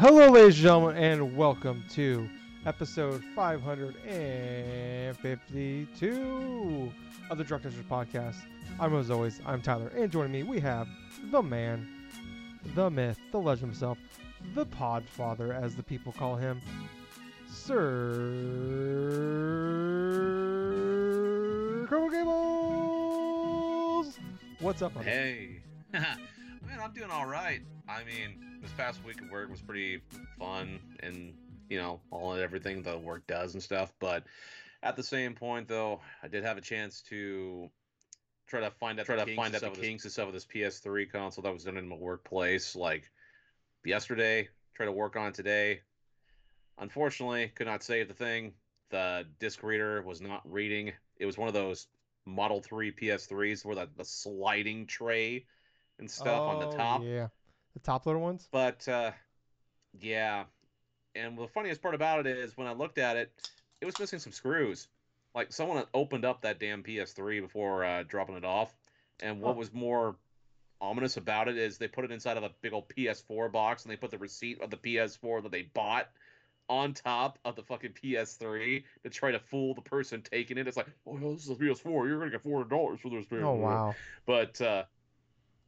Hello, ladies and gentlemen, and welcome to episode 552 of the Drunk Testers podcast. I'm, as always, I'm Tyler, and joining me, we have the man, the myth, the legend himself, the Podfather, as the people call him, Sir Colonel Gables. What's up? Hey, man, I'm doing all right. I mean, this past week of work was pretty fun, and you know, all and everything the work does and stuff. But at the same point, though, I did have a chance to try to find out try to find out the kinks and stuff with this PS3 console that was done in my workplace. Like yesterday, try to work on it today. Unfortunately, could not save the thing. The disc reader was not reading. It was one of those Model 3 PS3s where the, the sliding tray and stuff on the Oh, top. Yeah, the top loader ones. But uh, yeah, and the funniest part about it is when I looked at it, it was missing some screws. Like someone had opened up that damn PS3 before uh, dropping it off. And what Huh. was more ominous about it is they put it inside of a big old PS4 box and they put the receipt of the PS4 that they bought on top of the fucking PS3 to try to fool the person taking it. It's like, oh, this is a PS4. You're gonna get four hundred dollars for this. PS4. Oh wow. But uh,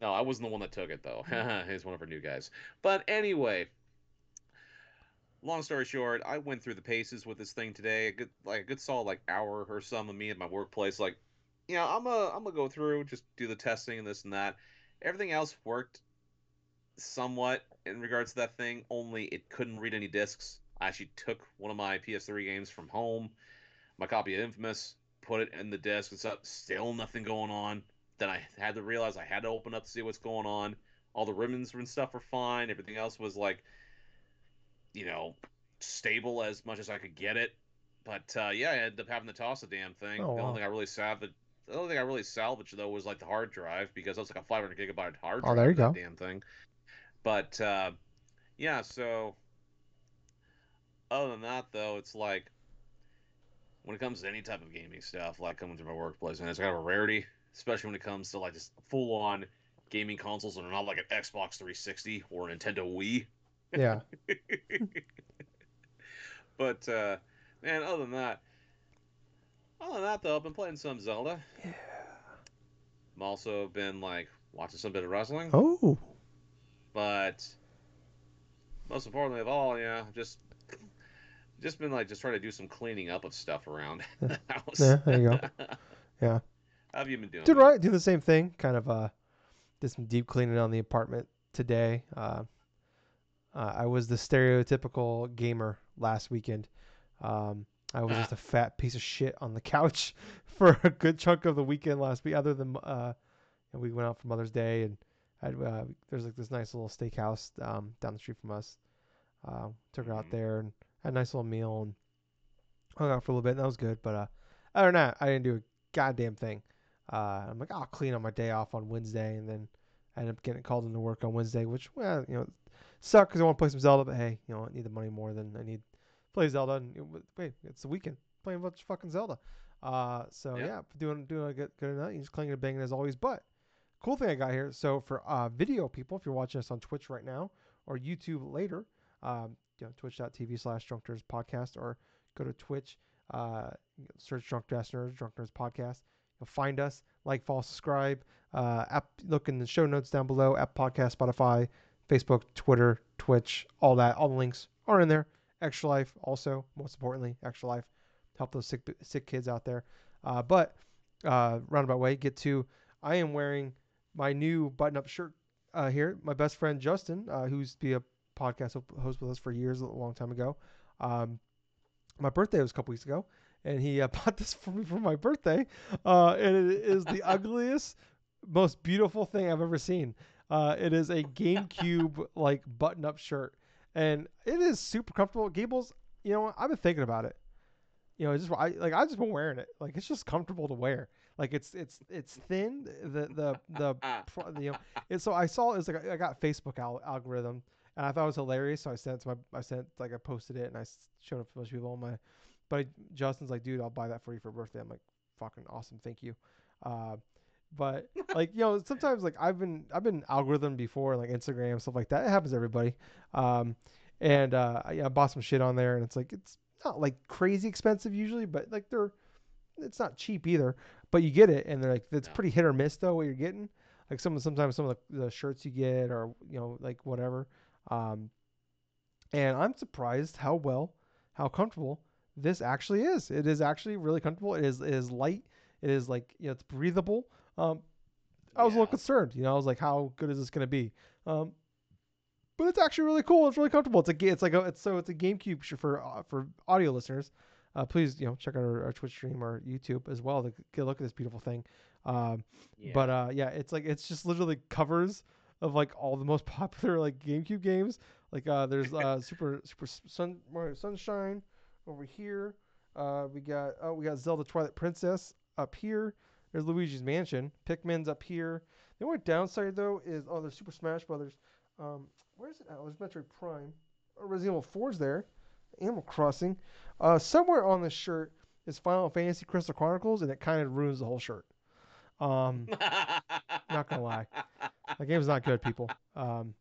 no, I wasn't the one that took it though. He's one of our new guys. But anyway, long story short, I went through the paces with this thing today. A good like a good solid like hour or some of me at my workplace. Like, you know, I'm a I'm gonna go through just do the testing and this and that. Everything else worked somewhat in regards to that thing. Only it couldn't read any discs. I actually took one of my PS3 games from home, my copy of Infamous, put it in the disc and stuff. Still nothing going on. Then I had to realize I had to open up to see what's going on. All the ribbons and stuff were fine. Everything else was like, you know, stable as much as I could get it. But uh, yeah, I ended up having to toss the damn thing. Oh, the wow. only thing I really salvaged, the only thing I really salvaged though was like the hard drive because that was like a 500 gigabyte hard drive. Oh, there you go. Damn thing. But uh, yeah, so other than that though, it's like when it comes to any type of gaming stuff, like coming to my workplace, and it's kind of a rarity, especially when it comes to like just full on gaming consoles that are not like an Xbox 360 or a Nintendo Wii. Yeah. but uh, man, other than that, other than that though, I've been playing some Zelda. Yeah. I'm also been like watching some bit of wrestling, Oh. but most importantly of all, yeah, just just been like just trying to do some cleaning up of stuff around the house. Yeah, there you go. Yeah. How have you been doing? Did right. Do the same thing. Kind of uh, did some deep cleaning on the apartment today. Uh, uh, I was the stereotypical gamer last weekend. Um, I was just a fat piece of shit on the couch for a good chunk of the weekend last week. Other than uh, and we went out for Mother's Day and had, uh, there's like this nice little steakhouse um, down the street from us. Uh, took her out Mhm. there and had a nice little meal and hung out for a little bit. And that was good. But uh, other than that, I didn't do a goddamn thing. Uh, I'm like, I'll clean on my day off on Wednesday, and then I ended up getting called into work on Wednesday, which, well, you know, sucked because I want to play some Zelda, but hey, you know, I need the money more than I need to play Zelda. And it wait, it's the weekend playing a bunch of fucking Zelda. Uh, so Yeah. yeah, doing doing a good good enough. He's clanging and banging as always. But cool thing I got here. So for uh, video people, if you're watching us on Twitch right now or YouTube later, um, you know, twitch.tv slash drunk nerds podcast or go to Twitch, uh, search drunk nerds, drunk nerds podcast. You'll find us, like, follow, subscribe. Uh, app, look in the show notes down below. App Podcast, Spotify, Facebook, Twitter, Twitch, all that. All the links are in there. Extra Life, also, most importantly, Extra Life. Help those sick sick kids out there. Uh, but uh, roundabout way, get to I am wearing my new button up shirt uh, here. My best friend Justin, uh, who's be a podcast host with us for years, a long time ago. Um, my birthday was a couple weeks ago, and he uh, bought this for me for my birthday. Uh, and it is the ugliest, most beautiful thing I've ever seen. Uh, it is a GameCube like button-up shirt, and it is super comfortable. Gables, you know. I've been thinking about it. You know, just I like I've just been wearing it. Like it's just comfortable to wear. Like it's it's it's thin. The the the, the you know. And so I saw it's like I got Facebook al- algorithm, and I thought it was hilarious. So I sent it to my I sent like I posted it and I s- showed it to a bunch of people on my. But Justin's like, dude, I'll buy that for you for birthday. I'm like, fucking awesome, thank you. Uh, but like you know, sometimes like I've been I've been algorithm before, like Instagram stuff like that. It happens to everybody. Um, and uh, I, I bought some shit on there, and it's like it's not like crazy expensive usually, but like they're it's not cheap either. But you get it, and they're like it's No. pretty hit or miss though what you're getting. Like some sometimes some of the, the shirts you get or you know like whatever. Um, and I'm surprised how well how comfortable this actually is. It is actually really comfortable. It is it is light. It is like you know it's breathable. Um, I was a little concerned. You know, I was like, how good is this going to be? Um, but it's actually really cool. It's really comfortable. It's a it's like a it's so it's a GameCube for uh, for audio listeners. Uh, please you know check out our, our Twitch stream or YouTube as well to get a look at this beautiful thing. Um, Yeah. but uh, yeah, it's like it's just literally covers of like all the most popular like GameCube games. Like uh, there's uh, Super Super Sun Mario Sunshine over here. Uh, we got oh we got Zelda Twilight Princess up here. There's Luigi's Mansion. Pikmin's up here. The only downside though is oh there's Super Smash Brothers. Um, where is it? Oh, there's Metroid Prime. Oh, Resident Evil 4's there. Animal Crossing. Uh, somewhere on this shirt is Final Fantasy Crystal Chronicles, and it kind of ruins the whole shirt. Um, not gonna lie. that game's not good, people. Um,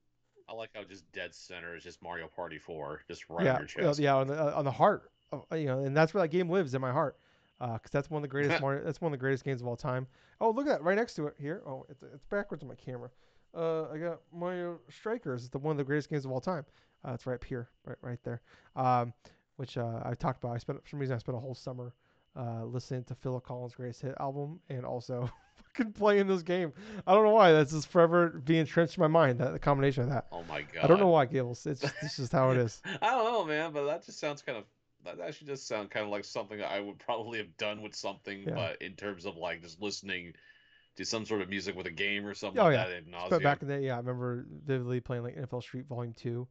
I like how just dead center is just Mario Party 4, just right yeah, on your chest. yeah, on the uh, on the heart, of, you know, and that's where that game lives in my heart, because that's one of the greatest Mario, that's one of the greatest games of all time. Oh, look at that right next to it here. Oh, it's, it's backwards on my camera. Uh, I got Mario Strikers. It's the one of the greatest games of all time. Uh, it's right up here, right right there. Um, which uh, I talked about. I spent for some reason I spent a whole summer uh, listening to Phil Collins' greatest hit album and also fucking playing this game. I don't know why. That's just forever being entrenched in my mind. That the combination of that. Oh my god. I don't know why, Gables. It's just, it's just how it is. I don't know, man, but that just sounds kind of. That actually does sound kind of like something I would probably have done with something, Yeah. but in terms of like just listening to some sort of music with a game or something Oh, like yeah. that, ad. But back in the day, yeah, I remember vividly playing like NFL Street Volume Two,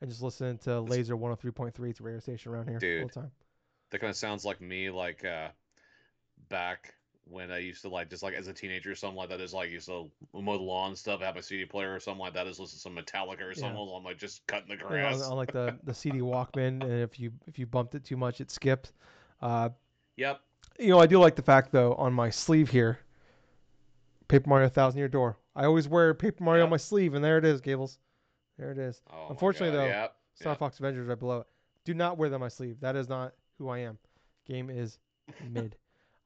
and just listening to Laser 103.3. It's a radio station around here all the time. that kind of sounds like me, like uh, back when I used to like just like as a teenager or something like that. Is like used to mow the lawn and stuff, have a CD player or something like that. Is listen to some Metallica or something. I'm like just cutting the grass. on, on like the the CD Walkman, and if you if you bumped it too much, it skipped. Uh, Yep. you know, I do like the fact though on my sleeve here, Paper Mario Thousand Year Door. I always wear Paper Mario on my sleeve, and there it is, Gables. There it is. Oh, Unfortunately, God, though, Yep. Star Yep. Fox Avengers right below it. Do not wear that on my sleeve. That is not who I am. Game is mid.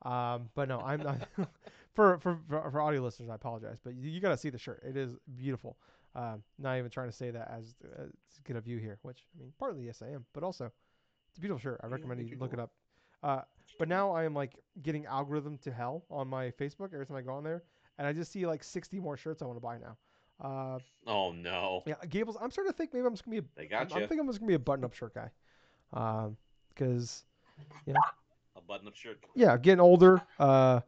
Um, but no, I'm not. for, for for for audio listeners, I apologize, but you, you got to see the shirt. It is beautiful. Um, not even trying to say that as to get a view here, which I mean, partly yes, I am, but also it's a beautiful shirt. I Yeah, recommend you you look it up. Uh, but now I am like getting algorithm to hell on my Facebook every time I go on there, and I just see like 60 more shirts I want to buy now. Uh, Oh no. yeah, Gables. I'm starting to think maybe I'm just gonna be a They I'm, got I'm thinking I'm just gonna be a button-up shirt guy, because A button-up shirt. yeah, getting older, uh,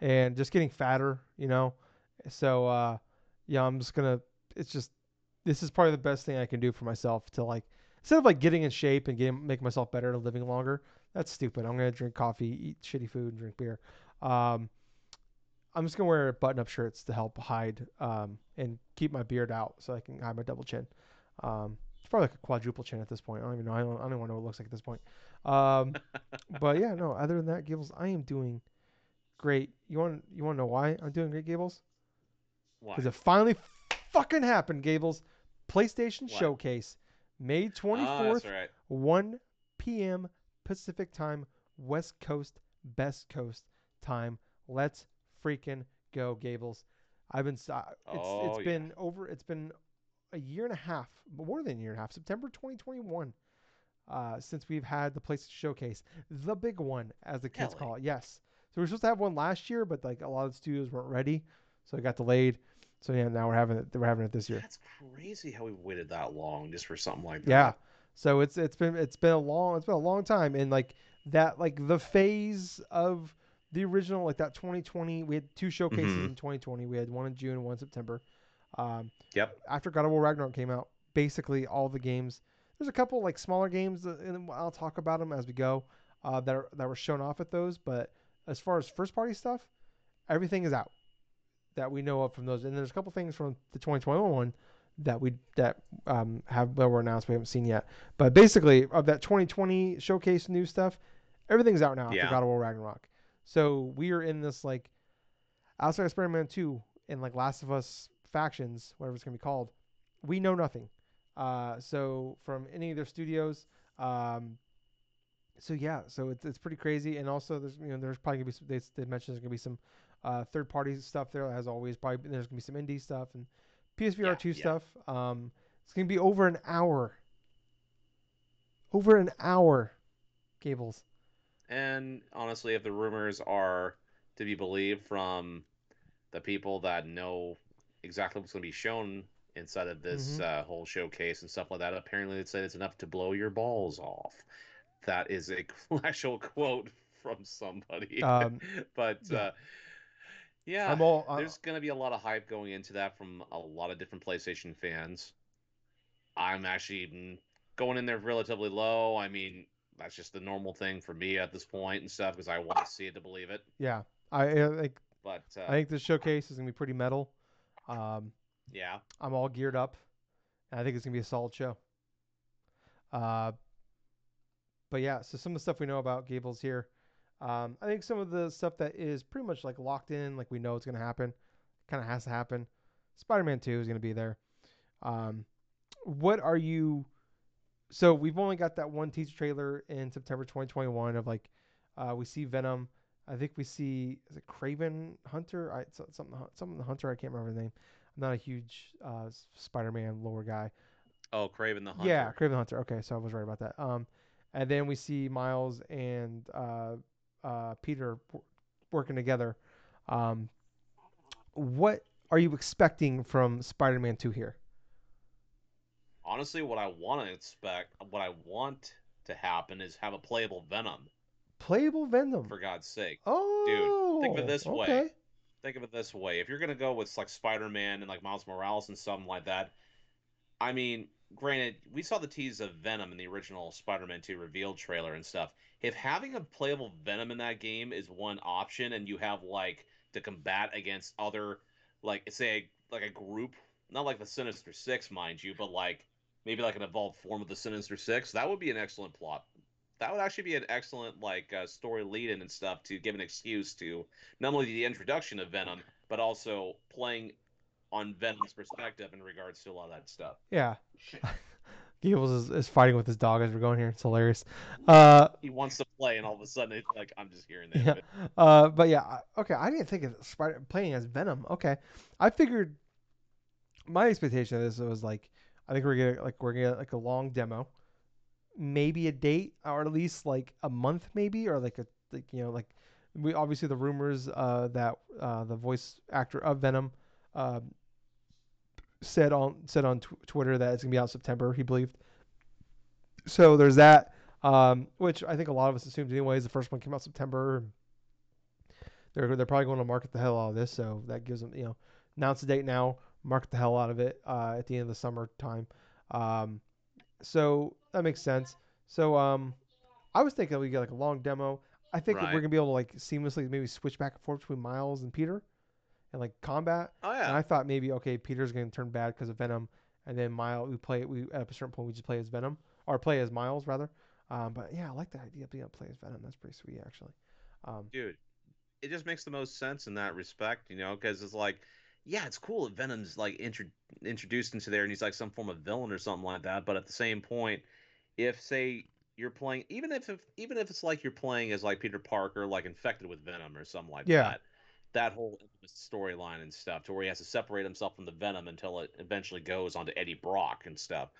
and just getting fatter, you know. So uh, yeah, I'm just gonna. It's just this is probably the best thing I can do for myself to like instead of like getting in shape and getting making myself better and living longer. That's stupid. I'm gonna drink coffee, eat shitty food, and drink beer. Um, I'm just gonna wear button-up shirts to help hide um, and keep my beard out so I can hide my double chin. Um, it's probably like a quadruple chin at this point. I don't even know. I don't, I don't even know what it looks like at this point. Um, but yeah, no. Other than that, Gables, I am doing great. You want you want to know why I'm doing great, Gables? Why? Because it finally fucking happened, Gables. PlayStation What? Showcase, May Ah, 24th, that's right. 1 p.m. Pacific time, West Coast, Best Coast time. Let's freaking go, Gables. I've been. uh, It's Oh, it's yeah. been over. It's been a year and a half, more than a year and a half. September 2021. Uh, since we've had the PlayStation Showcase, the big one, as the kids Really? call it. Yes. So we were supposed to have one last year, but like a lot of the studios weren't ready, so it got delayed. So yeah, now we're having it. We're having it this year. That's crazy how we waited that long just for something like that. Yeah. So it's it's been it's been a long it's been a long time and like that like the phase of the original like that 2020 we had two showcases Mhm. in 2020 we had one in June and one in September. Um, Yep. after God of War Ragnarok came out, basically all the games. There's a couple like smaller games, that, and I'll talk about them as we go. uh, that are, that were shown off at those. But as far as first party stuff, everything is out that we know of from those. And there's a couple things from the 2021 one that we that um, have that were announced we haven't seen yet. But basically, of that 2020 showcase new stuff, everything's out now Yeah. after God of War Ragnarok. So we are in this like outside of Spider-Man 2 and like Last of Us factions, whatever it's gonna be called. We know nothing. Uh, so from any of their studios. Um, so yeah, so it's, it's pretty crazy, and also there's you know there's probably gonna be some, they, they mentioned there's gonna be some uh, third party stuff there as always. Probably there's gonna be some indie stuff and PSVR Yeah, two yeah. stuff. Um, it's gonna be over an hour. Over an hour, Gables. And honestly, if the rumors are to be believed from the people that know exactly what's going to be shown inside of this Mhm. uh, whole showcase and stuff like that, apparently they said it's enough to blow your balls off. That is a actual quote from somebody. Um, but yeah. uh, yeah, all. uh, there's going to be a lot of hype going into that from a lot of different PlayStation fans. I'm actually going in there relatively low. I mean, that's just the normal thing for me at this point and stuff because I want to see it to believe it. yeah, I, I think But uh, I think the showcase is gonna be pretty metal. Um, yeah, I'm all geared up. And I think it's gonna be a solid show. Uh, but yeah, so some of the stuff we know about Gables here. Um, I think some of the stuff that is pretty much like locked in, like we know it's gonna happen, kind of has to happen. Spider-Man Two is gonna be there. Um, what are you? So we've only got that one teaser trailer in September 2021 of like, uh, we see Venom. I think we see is it Kraven Hunter? I so- something something the Hunter. I can't remember the name. I'm not a huge uh, Spider-Man lore guy. oh Kraven the Hunter. Yeah, Kraven the Hunter. Okay, so I was right about that. Um, and then we see Miles and uh, uh, Peter w- working together. Um, what are you expecting from Spider-Man 2 here? Honestly, what I want to expect, what I want to happen is have a playable Venom. Playable Venom. For God's sake, oh, dude, think of it this way. Think of it this way: if you're gonna go with like Spider-Man and like Miles Morales and something like that, I mean, granted, we saw the tease of Venom in the original Spider-Man 2 reveal trailer and stuff. If having a playable Venom in that game is one option, and you have like to combat against other, like say like a group, not like the Sinister Six, mind you, but like maybe like an evolved form of the Sinister Six, that would be an excellent plot. That would actually be an excellent like uh, story lead-in and stuff to give an excuse to not only the introduction of Venom, but also playing on Venom's perspective in regards to a lot of that stuff. Yeah. Gables is, is fighting with his dog as we're going here. It's hilarious. Uh, He wants to play, and all of a sudden, it's like I'm just hearing that. Yeah. Uh, but yeah, okay. I didn't think of Spider playing as Venom. Okay, I figured my expectation of this was like, I think we're gonna like we're gonna get like a long demo, maybe a date or at least like a month, maybe or like a like you know like we obviously the rumors uh, that uh, the voice actor of Venom uh, said on said on tw- Twitter that it's gonna be out September. He believed. So there's that, um, which I think a lot of us assumed anyways. The first one came out September. They're they're probably going to market the hell out of this, so that gives them you know announce the date now, market the hell out of it uh, at the end of the summer time. Um, so that makes sense. So um, I was thinking we get like a long demo. I think that Right. we're gonna be able to like seamlessly maybe switch back and forth between Miles and Peter, and like combat. Oh yeah. And I thought maybe okay, Peter's gonna turn bad because of Venom, and then Miles we play we at a certain point we just play as Venom or play as Miles rather. Um, but yeah, I like the idea of being able to play as Venom. That's pretty sweet actually. Um, dude, it just makes the most sense in that respect, you know, because it's like, yeah, it's cool if Venom's like intro- introduced into there and he's like some form of villain or something like that. But at the same point, if say you're playing, even if, if even if it's like you're playing as like Peter Parker, like infected with Venom or something like Yeah. that, that whole storyline and stuff, to where he has to separate himself from the Venom until it eventually goes onto Eddie Brock and stuff.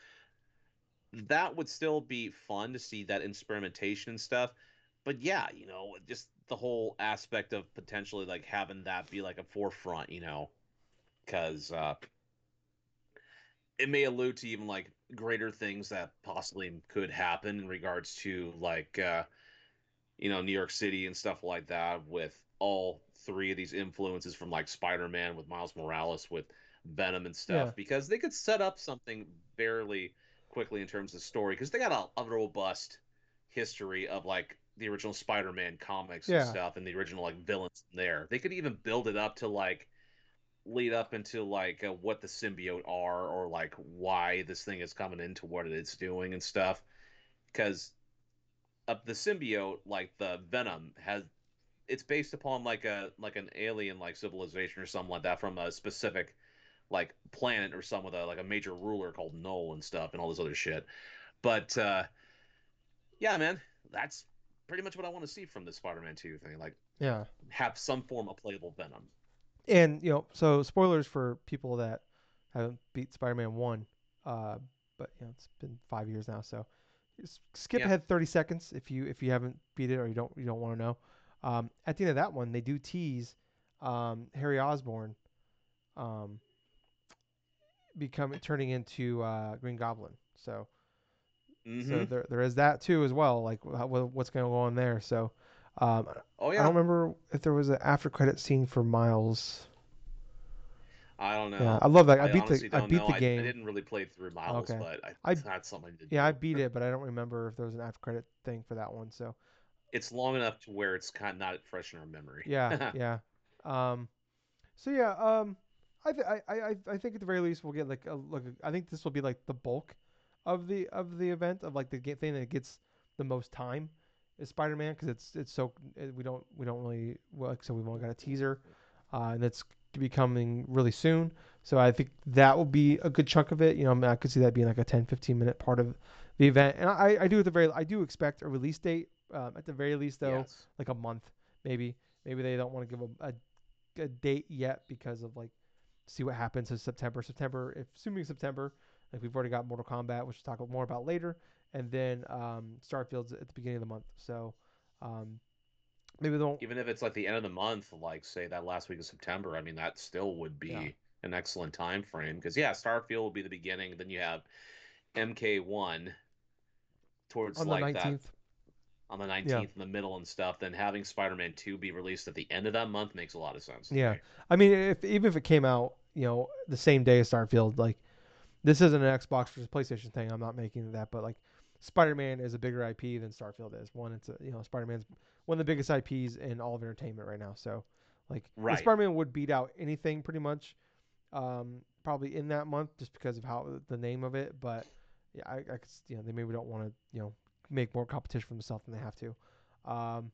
That would still be fun to see that experimentation and stuff but yeah, you know, just the whole aspect of potentially like having that be like a forefront, you know, because uh, it may allude to even like greater things that possibly could happen in regards to like, uh, you know, New York City and stuff like that with all three of these influences from like Spider Man with Miles Morales with Venom and stuff, Yeah. because they could set up something fairly quickly in terms of story because they got a, a robust history of like the original Spider-Man comics and stuff, and the original like villains there. They could even build it up to like lead up into like uh, what the symbiote are, or like why this thing is coming into what it's doing and stuff. Because uh, the symbiote, like the Venom, has it's based upon like a like an alien like civilization or something like that from a specific like planet or some with a like a major ruler called Knull and stuff and all this other shit. But uh yeah, man, that's pretty much what I want to see from the Spider-Man 2 thing. Like Yeah. have some form of playable Venom. And you know, so spoilers for people that haven't beat Spider-Man One, uh, but you know it's been five years now, so skip Yeah. ahead 30 seconds if you if you haven't beat it or you don't you don't want to know. Um, at the end of that one, they do tease um, Harry Osborn um, becoming turning into uh, Green Goblin. So Mhm. so there there is that too as well. Like wha- wha- what's going to go on there. So um, oh yeah. I don't remember if there was an after credit scene for Miles. I don't know. Yeah, I love that. I, I beat the I beat know. the game. I didn't really play through Miles, Okay. but I, I- that's something to Yeah, I beat it, but I don't remember if there was an after credit thing for that one. So It's long enough to where it's kind of not fresh in our memory. yeah, yeah. Um, so yeah, um, I, th- I, I, I- I think at the very least we'll get like a look. I think this will be like the bulk of the of the event of like the thing that gets the most time Spider-Man because it's it's so we don't we don't really well, so we've only got a teaser, uh, and that's to be coming really soon. So I think that will be a good chunk of it. You know, I, mean, I could see that being like a 10, 15 minute part of the event. And I, I do at the very I do expect a release date um, at the very least though Yes. like a month maybe maybe they don't want to give a, a, a date yet because of like see what happens in September September if assuming September like we've already got Mortal Kombat which we'll talk more about later and then um, Starfield's at the beginning of the month so um, maybe they don't Even if it's like the end of the month, like say that last week of September, I mean that still would be Yeah. an excellent time frame because yeah, Starfield will be the beginning. Then you have MK1 towards on the like that 19th on the 19th in the middle and stuff. Then having Spider-Man 2 be released at the end of that month makes a lot of sense. Yeah. me. I mean, if even if it came out, you know, the same day as Starfield, like this isn't an Xbox versus PlayStation thing. I'm not making that, but like Spider-Man is a bigger IP than Starfield is. One, it's a, you know, Spider-Man's one of the biggest IPs in all of entertainment right now. So, like, Right. Spider-Man would beat out anything pretty much, um, probably in that month just because of how the name of it. But yeah, I, I could, you know, they maybe don't want to, you know, make more competition for themselves than they have to. Um,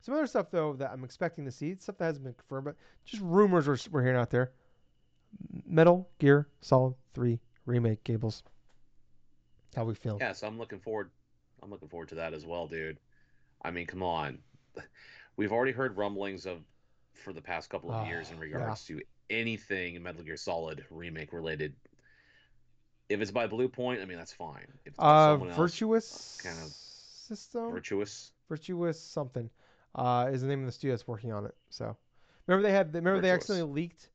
some other stuff though that I'm expecting to see, stuff that hasn't been confirmed, but just rumors we're, we're hearing out there. Metal Gear Solid 3 remake, Gables. How we feel? Yeah, so I'm looking forward. I'm looking forward to that as well, dude. I mean, come on. We've already heard rumblings of for the past couple of Oh, years in yeah. regards to anything Metal Gear Solid remake related. If it's by Bluepoint, I mean that's fine. If it's Uh, someone else, Virtuous kind of System, virtuous. Virtuous something, uh, is the name of the studio that's working on it. So, remember they had, remember they accidentally leaked.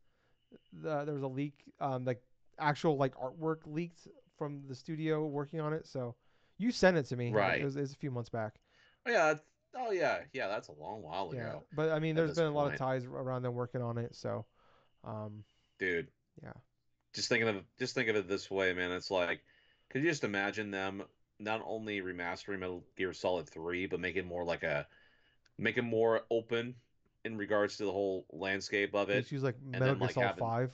The, there was a leak, um, like actual like artwork leaked from the studio working on it. So, you sent it to me. Right. It was, it was a few months back. Oh yeah. Oh yeah. Yeah, that's a long while ago. Yeah, but I mean, there's been a lot of ties around them working on it. So, um, dude. Yeah. Just thinking of just think of it this way, man. It's like, could you just imagine them not only remastering Metal Gear Solid Three, but making more like a, make it more open in regards to the whole landscape of it. Just use like then, Metal Gear like, Solid having- Five.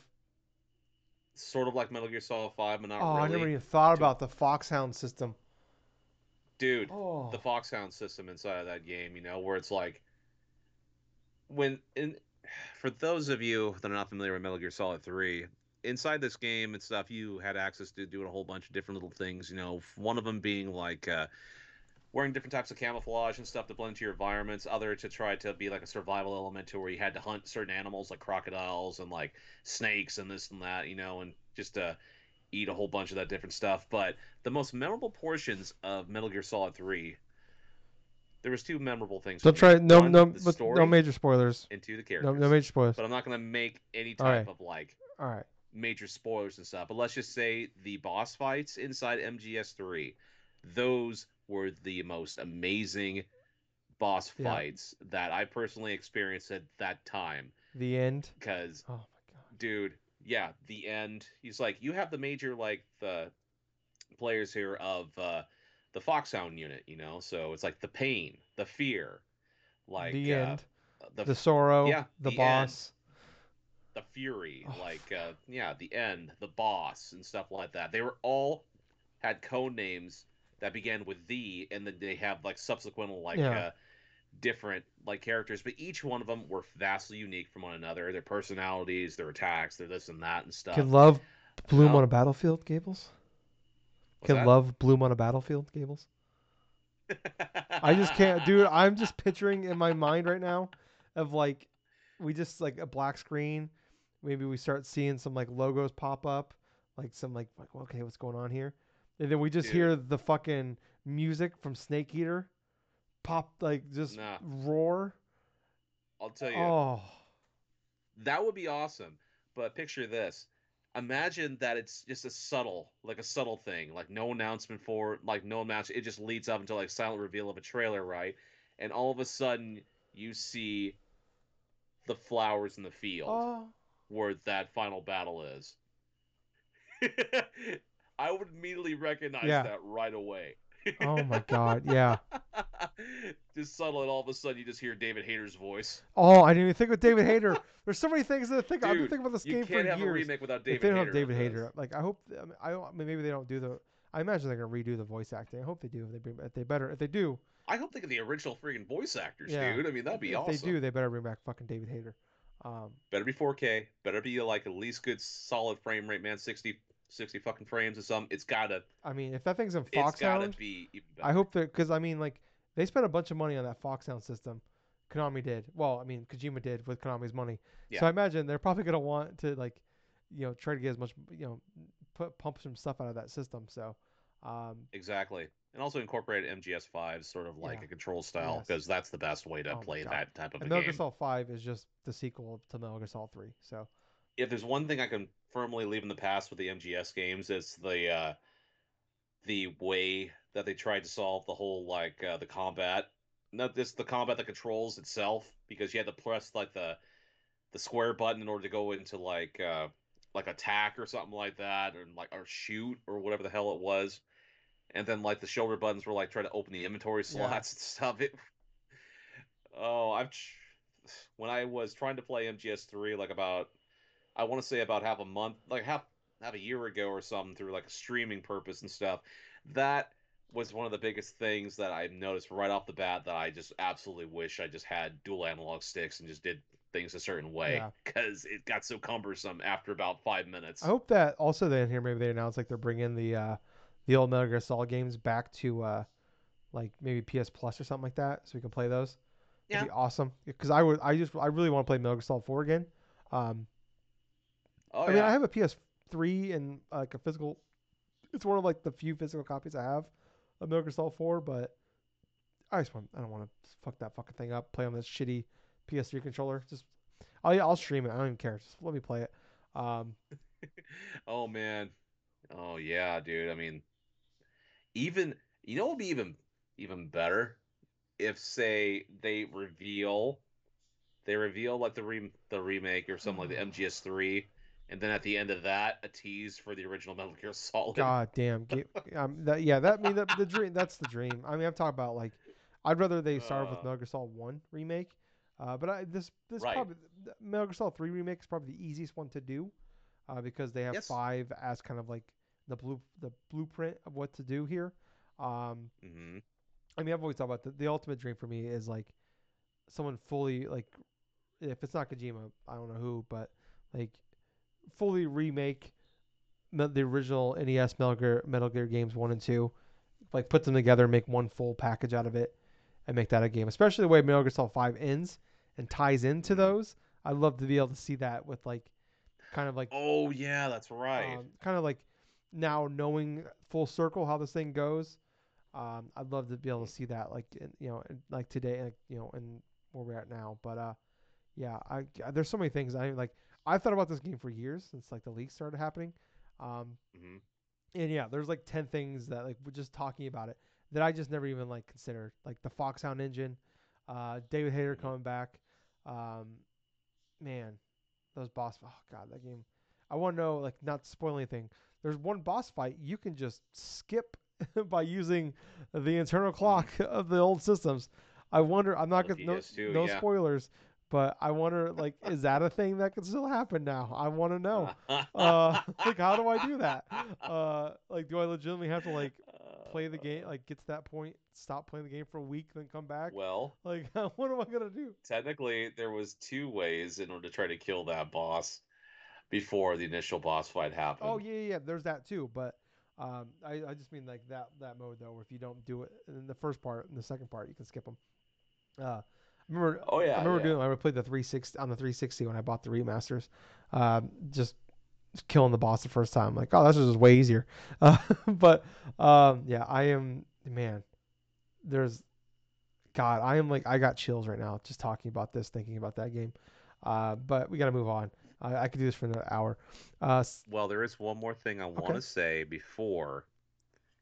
Sort of like Metal Gear Solid 5, but not Oh, I never even thought about the Foxhound system. Dude, Oh, the Foxhound system inside of that game, you know, where it's like when in for those of you that are not familiar with Metal Gear Solid 3, inside this game and stuff, you had access to doing a whole bunch of different little things, you know, one of them being like uh wearing different types of camouflage and stuff to blend into your environments, other to try to be like a survival element to where you had to hunt certain animals like crocodiles and like snakes and this and that, you know, and just uh eat a whole bunch of that different stuff. But the most memorable portions of Metal Gear Solid 3 there was two memorable things. don't try. No, One, no, no major spoilers. Into the No, characters. no major spoilers. but I'm not going to make any type right. of like All right. major spoilers and stuff. But let's just say the boss fights inside MGS3, those were the most amazing boss Yeah. fights that I personally experienced at that time. The end. Because, Oh my god. dude, yeah, the end. He's like, you have the major like the players here of uh, the Foxhound unit, you know. So it's like the pain, the fear, like the uh, end, the the sorrow, yeah, the, the end. boss. the fury, Oh, like uh, yeah, the end, the boss, and stuff like that. They were all had code names that began with the, and then they have like subsequent like Yeah. uh, different like characters, but each one of them were vastly unique from one another. Their personalities, their attacks, their this and that and stuff. Can love bloom No. on a battlefield, Gables? Can that? love bloom on a battlefield, Gables? I just can't, dude. I'm just picturing in my mind right now of like we just like a black screen. Maybe we start seeing some like logos pop up, like some like like okay, what's going on here? And then we just Dude. hear the fucking music from Snake Eater pop like just Nah. roar. I'll tell you. Oh, That would be awesome. But picture this. Imagine that it's just a subtle, like a subtle thing, like no announcement for, like no announcement. It just leads up until like silent reveal of a trailer, right? And all of a sudden, you see the flowers in the field oh, where that final battle is. I would immediately recognize Yeah. that right away. oh my God, yeah. just subtle, and all of a sudden you just hear David Hayter's voice. Oh, I didn't even think of David Hayter. There's so many things that I think I've been thinking about this game for years. You can't have a remake without David if they don't Hayter. have David. Hayter, like I hope, I mean, I, I mean, maybe they don't do the. I imagine they're gonna redo the voice acting. I hope they do. If they bring, if they better, if they do, I hope they get the original freaking voice actors, Yeah. dude. I mean, that'd be if awesome. If they do, they better bring back fucking David Hayter. Um, Better be 4K. Better be like at least good solid frame rate, man. 60, 60 fucking frames or something. It's gotta, I mean, if that thing's in it's gotta Foxhound, be even better. I hope that because I mean, like they spent a bunch of money on that Foxhound system. Konami did. Well, I mean, Kojima did with Konami's money. Yeah. So I imagine they're probably gonna want to like, you know, try to get as much, you know, put pump some stuff out of that system. So, um, exactly, and also incorporate MGS5 sort of like Yeah. a control style Yes. because that's the best way to Oh play that type of and a Metal game. Gear Solid Five is just the sequel to Metal Gear Solid Three. So if there's one thing I can firmly leave in the past with the MGS games, it's the uh, the way that they tried to solve the whole like uh, the combat, not just the combat, the controls itself, because you had to press like the the square button in order to go into like uh, like attack or something like that, or like or shoot or whatever the hell it was, and then like the shoulder buttons were like trying to open the inventory Yeah. slots and stuff. It oh, I've when I was trying to play MGS3 like about I want to say about half a month, like half half a year ago or something, through like a streaming purpose and stuff. That was one of the biggest things that I noticed right off the bat that I just absolutely wish I just had dual analog sticks and just did things a certain way Yeah. because it got so cumbersome after about five minutes. I hope that also then here maybe they announce like they're bringing the uh, the old Metal Gear Solid games back to uh, like maybe PS Plus or something like that, so we can play those. Yeah. It'd be awesome. Because I would, I just, I really want to play Metal Gear Solid 4 again. Um, oh I yeah, mean, I have a PS3 and like a physical. It's one of like the few physical copies I have of Metal Gear Solid 4, but I just want, I don't want to fuck that fucking thing up. Play on this shitty PS3 controller. Just, oh yeah, I'll stream it. I don't even care. Just let me play it. Um, oh man, oh yeah, dude. I mean, even you know, it'd be even even better if say they reveal they reveal like the re- the remake or something like the MGS3, and then at the end of that, a tease for the original Metal Gear Solid. God damn. Ga- um, that, yeah, that I mean the, the dream. That's the dream. I mean, I'm talking about like, I'd rather they start with Uh. Metal Gear Solid One remake. Uh, but I, this this Right. probably Metal Gear Solid Three remake is probably the easiest one to do, uh, because they have Yes. five as kind of like the blue the blueprint of what to do here. Um, hmm I mean, I've always thought about the, the ultimate dream for me is like someone fully like if it's not Kojima, I don't know who, but like fully remake the original NES Metal Gear, Metal Gear games one and two, like put them together, make one full package out of it, and make that a game. Especially the way Metal Gear Solid Five ends and ties into Mhm. those. I'd love to be able to see that with like kind of like Oh yeah, that's right. um, kind of like now knowing full circle how this thing goes. Um, I'd love to be able to see that, like in, you know, in, like today, like, you know, and where we're at now. But uh, yeah, I there's so many things I like. I've thought about this game for years since like the leaks started happening. Um, hmm and yeah, there's like ten things that like we're just talking about it that I just never even like considered, like the Foxhound engine, uh, David Hayter Mhm. coming back. Um, man, those boss. Oh god, that game. I want to know, like, not spoil anything. There's one boss fight you can just skip by using the internal clock of the old systems. I wonder. I'm not gonna no, no yeah. spoilers, but I wonder like is that a thing that can still happen now? I want to know. Uh, like how do I do that? Uh, like do I legitimately have to like play the game, like get to that point, stop playing the game for a week, then come back? Well, Like what am I gonna do? technically, there was two ways in order to try to kill that boss before the initial boss fight happened. Oh yeah, yeah, yeah. There's that too, but um, I, I just mean like that that mode though, where if you don't do it in the first part, in the second part, you can skip them. Uh, remember. Oh, yeah, I remember yeah. doing. I played the 360 on the 360 when I bought the remasters. Um, just killing the boss the first time. Like, oh, this is just way easier. Uh, but um, yeah, I am man. There's God, I am like I got chills right now just talking about this, thinking about that game. Uh, but we got to move on. I, I could do this for another hour. Uh, Well, there is one more thing I want Okay. to say before,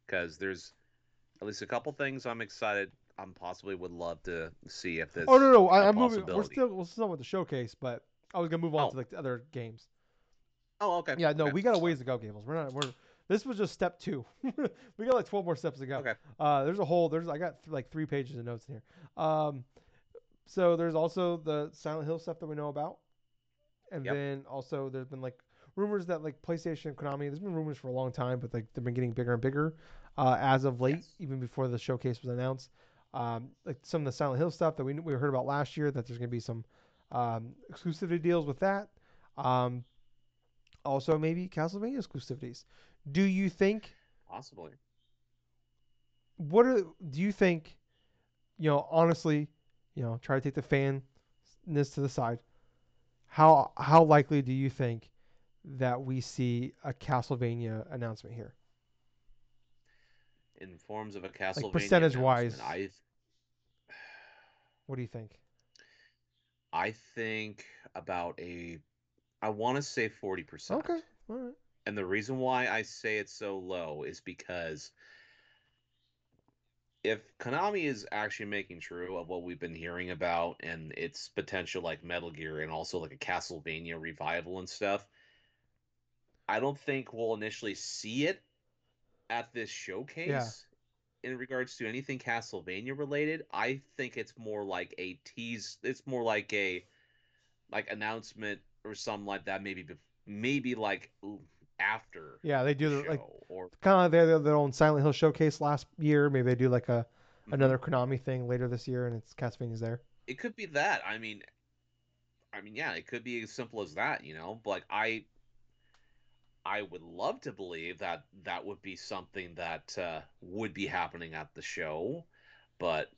because there's at least a couple things I'm excited. I'm possibly would love to see if this. Oh no, no, I, am moving. We're still we're still with the showcase, but I was gonna move on Oh. to like the other games. Oh, okay. Yeah, no, okay, we got a ways to go, Gables. We're not. We're this was just step two. we got like 12 more steps to go. Okay. Uh, there's a whole. There's I got th- like three pages of notes in here. Um, so there's also the Silent Hill stuff that we know about, and Yep. then also there's been like rumors that like PlayStation, and Konami. There's been rumors for a long time, but like they've been getting bigger and bigger uh, as of late, Yes. even before the showcase was announced. Um, like some of the Silent Hill stuff that we we heard about last year, that there's gonna be some um, exclusivity deals with that. Um, also maybe Castlevania exclusivities. Do you think Possibly. what are do you think you know honestly you know try to take the fanness to the side how how likely do you think that we see a castlevania announcement here In forms of a Castlevania. like percentage-wise. announcement, I what do you think I think about a. I want to say forty percent. okay all right And the reason why I say it's so low is because if Konami is actually making true of what we've been hearing about and its potential like Metal Gear and also like a Castlevania revival and stuff, I don't think we'll initially see it at this showcase in regards to anything Castlevania related. I think it's more like a tease it's more like a like announcement or something like that maybe maybe like after yeah they do the like or kind of like they their own silent hill showcase last year maybe they do like a Mhm. another konami thing later this year and it's castlevania's there it could be that i mean i mean yeah it could be as simple as that you know but like i i would love to believe that that would be something that uh, would be happening at the show but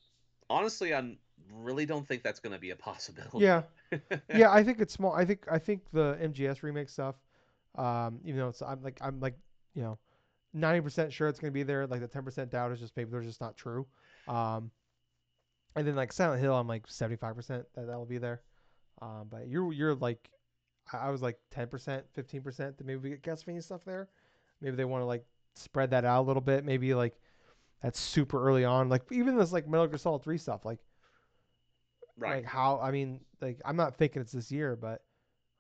honestly i really don't think that's going to be a possibility yeah yeah, I think it's small. I think I think the MGS remake stuff, um, even though it's I'm like I'm like you know, ninety percent sure it's gonna be there. Like the ten percent doubt is just maybe they're just not true. Um, and then like Silent Hill, I'm like seventy five percent that that'll be there. Um, but you're you're like, I was like ten percent, fifteen percent that maybe we get Castlevania stuff there. Maybe they want to like spread that out a little bit. Maybe like that's super early on. Like even this like Metal Gear Solid three stuff. Like right like how I mean, like I'm not thinking it's this year, but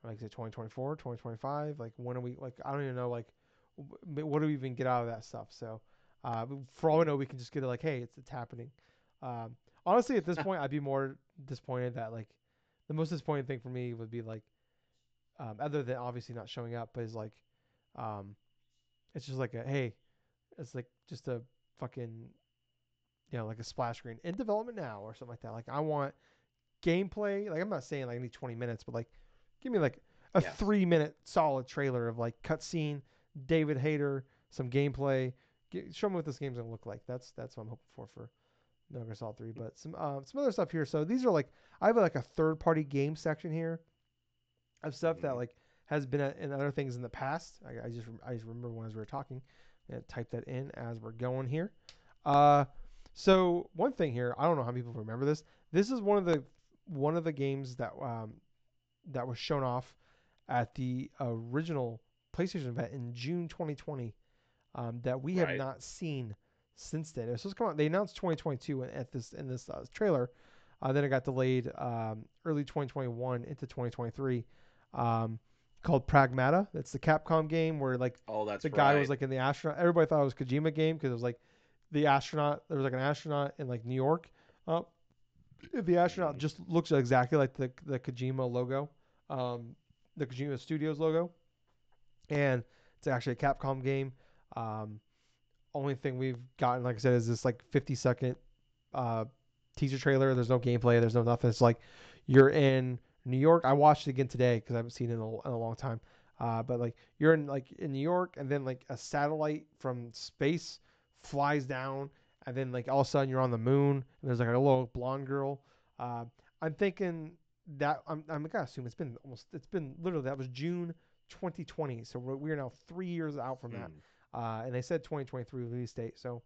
like is it 2024, 2025? Like when are we like I don't even know like what do we even get out of that stuff? So uh, for all we know, we can just get it like, hey, it's it's happening. Um, honestly, at this point, I'd be more disappointed that like the most disappointing thing for me would be like, um, other than obviously not showing up, but is like, um, it's just like a hey, it's like just a fucking, you know, like a splash screen in development now or something like that. Like I want gameplay. Like I'm not saying like I need 20 minutes, but like give me like a three minute solid trailer of like cutscene, David Hayter, some gameplay. Get, show me what this game's gonna look like. That's that's what I'm hoping for for Metal Gear Solid 3. But some uh, some other stuff here. So these are like I have like a third party game section here of stuff that Mhm. like has been a, in other things in the past. I, I just I just remember when as we were talking, and type that in as we're going here. Uh, so one thing here, I don't know how many people remember this. This is one of the one of the games that um that was shown off at the original PlayStation event in June 2020 um, that we have Right. not seen since then. It was supposed to come out. They announced 2022 in- at this in this uh, trailer. Uh, then it got delayed um, early 2021 into 2023. Um, called Pragmata. That's the Capcom game where like oh that's the guy right. was like in the astronaut. Everybody thought it was Kojima game because it was like the astronaut. There was like an astronaut in like New York. Uh, the astronaut Mhm. just looks exactly like the the Kojima logo, um, the Kojima Studios logo, and it's actually a Capcom game. Um, only thing we've gotten, like I said, is this like 50 second uh, teaser trailer. There's no gameplay. There's no nothing. It's like you're in New York. I watched it again today because I haven't seen it in a, in a long time. Uh, but like you're in like in New York, and then like a satellite from space flies down, and then like all of a sudden you're on the moon, and there's like a little blonde girl. Uh, I'm thinking that I'm I'm gonna assume it's been almost it's been literally that was June 2020, so we're, we're now three years out from that. Mm. Uh, and they said 2023 release date, so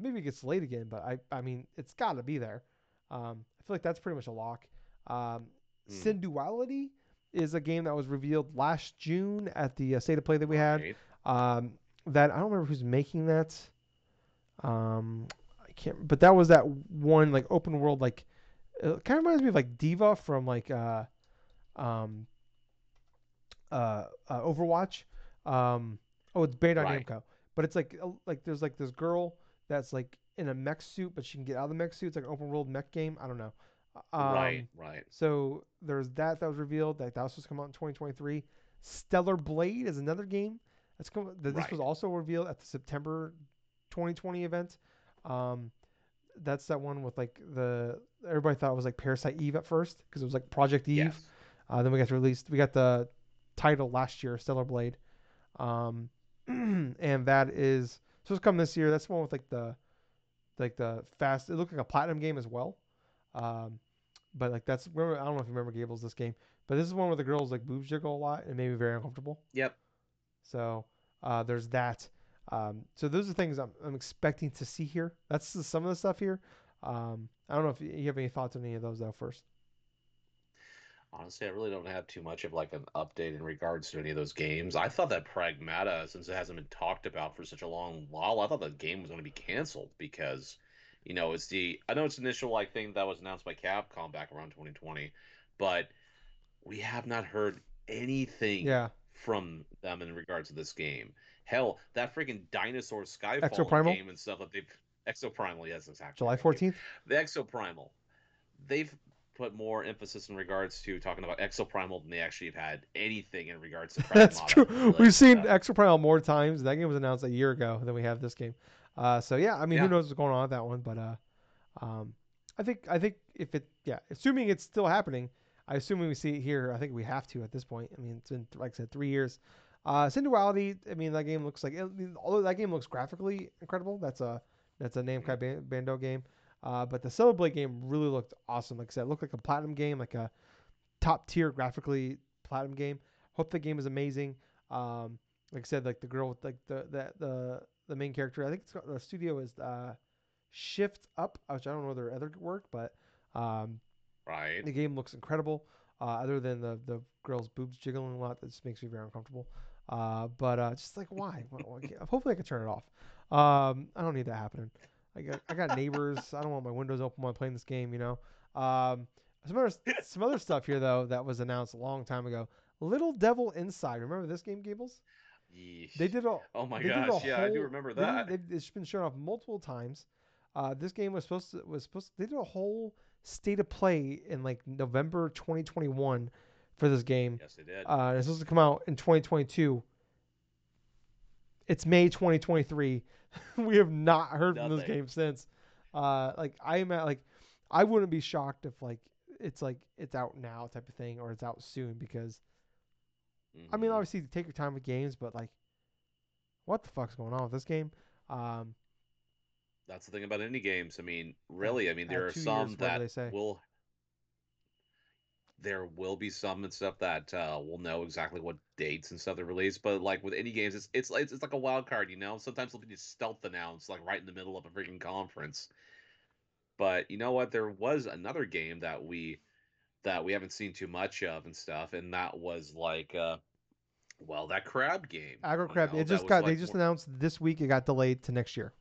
maybe it gets late again, but I I mean it's got to be there. Um, I feel like that's pretty much a lock. Um, Hmm. Synduality is a game that was revealed last June at the uh, state of play that we had. Right. Um, that I don't remember who's making that. Um, I can't, but that was that one like open world like it kind of reminds me of like D.Va from like uh, um, uh, uh Overwatch. Um, oh, it's Bandai Right. Namco, but it's like like there's like this girl that's like in a mech suit, but she can get out of the mech suit. It's like an open world mech game. I don't know. Um, right. Right. so there's that that was revealed that that was supposed to come out in 2023. Stellar Blade is another game that's come. That this was also revealed at the September 2020 event. Um, that's that one with like the everybody thought it was like Parasite Eve at first because it was like Project Eve. Yes. Uh, then we got released. We got the title last year, Stellar Blade, um, and that is supposed to come this year. That's the one with like the like the fast. It looked like a platinum game as well. Um, but like that's remember I don't know if you remember Gables this game, but this is one where the girls like boobs jiggle a lot and made me very uncomfortable. Yep. So uh, there's that. Um, so those are things I'm, I'm expecting to see here. That's the, some of the stuff here. Um, I don't know if you you have any thoughts on any of those though. First, Honestly, I really don't have too much of like an update in regards to any of those games. I thought that Pragmata, since it hasn't been talked about for such a long while, I thought the game was going to be canceled because, you know, it's the I know it's an initial like thing that was announced by Capcom back around 2020, but we have not heard anything yeah, from them in regards to this game. Hell, that freaking dinosaur Skyfall Exoprimal? game and stuff that they've Exoprimal, yes, exactly. July 14th. the Exoprimal, they've put more emphasis in regards to talking about Exoprimal than they actually have had anything in regards to. That's true. We've seen. Exoprimal more times. That game was announced a year ago than we have this game. Uh, so yeah, I mean, who knows what's going on with that one? But uh, um, I think I think if it yeah, assuming it's still happening, I assume we see it here. I think we have to at this point. I mean, it's been like I said, three years. Uh, Synduality. I mean, that game looks like I mean, although that game looks graphically incredible. That's a that's a Namco Ban- Bando game. Uh, but the Stellar Blade game really looked awesome. Like I said, it looked like a platinum game, like a top tier graphically platinum game. Hope the game is amazing. Um, like I said, like the girl with like the the the, the main character. I think it's got, the studio is uh, Shift Up, which I don't know their other work, but um, Right. the game looks incredible. Uh, other than the the girl's boobs jiggling a lot, that just makes me very uncomfortable. Uh, but uh, just like why? Why- why can't- Hopefully, I can turn it off. Um, I don't need that happening. I got I got neighbors. I don't want my windows open while I'm playing this game. You know. Um, some other some other stuff here though that was announced a long time ago. Little Devil Inside. Remember this game, Gables? Yeesh. They did a Oh my they gosh! Yeah, I do remember that. they've- it's been shown off multiple times. Uh, this game was supposed to was supposed they did a whole state of play in like November 2021 for this game. Yes, they did. Uh, it's supposed to come out in 2022. It's May 2023. we have not heard from this game since. Uh, like I am at like I wouldn't be shocked if like it's like it's out now type of thing or it's out soon because I mean obviously take your time with games, but like what the fuck's going on with this game? Um, that's the thing about indie games. I mean, really, I mean, there are two years, some that they say. will. There will be some and stuff that uh, will know exactly what dates and stuff they're released, but like with indie games, it's it's like it's like a wild card, you know. Sometimes they'll be stealth announced, like right in the middle of a freaking conference. But you know what? There was another game that we that we haven't seen too much of and stuff, and that was like, uh, well, that crab game. Agro you Crab. know, it just got. they just more- announced this week. It got delayed to next year.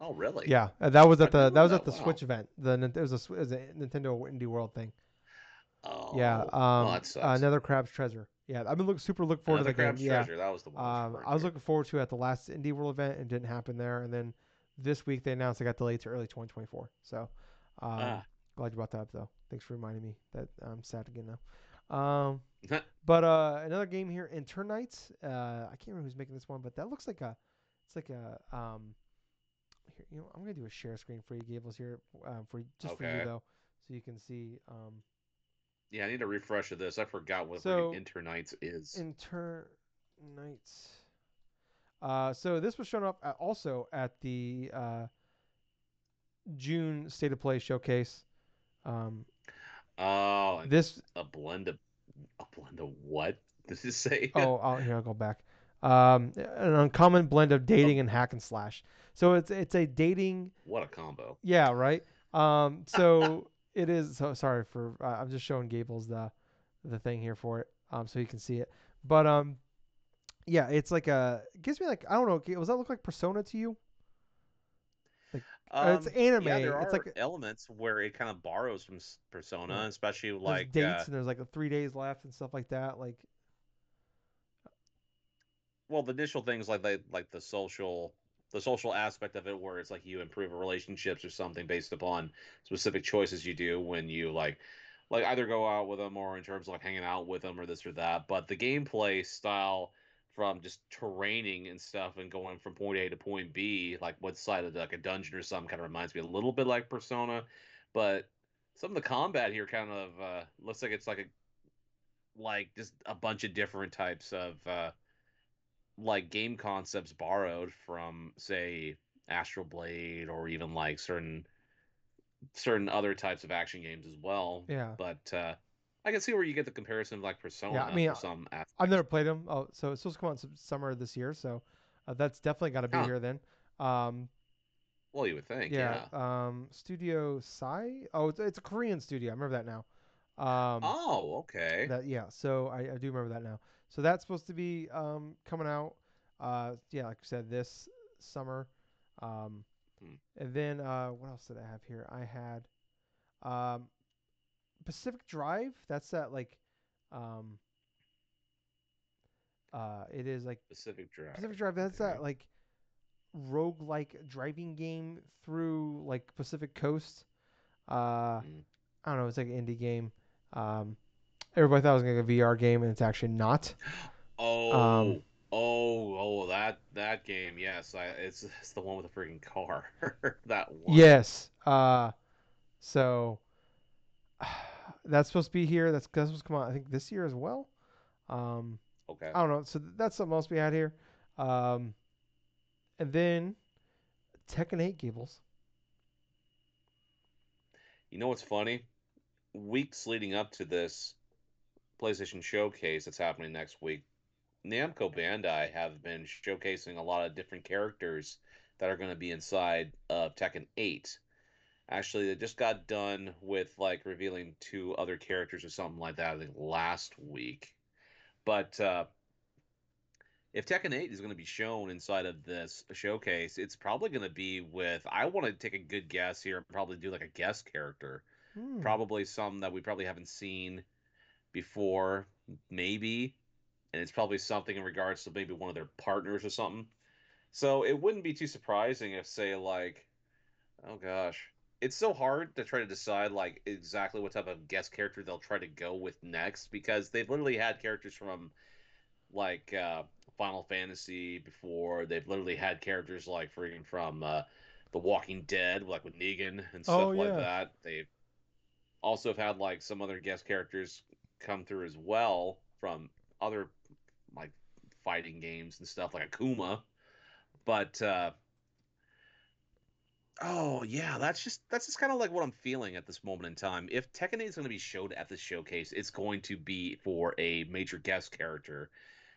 Oh, really? Yeah, uh, that was at the that was at the wow. Switch event. The it was a it was a Nintendo Indie World thing. Oh, yeah. Um. sucks. another Crab's Treasure. Yeah, I've been look, super looking forward Another to the game. Crab's Yeah. Treasure. That was the one. Um, I was looking forward to it at the last Indie World event and didn't happen there. And then this week they announced it got delayed to early 2024. So um, Ah. Glad you brought that up though. Thanks for reminding me that I'm sad again now. Um, but uh, another game here, Enternights. Uh, I can't remember who's making this one, but that looks like a, it's like a um. Here, you know, I'm gonna do a share screen for you, Gables here, um, for just for you though, so you can see um. Yeah, I need a refresh of this. I forgot what So, freaking Enternights is. Inter Nights. Uh, so this was shown up at, also at the uh, June State of Play showcase. Um, oh, this a blend of a blend of what? Does it say? oh I'll, here I'll go back. Um, an uncommon blend of dating and hack and slash. So it's it's a dating. what a combo. Yeah, right. Um, so it is. So sorry for. Uh, I'm just showing Gables the the thing here for it. Um, so you can see it. But um, yeah, it's like a. It gives me like I don't know. Does that look like Persona to you? Uh, it's Um, anime. Yeah, there It's are like- elements where it kind of borrows from Persona, Yeah. especially There's like dates uh, and there's like three days left and stuff like that. Like well, the initial things like the like the social the social aspect of it, where it's like you improve relationships or something based upon specific choices you do when you like like either go out with them or in terms of like hanging out with them or this or that. But the gameplay style from just terraining and stuff and going from point A to point B, like what side of like a dungeon or something, kind of reminds me a little bit like Persona, but some of the combat here kind of uh, looks like it's like a like just a bunch of different types of uh, like game concepts borrowed from say Astral Blade or even like certain certain other types of action games as well. yeah, But uh, I can see where you get the comparison of like Persona Yeah, I mean, some aspects. I've never played them. Oh, so it's supposed to come out summer this year. So uh, that's definitely got to be Huh. here then. Um, Well, you would think, yeah. yeah. Um, Studio Sai. Oh, it's, it's a Korean studio. I remember that now. Um, Oh, okay. That yeah, so I, I do remember that now. So that's supposed to be um coming out. Uh, yeah, like I said, this summer. Um, Hmm. and then uh, what else did I have here? I had um, Pacific Drive. That's that like um. Uh, it is like Pacific Drive. Pacific Drive. That's that like rogue-like driving game through like Pacific Coast. Uh, Mm. I don't know. It's like an indie game. Um, everybody thought it was gonna be a VR game, and it's actually not. Oh, Um, oh, oh, that that game. Yes, I, it's it's the one with the freaking car. that one. Yes. Uh, so that's supposed to be here. That's, that's supposed to come out, I think, this year as well. Um, Okay. I don't know. So that's something else we had here. Um, and then Tekken 8 Gables. You know what's funny? Weeks leading up to this PlayStation showcase that's happening next week, Namco Bandai have been showcasing a lot of different characters that are going to be inside of Tekken 8. Actually, they just got done with like revealing two other characters or something like that, I think last week. But uh, if Tekken 8 is going to be shown inside of this showcase, it's probably going to be with, I want to take a good guess here and probably do like a guest character Hmm. probably some that we probably haven't seen before, maybe, and it's probably something in regards to maybe one of their partners or something. So it wouldn't be too surprising if, say, like, oh gosh, it's so hard to try to decide like exactly what type of guest character they'll try to go with next because they've literally had characters from like uh, Final Fantasy before. They've literally had characters like freaking from uh, The Walking Dead, like with Negan and stuff Oh, like that. They've also have had like some other guest characters come through as well from other like fighting games and stuff like Akuma. But uh oh yeah, that's just that's just kind of like what I'm feeling at this moment in time. If Tekken 8 is going to be showed at the showcase, it's going to be for a major guest character.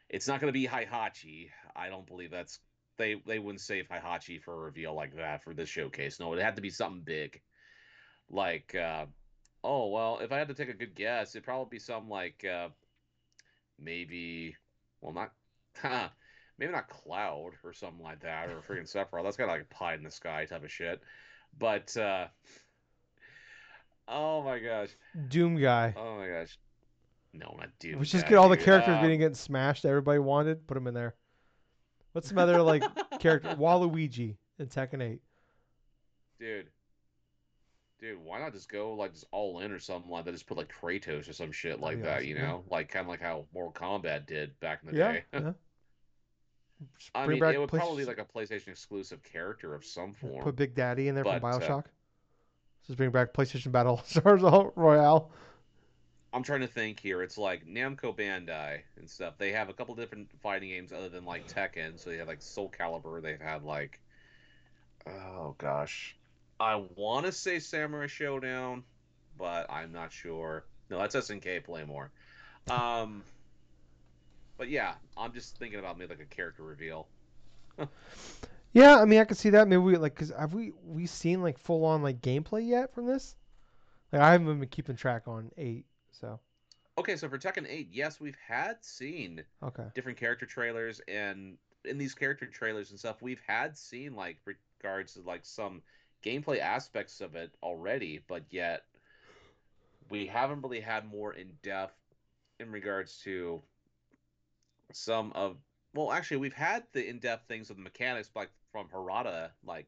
It's not going to be Heihachi. I don't believe that's they they wouldn't save Heihachi for a reveal like that for this showcase. No, it had to be something big. Like uh oh well, if I had to take a good guess, it'd probably be some like uh maybe well not maybe not Cloud or something like that or freaking Sephiroth. That's kind of like a pie in the sky type of shit. But uh oh my gosh. Doom guy. Oh my gosh. No, not Doom. Let's just guy, get all the characters Um, getting getting smashed that everybody wanted. Put them in there. What's some other like character? Waluigi in Tekken 8. dude. Dude, why not just go like just all in or something like that? Just put like Kratos or some shit like that, you yeah. know, like kind of like how Mortal Kombat did back in the Yeah. day. I bring mean, back it would probably be like a PlayStation exclusive character of some form. Put Big Daddy in there from But, uh, Bioshock. Just bring back PlayStation Battle Stars Royale. I'm trying to think here. It's like Namco Bandai and stuff. They have a couple different fighting games other than like Tekken. So they have like Soul Calibur. They've had like, oh gosh, I want to say Samurai Showdown, but I'm not sure. No, that's SNK Playmore. Um, but yeah, I'm just thinking about maybe like a character reveal. Yeah, I mean, I could see that. Maybe we like, cause have we we seen like full on like gameplay yet from this? Like, I haven't been keeping track on eight, so Okay, so for Tekken 8, yes, we've had seen okay. different character trailers and in these character trailers and stuff we've had seen like regards to like some gameplay aspects of it already but yet we haven't really had more in depth in regards to some of well actually we've had the in-depth things of the mechanics like from Harada like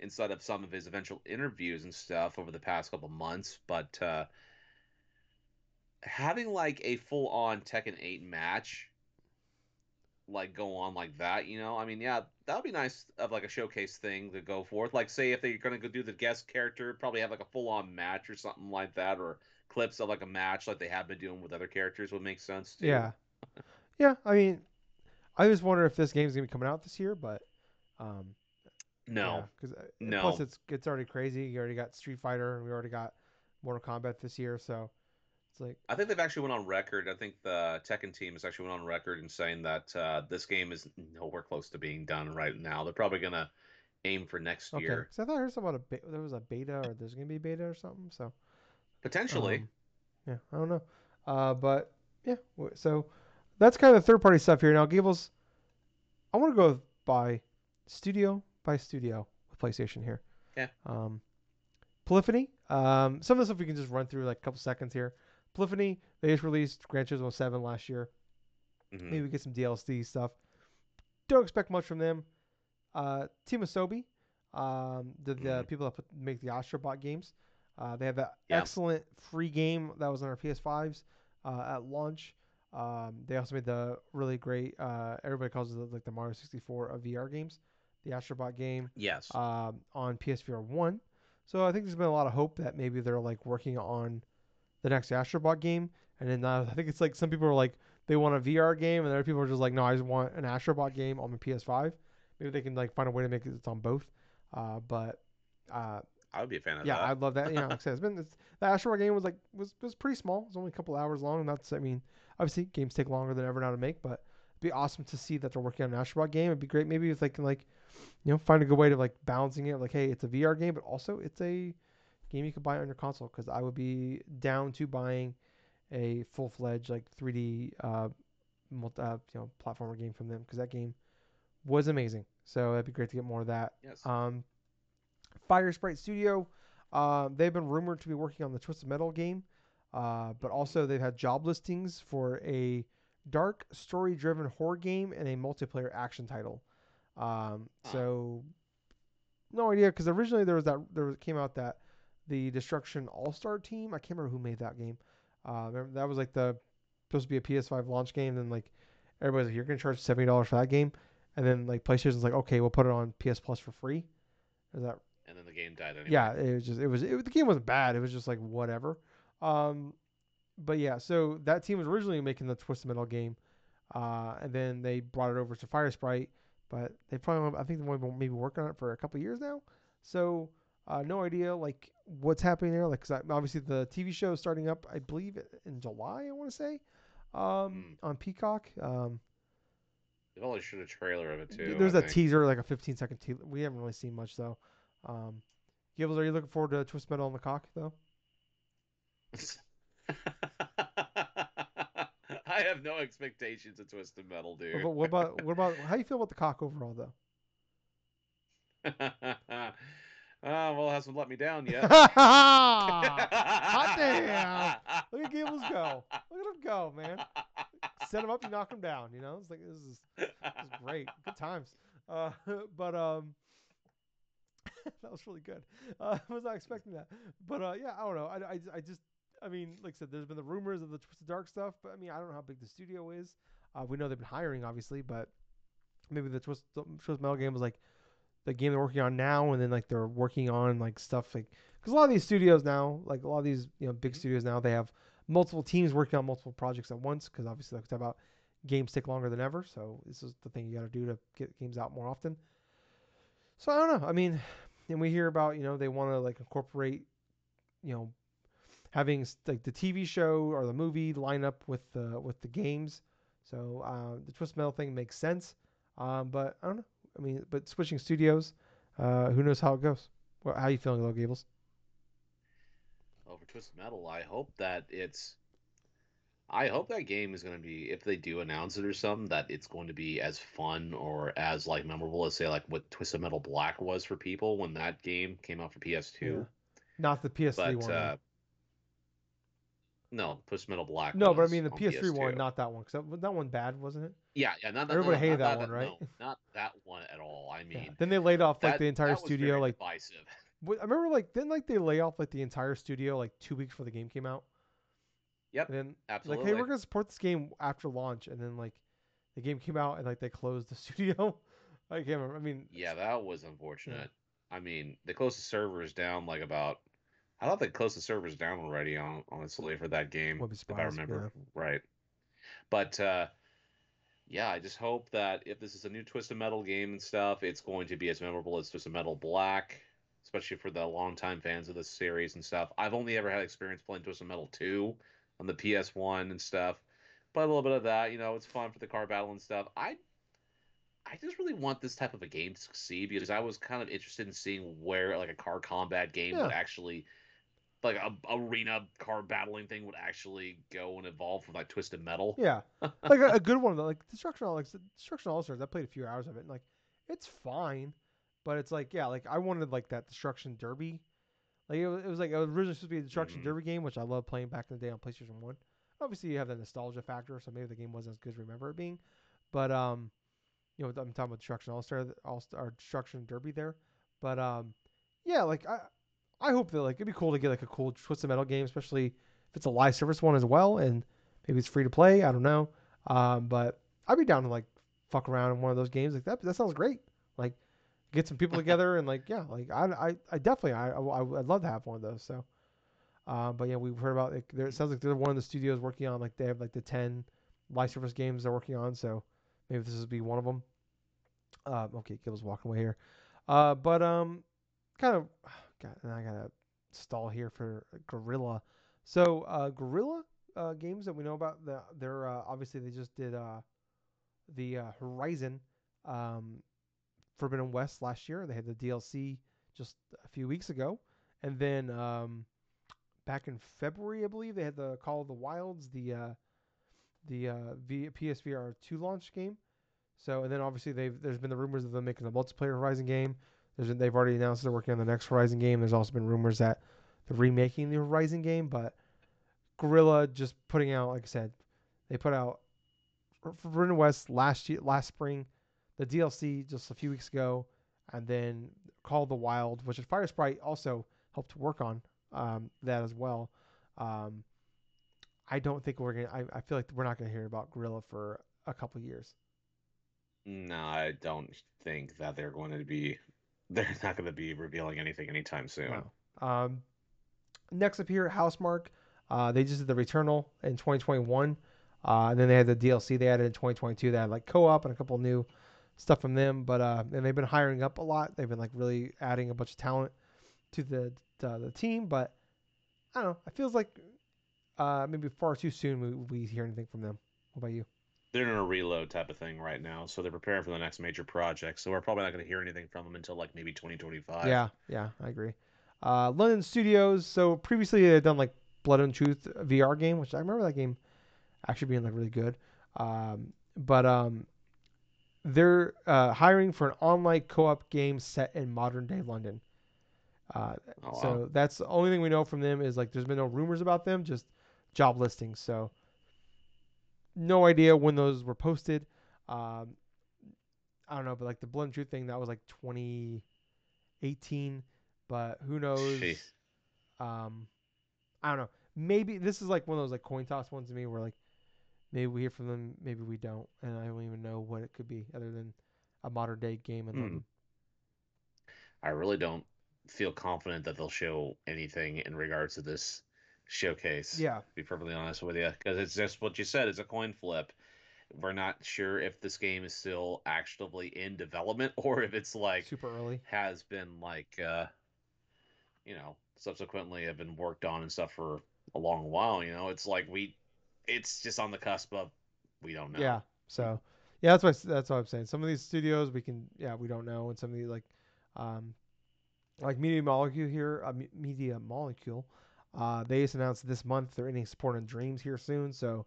inside of some of his eventual interviews and stuff over the past couple months but uh having like a full-on Tekken 8 match like go on like that, you know? I mean, yeah, that would be nice of like a showcase thing to go forth. Like, say if they're gonna go do the guest character, probably have like a full on match or something like that, or clips of like a match like they have been doing with other characters would make sense too. Yeah, yeah. I mean, I just wonder if this game's gonna be coming out this year, but um, No. because No. plus it's it's already crazy. You already got Street Fighter, and we already got Mortal Kombat this year, so it's like I think they've actually went on record. I think the Tekken team has actually went on record in saying that uh, this game is nowhere close to being done right now. They're probably gonna aim for next okay. year, Because I thought I heard something about a be- there was a beta or there's gonna be a beta or something. So potentially. Um, yeah, I don't know. Uh, but yeah, so that's kind of the third party stuff here. Now, Gables, I want to go by studio by studio with PlayStation here. Okay. Um, Polyphony. Um, some of the stuff we can just run through like a couple seconds here. Polyphony, they just released Gran Turismo 7 last year. Mhm. Maybe we get some DLC stuff. Don't expect much from them. Uh, Team Asobi, um, the, the Mhm. people that put, make the Astrobot games, uh, they have that Yeah. excellent free game that was on our PS5s uh, at launch. Um, they also made the really great, uh, everybody calls it like the Mario 64 of VR games, the Astrobot game Yes. um, on PSVR 1. So I think there's been a lot of hope that maybe they're like working on the next Astrobot game. And then uh, I think it's like some people are like, they want a VR game, and other people are just like, no, I just want an Astrobot game on my PS5. Maybe they can like find a way to make it it's on both. Uh, but uh, I would be a fan of yeah, that. Yeah, I'd love that. You know, like I said, it's been it's, the Astrobot game was like was was pretty small. It's only a couple hours long. And that's I mean, obviously games take longer than ever now to make, but it'd be awesome to see that they're working on an Astrobot game. It'd be great maybe if they can like, you know, find a good way to like balancing it. Like, hey, it's a VR game, but also it's a game you could buy on your console. Because I would be down to buying a full fledged like 3D uh, multi, uh, you know platformer game from them because that game was amazing. So that'd be great to get more of that. yes. Um, Fire Sprite Studio, uh, they've been rumored to be working on the Twisted Metal game, uh, but also they've had job listings for a dark story-driven horror game and a multiplayer action title. Um, so no idea because originally there was that there was- came out that the Destruction All Star Team. I can't remember who made that game. Uh, that was like the supposed to be a PS5 launch game. Then like everybody's like, you're gonna charge seventy dollars for that game, and then like PlayStation's like, okay, we'll put it on PS Plus for free. Is that and then the game died anyway. yeah, it was just it was it, the game wasn't bad. It was just like whatever. Um, but yeah, so that team was originally making the Twisted Metal game, uh, and then they brought it over to Fire Sprite. But they probably I think they've been maybe working on it for a couple years now. So uh, no idea like what's happening there. Like 'cause I, obviously the TV show is starting up, I believe in July. I want to say um, on Peacock. Um, They've only shown a trailer of it too. there's I a think. teaser, like a 15 second teaser. We haven't really seen much though. Um, Gibbles, are you looking forward to Twist Metal on the cock though? I have no expectations of Twisted Metal, dude. But what about what about how you feel about the cock overall though? uh, well, it hasn't let me down yet. Hot damn! Look at Gables go. Look at him go, man. Set him up, you knock him down. You know, it's like this is, this is great. Good times. Uh, but um, that was really good. Uh, I was not expecting that, but uh, yeah, I don't know. I, I, I just, I mean, like I said, there's been the rumors of the Twisted Dark stuff, but I mean, I don't know how big the studio is. Uh, we know they've been hiring, obviously, but maybe the Twist, the Twist Metal game was like the game they're working on now, and then like they're working on like stuff like because a lot of these studios now, like a lot of these you know big studios now, they have multiple teams working on multiple projects at once. Because obviously, like we talk about, games take longer than ever, so this is the thing you got to do to get games out more often. So I don't know. I mean, and we hear about you know they want to like incorporate, you know, having like the TV show or the movie line up with the with the games. So uh, the Twist Metal thing makes sense. Um, but I don't know. I mean, but switching studios, uh, who knows how it goes? Well, how are you feeling, though, Gables? Over Twisted Metal, I hope that it's. I hope that game is going to be, if they do announce it or something, that it's going to be as fun or as like memorable as say like what Twisted Metal Black was for people when that game came out for PS2. Yeah. Not the PS3 But one. uh, no, Twisted Metal Black. no, but I mean the on PS3 one, PS2. not that one. Cause that, that one bad, wasn't it? Yeah, yeah, not, Everybody no, hated not that one, right? No, not that one at all. I Yeah. mean, Then they laid off like that- the entire that was studio. Like divisive. I remember like didn't like they lay off like the entire studio like two weeks before the game came out. Yep, And then absolutely. like, hey, we're gonna support this game after launch, and then like the game came out and like they closed the studio. I can't remember. I mean, Yeah, that was unfortunate. I mean, they closed the servers down like about. I thought they closed the servers down already. On honestly for that game, if I remember right. But uh, yeah, I just hope that if this is a new Twisted Metal game and stuff, it's going to be as memorable as Twisted Metal Black, especially for the longtime fans of the series and stuff. I've only ever had experience playing Twisted Metal 2 on the PS1 and stuff, but a little bit of that, you know, it's fun for the car battle and stuff. I I just really want this type of a game to succeed because I was kind of interested in seeing where like a car combat game would actually like a arena car battling thing would actually go and evolve with like twisted metal. yeah, like a, a good one though. Like Destruction All like Destruction All Stars. I played a few hours of it. And, like it's fine, but it's like yeah, like I wanted like that Destruction Derby. Like it was, it was like it was originally supposed to be a Destruction Mhm. Derby game, which I love playing back in the day on PlayStation One. Obviously, you have the nostalgia factor, so maybe the game wasn't as good as remember it being. But um, you know, I'm talking about Destruction All Star, All Star Destruction Derby there. But um, yeah, like I, I hope that like it'd be cool to get like a cool Twisted Metal game, especially if it's a live service one as well, and maybe it's free to play. I don't know. Um, but I'd be down to like fuck around in one of those games. Like that, that sounds great. Like get some people together and like yeah, like I, I, I definitely I, I, I'd love to have one of those. So, um, but yeah, we've heard about like there. It sounds like they're one of the studios working on like they have like the ten live service games they're working on. So maybe this would be one of them. Um, okay, Gil's walking away here. Uh, but um, kind of, God, and I gotta stall here for Guerrilla. So uh, Guerrilla uh, games that we know about, the, they're uh, obviously they just did uh, the uh, Horizon um, Forbidden West last year. They had the DLC just a few weeks ago, and then um, back in February, I believe they had the Call of the Wilds, the uh, the uh, v- PSVR two launch game. So and then obviously they've there's been the rumors of them making a multiplayer Horizon game. There's they've already announced they're working on the next Horizon game. There's also been rumors that they're remaking the Horizon game, but Guerrilla just putting out, like I said, they put out for Forbidden West last year, last spring, the DLC just a few weeks ago, and then Call the Wild, which Fire Sprite also helped work on um, that as well. Um, I don't think we're gonna. I, I feel like we're not gonna hear about Guerrilla for a couple years. No, I don't think that they're going to be. They're not going to be revealing anything anytime soon. No. Um, next up here, Housemarque. Uh, they just did the Returnal in 2021, uh, and then they had the DLC they added in 2022. They had like co-op and a couple new stuff from them. But uh, and they've been hiring up a lot. They've been like really adding a bunch of talent to the the, the team. But I don't know. It feels like uh, maybe far too soon we, we hear anything from them. What about you? They're in a reload type of thing right now, so they're preparing for the next major project. So we're probably not going to hear anything from them until like maybe 2025. Yeah, yeah, I agree. Uh, London Studios. So previously they had done like Blood and Truth VR game, which I remember that game actually being like really good. Um, but um, they're uh, hiring for an online co-op game set in modern day London. Uh, Oh, wow. so that's the only thing we know from them is like there's been no rumors about them, just job listings. So no idea when those were posted. Um, I don't know, but like the and Truth thing that was like 2018, but who knows? Jeez. Um, I don't know. Maybe this is like one of those like coin toss ones to me where like maybe we hear from them, maybe we don't, and I don't even know what it could be other than a modern day game and them. I really don't feel confident that they'll show anything in regards to this showcase. Yeah, to be perfectly honest with you, because it's just what you said. It's a coin flip. We're not sure if this game is still actively in development or if it's like super early. has been like, uh, you know, subsequently have been worked on and stuff for a long while. You know, it's like we, it's just on the cusp of we don't know. Yeah. So yeah, that's what that's what I'm saying. Some of these studios we can yeah we don't know, and some of these like um like Media Molecule here, uh, Media Molecule, uh, they just announced this month they're ending support on Dreams here soon. So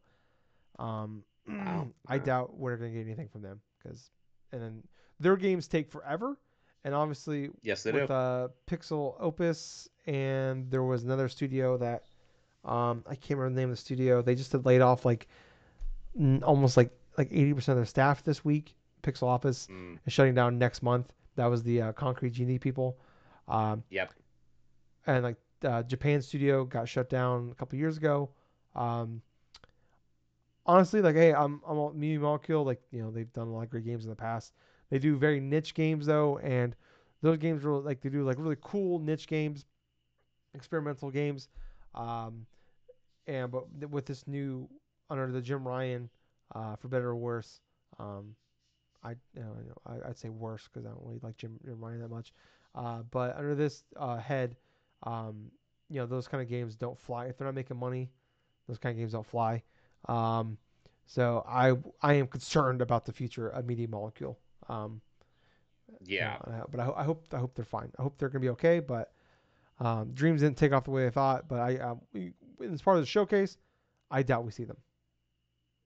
um I doubt we're gonna get anything from them because and then their games take forever, and obviously Yes, they with do. uh, Pixelopus, and there was another studio that um, I can't remember the name of the studio. They just had laid off like n- almost like like eighty percent of their staff this week. Pixelopus Mm, is shutting down next month. That was the uh, Concrete Genie people, um, yep. and like uh, Japan studio got shut down a couple years ago. Um, honestly, like hey, I'm I'm all, Molecule. Like you know they've done a lot of great games in the past. They do very niche games though, and those games are like they do like really cool niche games, experimental games. Um, and but with this new under the Jim Ryan, uh, for better or worse, um, I you know, I, I'd say worse because I don't really like Jim, Jim Ryan that much. Uh, but under this uh, head, um, you know those kind of games don't fly if they're not making money. Those kind of games don't fly. Um, so I I am concerned about the future of Media Molecule. Um, you Yeah. know, but I, I hope I hope they're fine. I hope they're gonna be okay. But um, Dreams didn't take off the way I thought. But I um, we, as part of the showcase, I doubt we see them.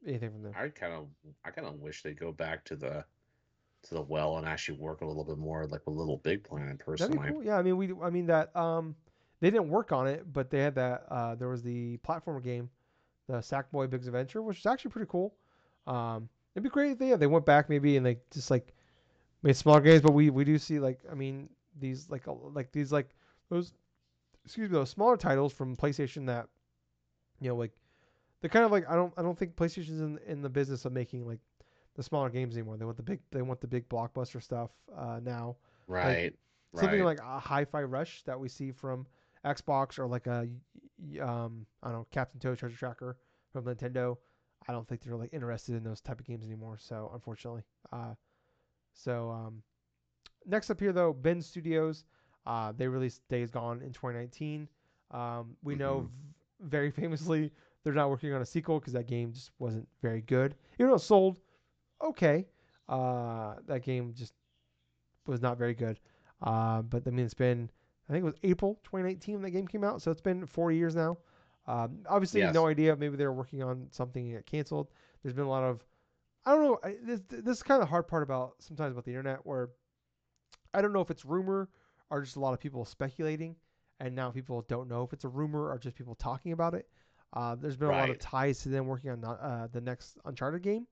Anything from them? I kind of, I kind of wish they'd go back to the, to the well and actually work a little bit more like a Little Big Planet. That'd Personally, cool. Yeah, I mean we I mean that um they didn't work on it, but they had that uh there was the platformer game, the Sackboy Big's Adventure, which was actually pretty cool. Um it'd be great if they yeah, they went back maybe and they just like made smaller games, but we we do see like I mean these like like these like those excuse me those smaller titles from PlayStation that you know like they're kind of like I don't I don't think PlayStation's in in the business of making like the smaller games anymore. They want the big they want the big blockbuster stuff uh now right? something right. like a hi-fi rush that we see from xbox or like a um i don't know captain toad treasure tracker from nintendo i don't think they're like interested in those type of games anymore so unfortunately. Uh so um next up here though Bend studios uh they released days gone in 2019 um we know Mhm. v- very famously they're not working on a sequel because that game just wasn't very good. Even though it sold okay uh that game just was not very good. Uh, but I mean, it's been I think it was April 2019 when that game came out, so it's been four years now. Um, obviously, Yes. no idea. Maybe they were working on something and it canceled. There's been a lot of I don't know. I, this this is kind of the hard part about sometimes about the internet where I don't know if it's rumor or just a lot of people speculating, and now people don't know if it's a rumor or just people talking about it. Uh, there's been a lot of ties to them working on uh, the next Uncharted game,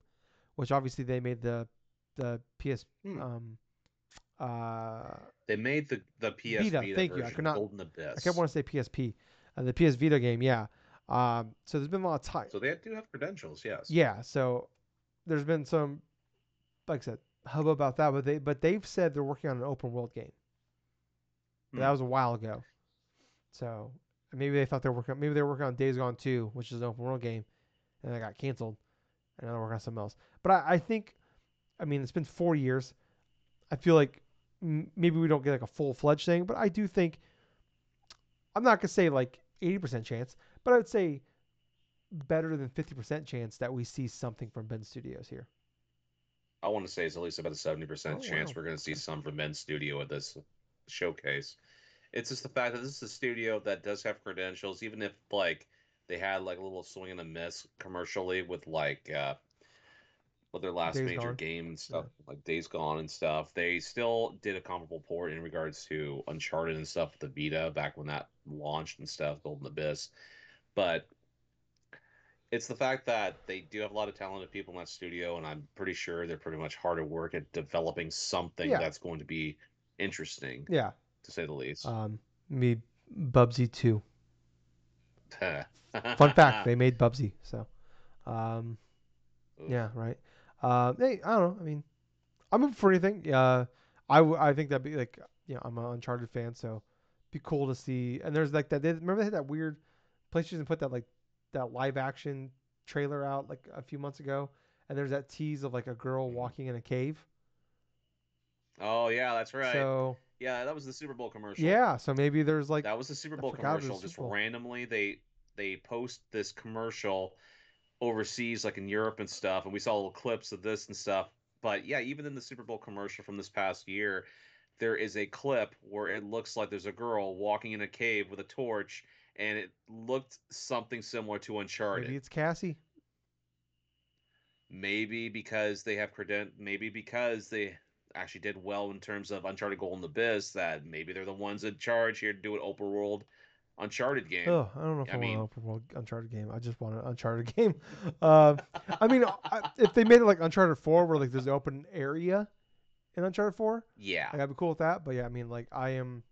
which obviously they made the the PS Hmm. um, uh, They made the the PS Vita, Vita, thank you. I could not- Golden Abyss. I kept wanting to say PSP, uh, the PS Vita game, yeah. Um, so there's been a lot of time. So they do have credentials, yes. Yeah, so there's been some, like I said, hubbub about that, but they but they've said they're working on an open world game. But That Hmm. was a while ago. So maybe they thought they were working. Maybe they were working on Days Gone 2, which is an open world game, and it got canceled, and now they're working on something else. But I, I think, I mean, it's been four years. I feel like maybe we don't get like a full fledged thing, but I do think I'm not gonna say like 80% chance, but I would say better than 50% chance that we see something from Bend Studios here. I want to say it's at least about a seventy percent Oh, chance wow. we're going to see some from Bend Studio at this showcase. It's just the fact that this is a studio that does have credentials, even if like they had like a little swing and a miss commercially with like uh with their last Days major Gone. game and stuff, like Days Gone and stuff. They still did a comparable port in regards to Uncharted and stuff with the Vita back when that launched and stuff, Golden Abyss. But it's the fact that they do have a lot of talented people in that studio, and I'm pretty sure they're pretty much hard at work at developing something Yeah. that's going to be interesting. Yeah. to say the least. Um, me Bubsy too. Fun fact: they made Bubsy. So, um, Oof. yeah, right. Uh, hey, I don't know. I mean, I'm up for anything. Uh, I, w- I think that'd be like, you know, I'm an Uncharted fan, so be cool to see. And there's like that. They, remember they had that weird PlayStation put that like that live action trailer out like a few months ago, and there's that tease of like a girl Mhm. walking in a cave. Oh yeah, that's right. So yeah, that was the Super Bowl commercial. yeah, so maybe there's like that was the Super Bowl forgot it was commercial. Super Just randomly, they they post this commercial overseas, like in Europe and stuff, and we saw little clips of this and stuff. But yeah, even in the Super Bowl commercial from this past year, there is a clip where it looks like there's a girl walking in a cave with a torch, and it looked something similar to Uncharted. maybe it's Cassie. Maybe because they have credent. Maybe because they actually did well in terms of Uncharted Golden Abyss. That maybe they're the ones in charge here to do an open world Uncharted game. Oh, I don't know if I I, want an open world Uncharted game. I just want an Uncharted game. Uh, I mean, if they made it like Uncharted Four, where like there's an open area in Uncharted Four, Yeah. like, I'd be cool with that. But yeah, I mean, like I am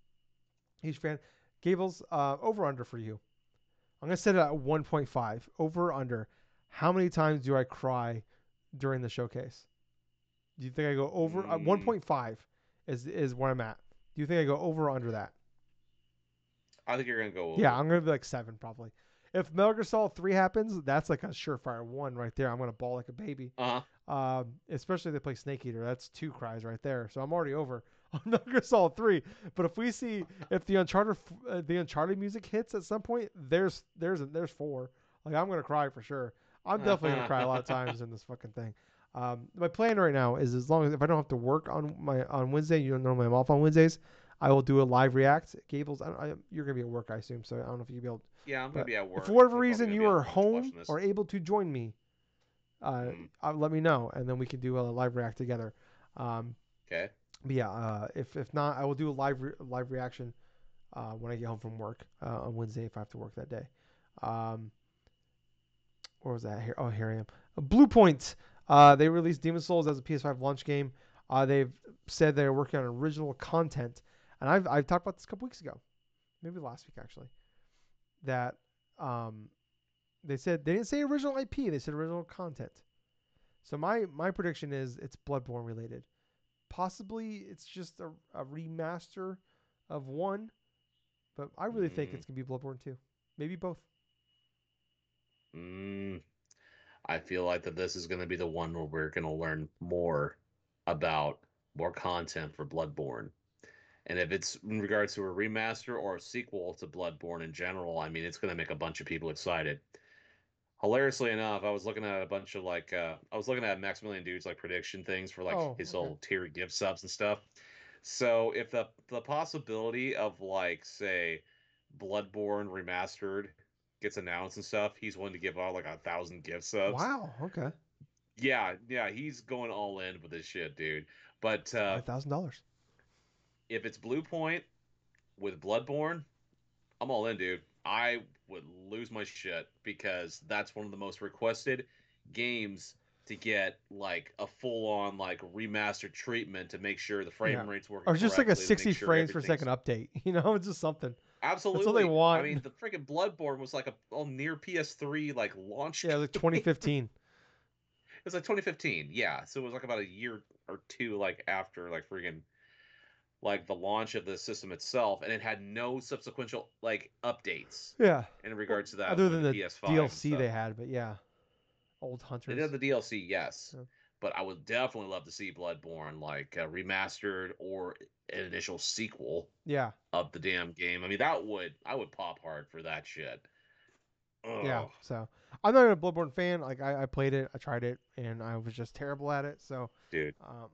a huge fan. Gables, uh, over under for you. I'm gonna set it at 1.5. Over under. How many times do I cry during the showcase? Do you think I go over uh, Mm. 1.5 is is where I'm at. Do you think I go over or under that? I think you're gonna go. Over. Yeah, I'm gonna be like seven probably. If Metal Gear Solid Three happens, that's like a surefire one right there. I'm gonna bawl like a baby. Uh huh. Um, especially if they play Snake Eater, that's two cries right there. So I'm already over on Metal Gear Solid Three. But if we see if the Uncharted uh, the Uncharted music hits at some point, there's there's there's four. Like I'm gonna cry for sure. I'm definitely gonna cry a lot of times in this fucking thing. Um, my plan right now is as long as if I don't have to work on my on Wednesday, you know normally I'm off on Wednesdays. I will do a live react. Gables, I, don't- I, you're gonna be at work, I assume. So I don't know if you'll be able. Yeah, I'm gonna be at work. If for whatever I'm reason you are home or able to join me, uh, Mm. uh, let me know, and then we can do a live react together. Um, Okay. but yeah, uh, if if not, I will do a live re- live reaction uh, when I get home from work uh, on Wednesday if I have to work that day. Um, where was that? Here, oh, here I am. Bluepoint. Uh, they released Demon Souls as a PS5 launch game. Uh, they've said they're working on original content, and I've I've talked about this a couple weeks ago, maybe last week actually. That um, they said they didn't say original IP. They said original content. So my my prediction is it's Bloodborne related. Possibly it's just a, a remaster of one, but I really think Mm. it's gonna be Bloodborne two, maybe both. Mm, I feel like that this is gonna be the one where we're gonna learn more about more content for Bloodborne. And if it's in regards to a remaster or a sequel to Bloodborne in general, I mean, it's going to make a bunch of people excited. Hilariously enough, I was looking at a bunch of like, uh, I was looking at Maximilian Dood's like prediction things for like Oh, his okay. old tier gift subs and stuff. So if the the possibility of like say Bloodborne remastered gets announced and stuff, he's willing to give out like a thousand gift subs. Wow. Okay. Yeah, yeah, he's going all in with this shit, dude. But uh, Five thousand dollars. If it's Bluepoint with Bloodborne, I'm all in, dude. I would lose my shit because that's one of the most requested games to get like a full on like remastered treatment to make sure the frame Yeah. rates work. Or just like a correctly, to make sixty sure frames per second update. You know, it's just something. Absolutely. That's what they want. I mean, the freaking Bloodborne was like a, near PS3 like launch. Yeah, like twenty fifteen. It was like 2015. Yeah, so it was like about a year or two like after like freaking like the launch of the system itself, and it had no subsequent like updates yeah. in regards to that. Other than the PS5 DLC they had, but yeah, old They hunters. did the DLC, yes, Yeah. but I would definitely love to see Bloodborne like uh, remastered or an initial sequel yeah. of the damn game. I mean, that would I would pop hard for that shit. Yeah. So I'm not a Bloodborne fan. Like I, I played it, I tried it, and I was just terrible at it. So dude. um,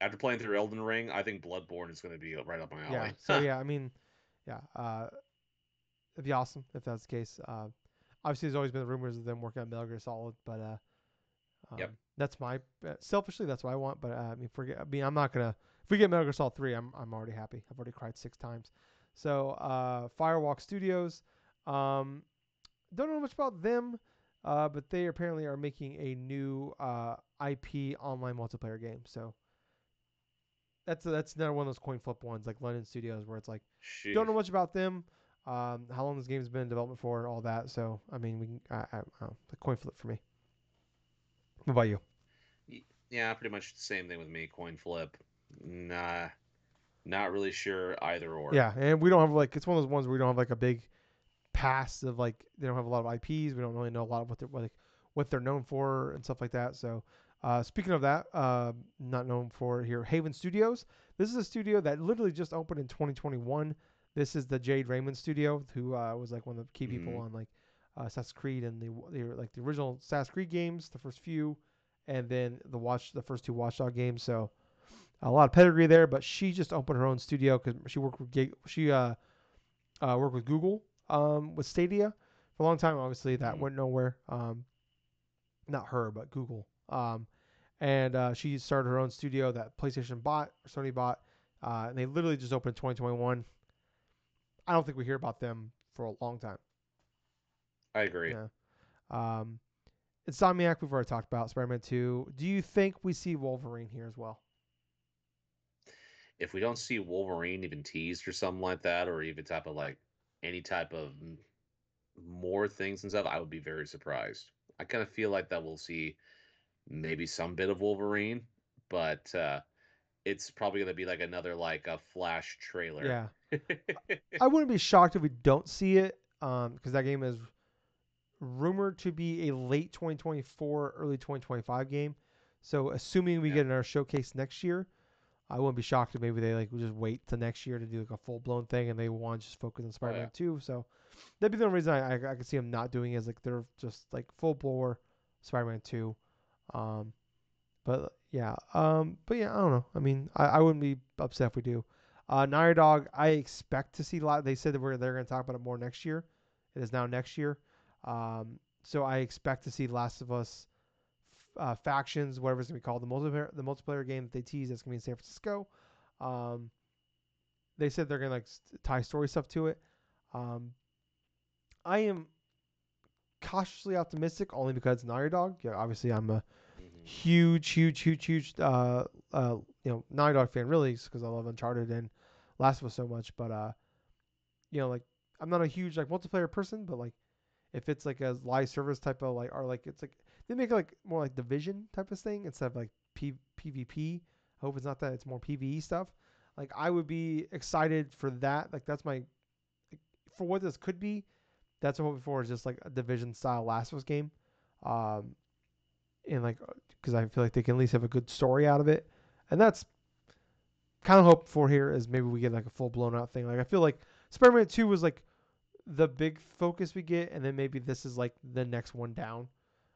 After playing through Elden Ring, I think Bloodborne is going to be right up my alley. yeah. So yeah, I mean, yeah. Uh, it'd be awesome if that's the case. Uh, obviously, there's always been the rumors of them working on Metal Gear Solid, but uh, um, Yep. that's my uh, selfishly that's what I want. But uh, I mean, forget. I mean, I'm not gonna. If we get Metal Gear Solid three, I'm I'm already happy. I've already cried six times. So uh, Firewalk Studios. Um, don't know much about them, uh, but they apparently are making a new uh, IP online multiplayer game. So that's that's another one of those coin flip ones like London Studios where it's like Sheesh. don't know much about them, um, how long this game's been in development for, all that. So I mean, we can I, I, I the coin flip for me. What about you? Yeah, pretty much the same thing with me. Coin flip. Nah, not really sure either or. Yeah, and we don't have like it's one of those ones where we don't have like a big past of like they don't have a lot of IPs. We don't really know a lot of what they're like what they're known for and stuff like that. So uh, speaking of that, uh, not known for here, Haven Studios. This is a studio that literally just opened in 2021. This is the Jade Raymond studio, who uh, was like one of the key people Mhm. on like uh, Assassin's Creed and the, the like the original Assassin's Creed games, the first few, and then the watch the first two Watchdog games. So a lot of pedigree there. But she just opened her own studio because she worked with she uh, uh, worked with Google um, with Stadia for a long time. Obviously, that Mhm. went nowhere. Um, not her, but Google. Um, and uh, she started her own studio that PlayStation bought, or Sony bought, uh, and they literally just opened in 2021. I don't think we hear about them for a long time. I agree. Yeah. Um, Insomniac, we've already talked about. Spider-Man 2. Do you think we see Wolverine here as well? If we don't see Wolverine even teased or something like that, or even type of like any type of more things and stuff, I would be very surprised. I kind of feel like that we'll see maybe some bit of Wolverine, but uh, it's probably gonna be like another like a Flash trailer. Yeah. I wouldn't be shocked if we don't see it um, because that game is rumored to be a late 2024, early 2025 game. So assuming we Yeah. get another showcase next year, I wouldn't be shocked if maybe they like just wait to next year to do like a full blown thing and they want to just focus on Spider-Man 2. So that'd be the only reason I, I, I could see them not doing it is like they're just like full bore Spider-Man 2. Um, but yeah, um, but yeah, I don't know. I mean, I, I wouldn't be upset if we do. Uh, Naughty Dog, I expect to see a lot. They said that we're they're going to talk about it more next year. It is now next year. Um, so I expect to see Last of Us uh, factions, whatever it's going to be called, the multiplayer the multiplayer game that they tease that's going to be in San Francisco. Um, they said they're going to like tie story stuff to it. Um, I am cautiously optimistic only because Naughty Dog. Yeah, obviously I'm a. huge, huge, huge, huge, uh, uh, you know, Naughty Dog fan really, because I love Uncharted and Last of Us so much. But uh, you know, like I'm not a huge like multiplayer person, but like if it's like a live service type of like, or like it's like they make like more like division type of thing instead of like P- PvP. I hope it's not that; it's more PVE stuff. Like I would be excited for that. Like that's my for what this could be. That's what I'm hoping for is just like a division style Last of Us game. Um, and like because I feel like they can at least have a good story out of it, and that's kind of hope for here is maybe we get like a full blown out thing. Like I feel like Spider-Man Two was like the big focus we get, and then maybe this is like the next one down.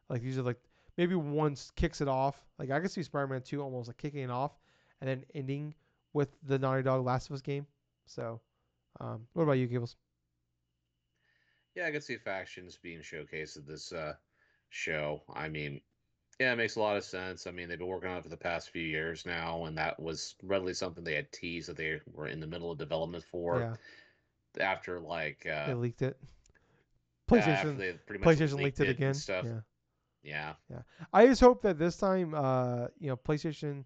Like these are like maybe one s- kicks it off. Like I could see Spider-Man Two almost like kicking it off, and then ending with the Naughty Dog Last of Us game. So, um, what about you, Gables? Yeah, I could see factions being showcased at this uh, show. I mean, yeah, it makes a lot of sense. I mean, they've been working on it for the past few years now, and that was readily something they had teased that they were in the middle of development for. yeah, After like uh, they leaked it. yeah, PlayStation, they pretty much PlayStation leaked it and again. Stuff. Yeah. Yeah. I just hope that this time, uh, you know, PlayStation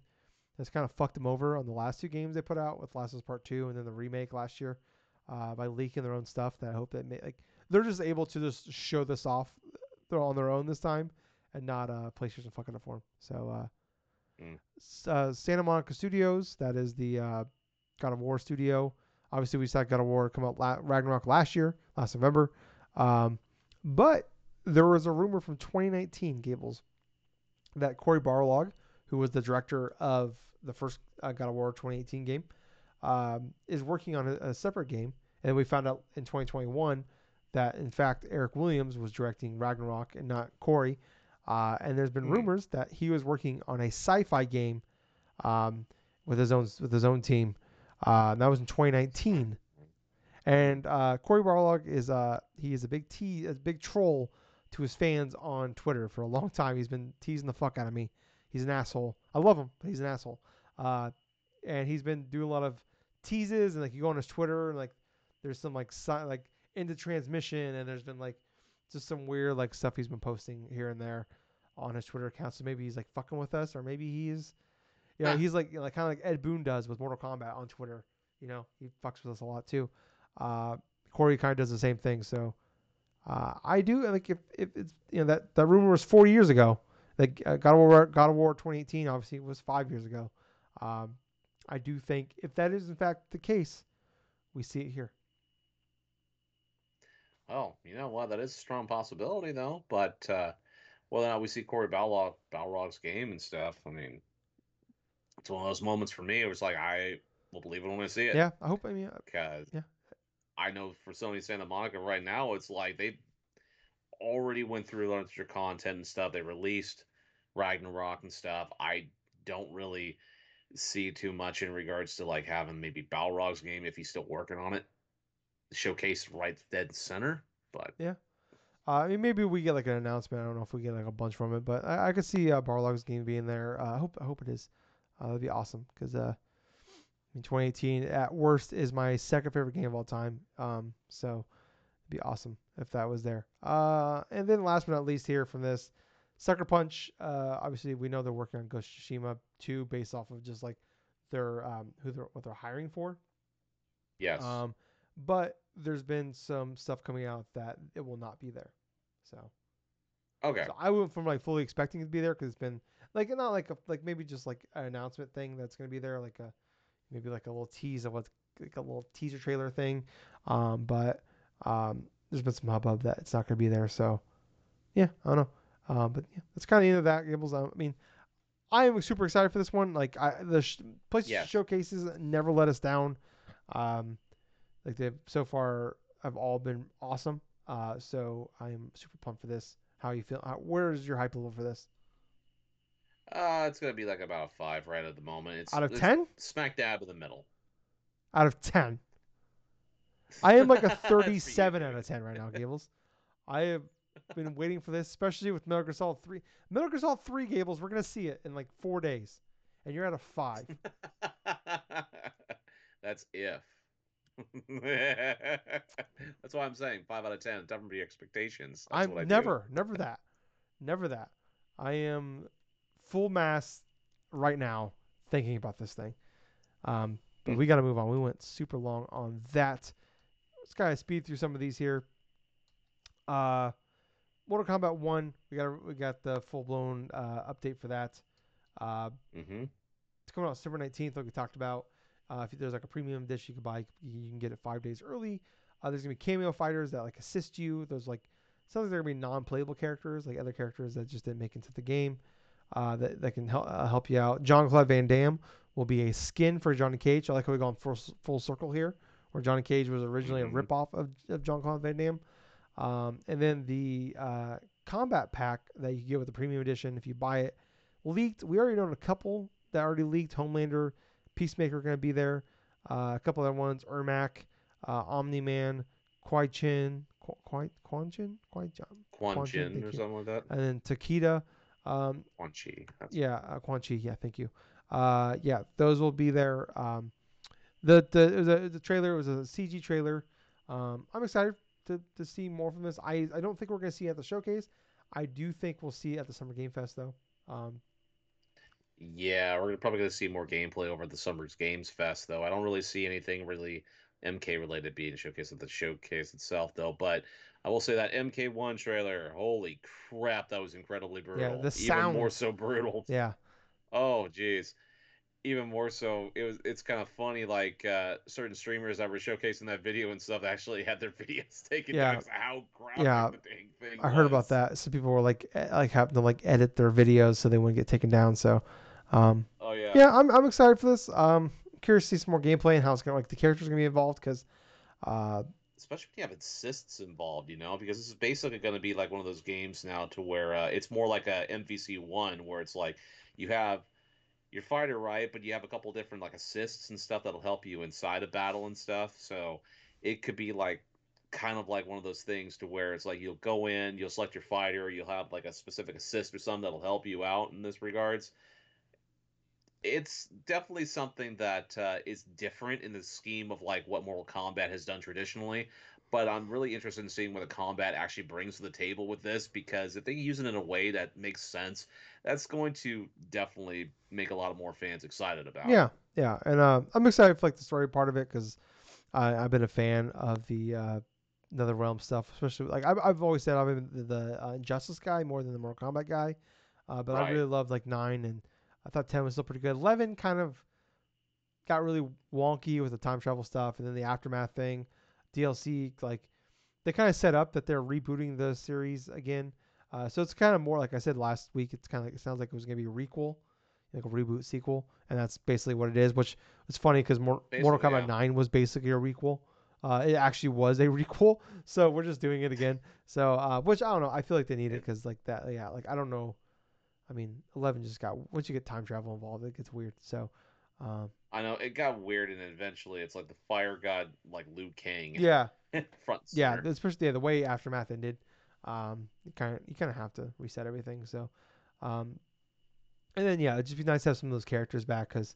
has kind of fucked them over on the last two games they put out with Last of Us Part Two and then the remake last year, uh, by leaking their own stuff. That I hope that may, like they're just able to just show this off, they're on their own this time, and not uh PlayStation fucking it for 'em. So, uh, Mm. uh, Santa Monica Studios, that is the uh, God of War studio. Obviously, we saw God of War come out la- Ragnarok last year, last November. Um, but there was a rumor from 2019, Gables, that Cory Barlog, who was the director of the first uh, God of War 2018 game, um, is working on a, a separate game. And we found out in 2021 that, in fact, Eric Williams was directing Ragnarok and not Cory. Uh, and there's been Hmm. rumors that he was working on a sci-fi game um, with his own with his own team. Uh, and that was in 2019. And uh, Cory Barlog is uh, he is a big te- a big troll to his fans on Twitter for a long time. He's been teasing the fuck out of me. He's an asshole. I love him, but he's an asshole. Uh, and he's been doing a lot of teases and like you go on his Twitter and like there's some like si- like into transmission and there's been like just some weird like stuff he's been posting here and there on his Twitter account. So maybe he's like fucking with us or maybe he's You know, he's like you know, like kind of like Ed Boon does with Mortal Kombat on Twitter. You know, he fucks with us a lot too. Uh, Cory kind of does the same thing. So uh, I do like if, if it's you know that that rumor was four years ago. Like uh, God of War, God of War 2018 obviously was five years ago. Um, I do think if that is in fact the case, we see it here. Oh, you know what? That is a strong possibility, though. But uh, whether or not we see Cory Balrog, Balrog's game and stuff, I mean, it's one of those moments for me. It was like I will believe it when I see it. Yeah, I hope. I mean, because yeah. I know for Sony Santa Monica right now, it's like they already went through a lot of their content and stuff. They released Ragnarok and stuff. I don't really see too much in regards to like having maybe Balrog's game if he's still working on it, showcased right dead center. But yeah, uh, I mean maybe we get like an announcement. I don't know if we get like a bunch from it, but I, I could see uh, Balrog's game being there. Uh, I hope I hope it is. Uh, that'd be awesome because uh, in 2018 at worst is my second favorite game of all time. Um, so it'd be awesome if that was there. Uh, and then last but not least here from this. Sucker Punch, uh, obviously we know they're working on Ghost Tsushima 2 based off of just like their um, who they're what they're hiring for. yes, Um, but there's been some stuff coming out that it will not be there. So, okay, so I went from like fully expecting it to be there because it's been like not like a like maybe just like an announcement thing that's gonna be there like a maybe like a little tease of what's like a little teaser trailer thing. Um, but um, there's been some hubbub that it's not gonna be there. So yeah, I don't know. Uh, but yeah, that's kind of the end of that. Gables. I mean, I am super excited for this one. Like I, the sh- PlayStation Yes. showcases never let us down. Um, like they've so far have all been awesome. Uh, so I am super pumped for this. How you feel? How, where is your hype level for this? uh, it's gonna be like about a five right at the moment. It's Out of ten? smack dab in the middle. Out of ten. I am like a That's for you, 37 out of 10 right now, Gables. I have been waiting for this, especially with Metal Gear Solid 3. Metal Gear Solid 3, Gables, we're going to see it in like four days. And you're at a five. That's if. That's why I'm saying five out of ten. Temper your expectations. That's I'm what I do. never, never that. Never that. I am full mass right now thinking about this thing. Um, but Hmm. we got to move on. We went super long on that. Let's kind of speed through some of these here. Uh, Mortal Kombat 1, we got we got the full blown uh, update for that. Uh, Mm-hmm. it's coming out September 19th, like we talked about. Uh, if there's like a premium dish you can buy, you can get it five days early. Uh, there's gonna be cameo fighters that like assist you. There's like sounds like they're gonna be non-playable characters, like other characters that just didn't make into the game, uh, that that can help uh, help you out. Jean-Claude Van Damme will be a skin for Johnny Cage. I like how we gone full full circle here, where Johnny Cage was originally a ripoff of of Jean-Claude Van Damme. Um, and then the uh, combat pack that you get with the premium edition, if you buy it, leaked. We already know a couple that already leaked. Homelander, Peacemaker going to be there. Uh, a couple other ones: Ermac, uh, Omni Man, Kwai Chin, Kwai Quan Chin, Kwai Chin, Quan Chin, or something like that. and then Takeda. Um, Quan Chi. Yeah, uh, Quan Chi. Yeah, thank you. Uh, yeah, those will be there. Um, the the it was a, the trailer was a CG trailer. Um, I'm excited to, to see more from this. I I don't think we're gonna see it at the showcase. I do think we'll see it at the Summer Game Fest though. Um, Yeah, we're probably going to see more gameplay over the Summer's Games Fest, though. I don't really see anything really MK related being showcased at the showcase itself, though. But I will say that MK1 trailer, holy crap, that was incredibly brutal. the Even more so brutal. yeah, Oh, jeez. Even more so, it was. It's kind of funny. Like uh, certain streamers that were showcasing that video and stuff actually had their videos taken Yeah. down. How graphic Yeah. the dang thing I heard about that. Some people were like eh, like having to like edit their videos so they wouldn't get taken down. So, um, Oh yeah. yeah, I'm I'm excited for this. Um, curious to see some more gameplay and how it's gonna like the characters gonna be involved because, uh, especially when you have assists involved, you know, because this is basically going to be like one of those games now to where uh, it's more like a MVC one, where it's like you have your fighter right, but you have a couple different like assists and stuff that'll help you inside a battle and stuff. So it could be like kind of like one of those things to where it's like you'll go in, you'll select your fighter, you'll have like a specific assist or something that'll help you out in this regards. It's definitely something that uh, is different in the scheme of like what Mortal Kombat has done traditionally, but I'm really interested in seeing what the combat actually brings to the table with this because if they use it in a way that makes sense, that's going to definitely make a lot of more fans excited about. Yeah, yeah, and uh, I'm excited for like the story part of it because I've been a fan of the uh, NetherRealm stuff, especially like I've, I've always said I've been the, the uh, Injustice guy more than the Mortal Kombat guy, uh, but I really love like nine and I thought ten was still pretty good. Eleven kind of got really wonky with the time travel stuff, and then the aftermath thing, DLC like they kind of set up that they're rebooting the series again. Uh, so it's kind of more like I said last week. It's kind of like it sounds like it was gonna be a requel, like a reboot sequel, and that's basically what it is. Which is funny because Mortal Kombat yeah. Nine was basically a requel. Uh, it actually was a requel, so we're just doing it again. So, uh, which I don't know. I feel like they need it because like that. Yeah, like I don't know. I mean, Eleven just got once you get time travel involved, it gets weird. So, um, I know it got weird, and then eventually it's like the fire god, like Liu Kang, yeah, front. yeah, especially yeah, the way aftermath ended. Um, you kind of you kind of have to reset everything. So, um, and then yeah, it'd just be nice to have some of those characters back because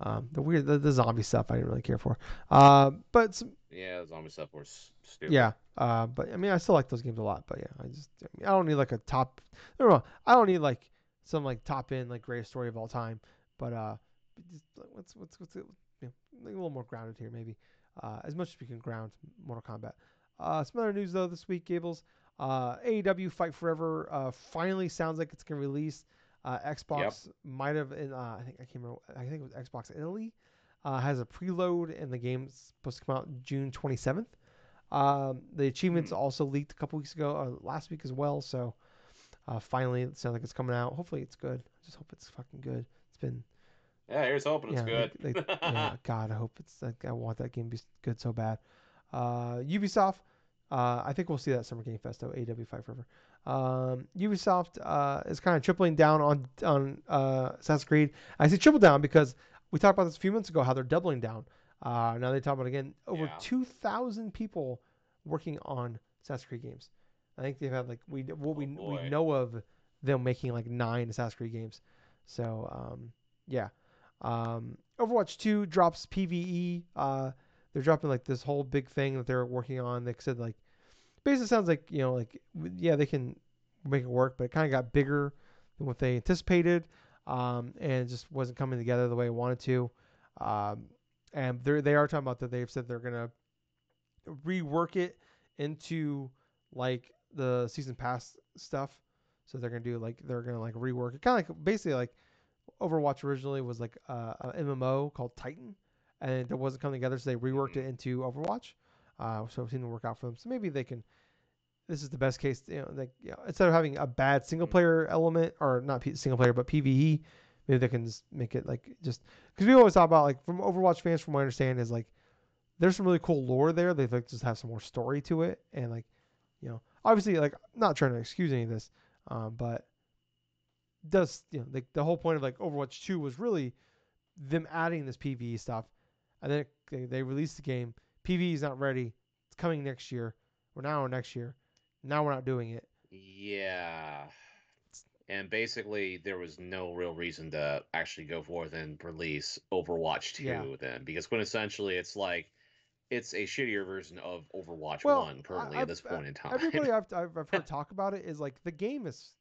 um, the weird the, the zombie stuff I didn't really care for. Uh, but some, yeah, the zombie stuff was stupid. yeah, uh, but I mean I still like those games a lot. But yeah, I just I, mean, I don't need like a top. No, no, I don't need like some like top end like greatest story of all time. But uh, just, what's what's what's it, you know, a little more grounded here maybe. Uh, as much as we can ground Mortal Kombat. Uh, some other news though this week, Gables. Uh, AEW Fight Forever uh, finally sounds like it's gonna release. Uh, Xbox might have in uh, I think I can't remember. I think it was Xbox Italy. Uh, has a preload and the game's supposed to come out June 27th. Um, the achievements Hmm. also leaked a couple weeks ago, uh, last week as well. So uh, finally, it sounds like it's coming out. Hopefully, it's good. I just hope it's fucking good. It's been Yeah, here's hoping it's good. they- they- yeah, God, I hope it's. Like, I want that game to be good so bad. Uh, Ubisoft, uh, I think we'll see that Summer Game Fest though. AEW Fight Forever. Um, Ubisoft uh, is kind of tripling down on on uh, Assassin's Creed. I say triple down because we talked about this a few months ago how they're doubling down. Uh, now they talk about again over Yeah. two thousand people working on Assassin's Creed games. I think they've had like we what we Oh, we boy. know of them making like nine Assassin's Creed games. So um, yeah. Um, Overwatch 2 drops PVE. Uh, they're dropping like this whole big thing that they're working on. They said like basically sounds like you know like yeah they can make it work, but it kind of got bigger than what they anticipated, um, and it just wasn't coming together the way it wanted to. Um, and they they are talking about that they've said they're gonna rework it into like the season pass stuff. So they're gonna do like they're gonna like rework it, kind of like basically like Overwatch originally was like uh, a MMO called Titan, and it wasn't coming together, so they reworked it into Overwatch. Uh, so it seemed to work out for them. So maybe they can. This is the best case. You know, like you know, instead of having a bad single player element or not P- single player but PVE, maybe they can just make it like just because we always talk about like from Overwatch fans, from what I understand, is like there's some really cool lore there. They like just have some more story to it, and like you know, obviously like I'm not trying to excuse any of this, um, but does you know like the whole point of like Overwatch 2 was really them adding this PVE stuff, and then it, they, they released the game. PVE is not ready. It's coming next year. We're now on next year. Now we're not doing it. Yeah. And basically, there was no real reason to actually go forth and release Overwatch 2 Yeah. then, because quintessentially, it's like it's a shittier version of Overwatch Well, 1 currently I- at this point in time. Everybody I've, I've, I've heard talk about it is like the game is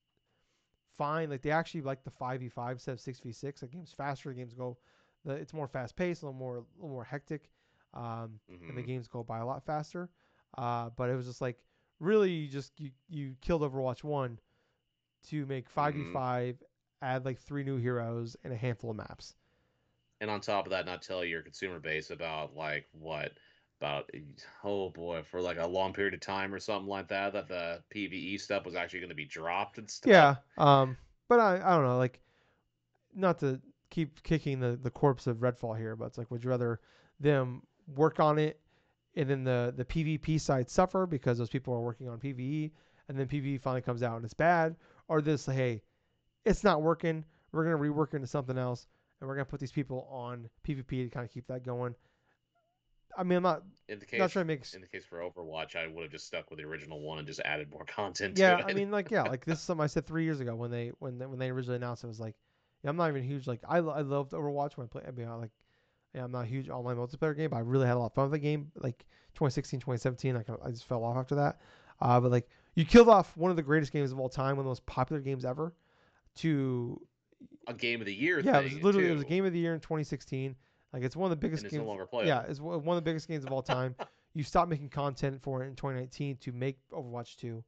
fine. Like they actually like the 5v5 instead of 6v6. The game's faster. The games go, the, it's more fast paced, a little more, a little more hectic. Um, and the Mhm. games go by a lot faster. Uh, but it was just like really you just you, you killed Overwatch one to make 5v5, add like three new heroes and a handful of maps. and on top of that, not tell your consumer base about like what about oh boy for like a long period of time or something like that that the PVE stuff was actually going to be dropped and stuff. Yeah. Um, but I, I don't know, like, not to keep kicking the, the corpse of Redfall here, but it's like, would you rather them work on it and then the, the PvP side suffer because those people are working on PvE and then PvE finally comes out and it's bad? Or this, hey, it's not working. We're to rework into something else and we're to put these people on PvP to kind of keep that going. I mean, I'm not, In the case not trying to make in the case for Overwatch, I would have just stuck with the original one and just added more content yeah, to it. I mean, like, yeah, like this is something I said three years ago when they when they, when they originally announced it. Was like, yeah, I'm not even huge. Like, I, I loved Overwatch when I played. I mean, I like, Yeah, I'm not a huge online multiplayer game, but I really had a lot of fun with the game. Like 2016, 2017, I, I just fell off after that. Uh, but like you killed off one of the greatest games of all time, one of the most popular games ever, to A game of the year. yeah, it was literally it was a game of the year in 2016. Like it's one of the biggest no games. playable. Yeah, it's one one of the biggest games of all time. you stopped making content for it in 2019 to make Overwatch 2.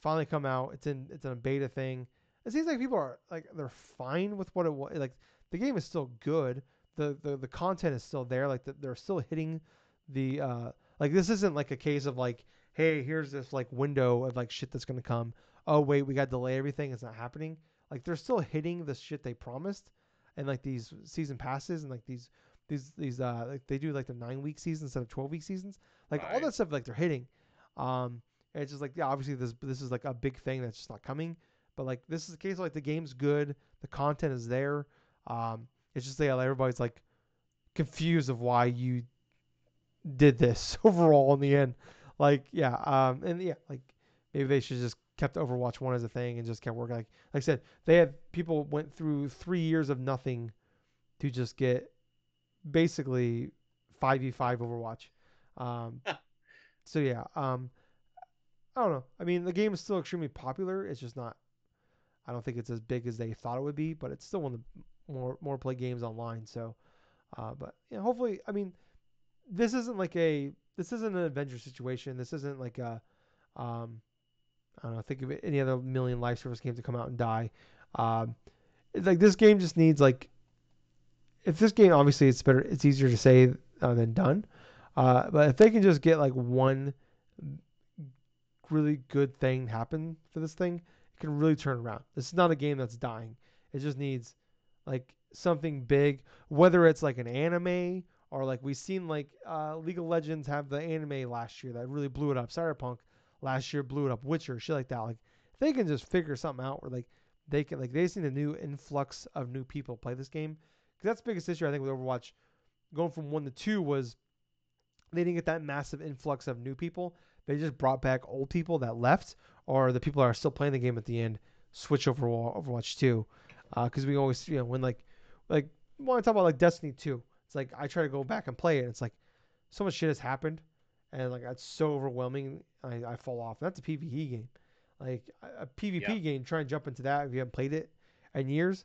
Finally come out. It's in it's in a beta thing. It seems like people are like they're fine with what it was. Like the game is still good. The the, the content is still there. Like the, they're still hitting the uh like this isn't like a case of like hey here's this like window of like shit that's gonna come. Oh wait we got to delay everything. It's not happening. Like they're still hitting the shit they promised, and like these season passes and like these these these uh like they do like the nine week seasons instead of twelve week seasons. Like all Right. that stuff like they're hitting. Um, and it's just like yeah, obviously this this is like a big thing that's just not coming. But like this is the case like the game's good, the content is there. Um, it's just yeah, everybody's like confused of why you did this overall in the end. Like yeah, um, and yeah, like maybe they should just kept Overwatch one as a thing and just kept working. Like like I said, they had people went through three years of nothing to just get basically five v five Overwatch. Um, so yeah, um, I don't know. I mean, the game is still extremely popular. It's just not. I don't think it's as big as they thought it would be, but it's still one of the more more play games online. So, uh, but yeah, hopefully, I mean, this isn't like a this isn't an adventure situation. This isn't like a um, I don't know. Think of it, any other million life service game to come out and die. Um, like this game just needs like if this game obviously it's better it's easier to say uh, than done. Uh, but if they can just get like one really good thing happen for this thing, it can really turn around. This is not a game that's dying. It just needs like something big, whether it's like an anime or like we've seen like uh, League of Legends have the anime last year that really blew it up. Cyberpunk last year blew it up. Witcher, shit like that. Like they can just figure something out where like they can like they just need a new influx of new people play this game. Because that's the biggest issue I think with Overwatch going from one to two was they didn't get that massive influx of new people. They just brought back old people that left, or the people that are still playing the game at the end switch over Overwatch 2. Uh, because we always, you know, when like, like, when I talk about like Destiny 2, it's like I try to go back and play it. And it's like so much shit has happened, and like it's so overwhelming. I, I fall off. That's a PvE game. Like a, PvP Yeah. game, try and jump into that if you haven't played it in years.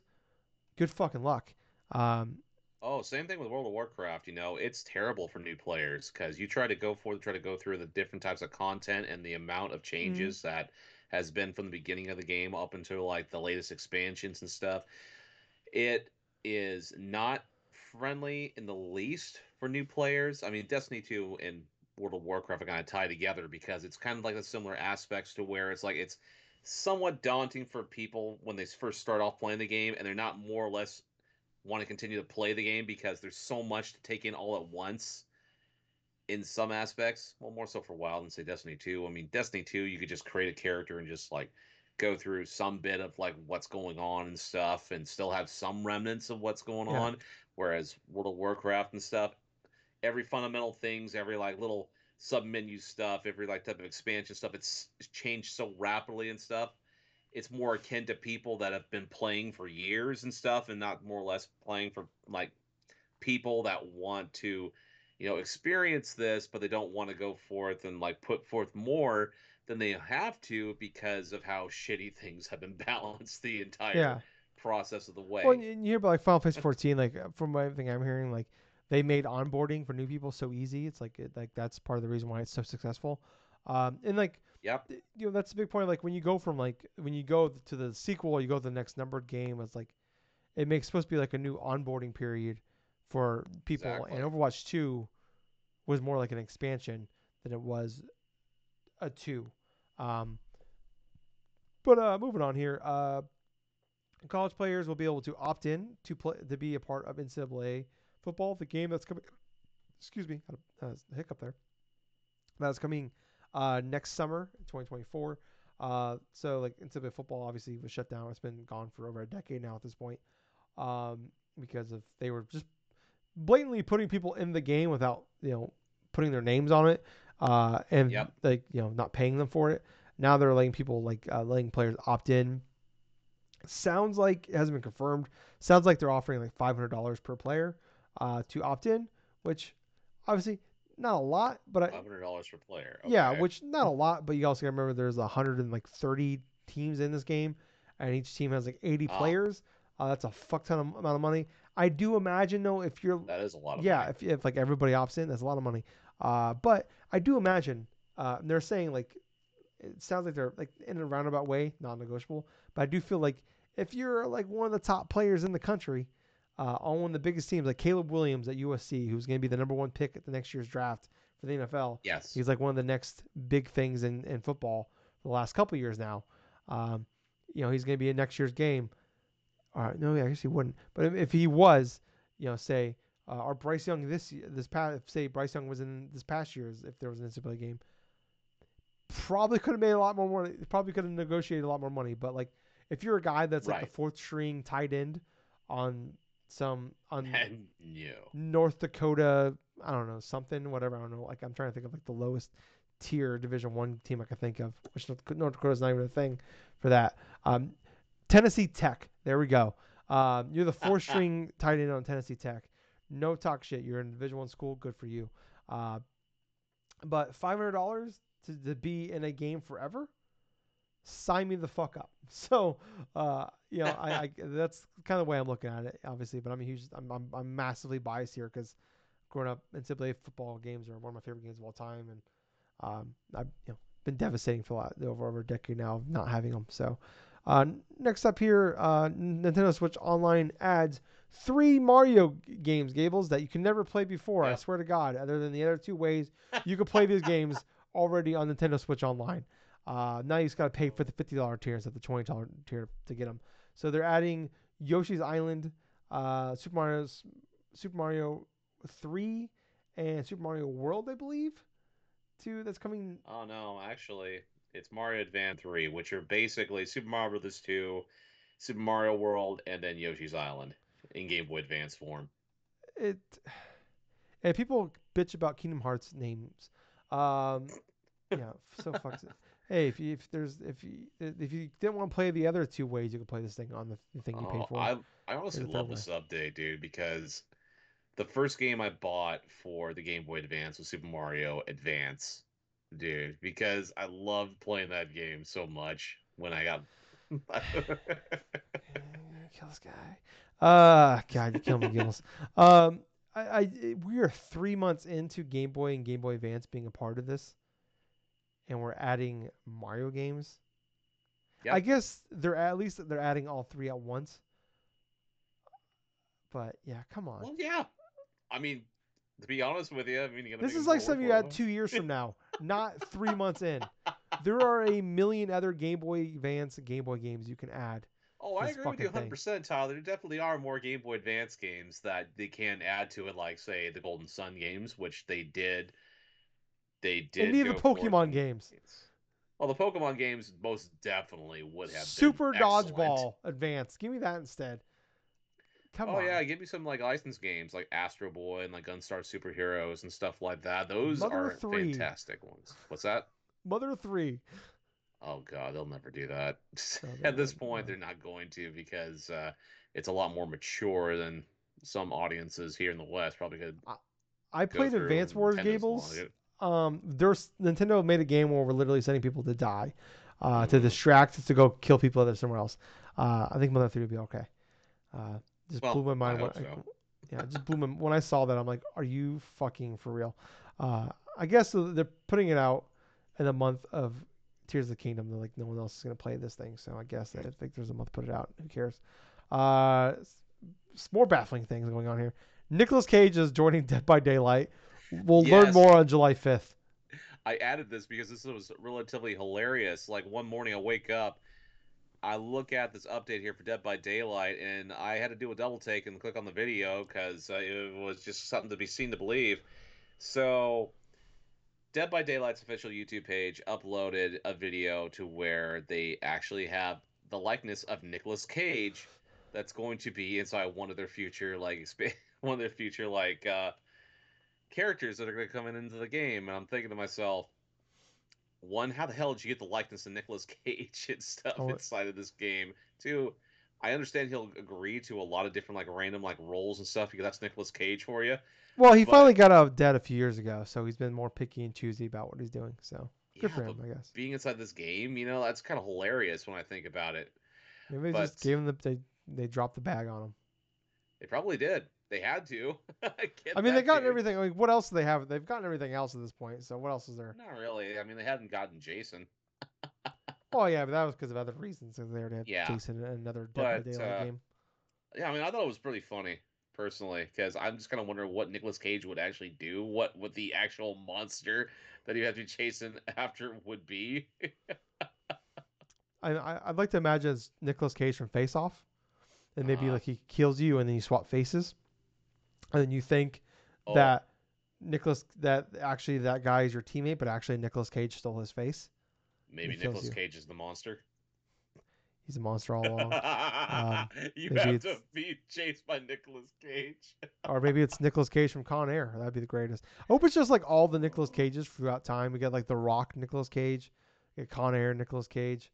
Good fucking luck. Um, Oh, same thing with World of Warcraft. You know, it's terrible for new players because you try to go for try to go through the different types of content and the amount of changes that has been from the beginning of the game up until like the latest expansions and stuff. It is not friendly in the least for new players. I mean, Destiny 2 and World of Warcraft are kind of tie together because it's kind of like the similar aspects to where it's like it's somewhat daunting for people when they first start off playing the game and they're not more or less want to continue to play the game because there's so much to take in all at once in some aspects. Well, more so for WoW than say Destiny 2. I mean, Destiny 2, you could just create a character and just like go through some bit of like what's going on and stuff and still have some remnants of what's going Yeah. on. Whereas World of Warcraft and stuff, every fundamental things, every like little sub menu stuff, every like type of expansion stuff, it's, it's changed so rapidly and stuff it's more akin to people that have been playing for years and stuff and not more or less playing for like people that want to you know experience this but they don't want to go forth and like put forth more than they have to because of how shitty things have been balanced the entire yeah. process of the way Well, you hear about like Final Fantasy 14, like from everything I'm hearing, like they made onboarding for new people so easy. It's like it, like that's part of the reason why it's so successful. Um, and like yep you know that's a big point. Like when you go from like when you go to the sequel, or you go to the next numbered game. It's like it makes supposed to be like a new onboarding period for people. Exactly. And Overwatch 2 was more like an expansion than it was a two. Um, but uh, moving on here, uh, college players will be able to opt in to play to be a part of NCAA football, the game that's coming. Excuse me, had a, a hiccup there. That's coming uh, next summer, 2024. Uh, so like NCAA football obviously was shut down. It's been gone for over a decade now at this point, um, because of they were just blatantly putting people in the game without you know putting their names on it, uh, and Yep. like you know not paying them for it. Now they're letting people like uh, letting players opt in. Sounds like it hasn't been confirmed. Sounds like they're offering like five hundred dollars per player. Uh, to opt in, which obviously not a lot, but I, Five hundred dollars per player. yeah, which not a lot, but you also gotta remember there's a hundred and like thirty teams in this game, and each team has like eighty Ah. players. Uh, that's a fuck ton of amount of money. I do imagine though, if you're that is a lot of yeah, money. if, if like everybody opts in, that's a lot of money. Uh, but I do imagine uh, they're saying like it sounds like they're like in a roundabout way, non-negotiable. But I do feel like if you're like one of the top players in the country, uh, on one of the biggest teams, like Caleb Williams at USC, who's going to be the number one pick at the next year's draft for the NFL, Yes. he's like one of the next big things in, in football for the last couple years now. Um, you know, he's going to be in next year's game. All right, no, I guess he wouldn't. But if, if he was, you know, say, uh, or Bryce Young this this past, say Bryce Young was in this past year's, if there was an NCAA game, probably could have made a lot more money. Probably could have negotiated a lot more money. But like, if you're a guy that's like the fourth string tight end on some on no. North Dakota, I don't know, something, whatever. I don't know. Like I'm trying to think of like the lowest tier Division One team I can think of, which North Dakota's not even a thing for that. Um, Tennessee Tech. There we go. Um, you're the four string tight end on Tennessee Tech. No talk shit. You're in Division One school. Good for you. Uh, but five hundred dollars to, to be in a game forever. Sign me the fuck up. So, uh, you know, I, I that's kind of the way I'm looking at it, obviously. But I'm a huge, I'm, I'm, I'm massively biased here because growing up, NCAA football games are one of my favorite games of all time, and um, I've you know been devastating for a lot over over a decade now of not having them. So, uh, next up here, uh, Nintendo Switch Online adds three Mario games, Gables, that you can never play before. I swear to God, other than the other two ways you could play these games already on Nintendo Switch Online. Uh, now you just got to pay for the fifty dollar tier instead of the twenty dollar tier to get them. So they're adding Yoshi's Island, uh, Super Mario's Super Mario three, and Super Mario World, I believe. Two that's coming. Oh no, actually, it's Mario Advance 3, which are basically Super Mario Bros. 2, Super Mario World, and then Yoshi's Island in Game Boy Advance form. It and people bitch about Kingdom Hearts names. Um, yeah, so fucks it. Hey, if you, if there's if you if you didn't want to play the other two ways, you could play this thing on the, thing you paid Oh, for. I I honestly love this update, dude, because the first game I bought for the Game Boy Advance was Super Mario Advance, dude, because I loved playing that game so much when I got. kill this guy. Uh God, you kill me, Gills. Um, I, I we are three months into Game Boy and Game Boy Advance being a part of this, and we're adding Mario games. Yep. I guess they're at least they're adding all three at once. But yeah, come on. well, yeah. I mean, to be honest with you, I mean, This is like something you had two years from now, not three months in. There are a million other Game Boy Advance and Game Boy games you can add. Oh, I agree with you 100%, Tyler. There definitely are more Game Boy Advance games that they can add to it, like, say, the Golden Sun games, which they did. They did. and even go the Pokemon games. Well, the Pokemon games most definitely would have Super. Dodgeball Advance. Give me that instead. Come oh on. yeah, give me some like licensed games like Astro Boy and like Gunstar Superheroes and stuff like that. Those Mother are three. fantastic ones. What's that? Mother 3. Oh god, they'll never do that. At this point, they're not going to because uh, it's a lot more mature than some audiences here in the West probably could. I go played Advance Wars Gables. Um, there's Nintendo made a game where we're literally sending people to die, uh, to Mhm. distract, to go kill people that are somewhere else. Uh, I think Mother 3 would be okay. Uh, just Well, blew my mind. hope when, so. yeah, just blew my when I saw that. I'm like, are you fucking for real? Uh, I guess they're putting it out in the month of Tears of the Kingdom. They're like, no one else is gonna play this thing, so I guess I think there's a month to put it out. Who cares? Uh, s- s- more baffling things going on here. Nicolas Cage is joining Dead by Daylight. We'll learn more on July 5th. I added this because this was relatively hilarious. Like one morning, I wake up, I look at this update here for Dead by Daylight, and I had to do a double take and click on the video because uh, it was just something to be seen to believe. So, Dead by Daylight's official YouTube page uploaded a video to where they actually have the likeness of Nicolas Cage that's going to be inside one of their future like one of their future like uh characters that are going to come in into the game and i'm thinking to myself one how the hell did you get the likeness of Nicolas Cage and stuff Oh, inside of this game two I understand he'll agree to a lot of different like random like roles and stuff because that's Nicolas Cage for you. Well, he But- finally got out of debt a few years ago, so he's been more picky and choosy about what he's doing. So good Yeah, for him, I guess. being inside this game, you know, that's kind of hilarious when I think about it. Maybe they just but- gave him the they they dropped the bag on him. They probably did. They had to. I mean, they got everything. Like, what else do they have? They've gotten everything else at this point. So what else is there? Not really. I mean, they hadn't gotten Jason. Oh yeah, but that was because of other reasons. Because they already had Yeah. Jason in another Dead by Daylight uh, game. Yeah, I mean, I thought it was pretty funny personally because I'm just kind of wondering what Nicolas Cage would actually do, what what the actual monster that he had to be chasing after would be. I, I I'd like to imagine it's Nicolas Cage from Face Off, and maybe Uh-huh. like he kills you, and then you swap faces, and then you think Oh, that Nicolas that actually that guy is your teammate, but actually Nicolas Cage stole his face. maybe he kills Nicolas you. Cage is the monster. He's a monster all along. you maybe have to be chased by Nicolas Cage. or maybe it's Nicolas Cage from Con Air. That'd be the greatest. I hope it's just like all the Nicolas Cages throughout time. We get like The Rock Nicolas Cage, get Con Air Nicolas Cage.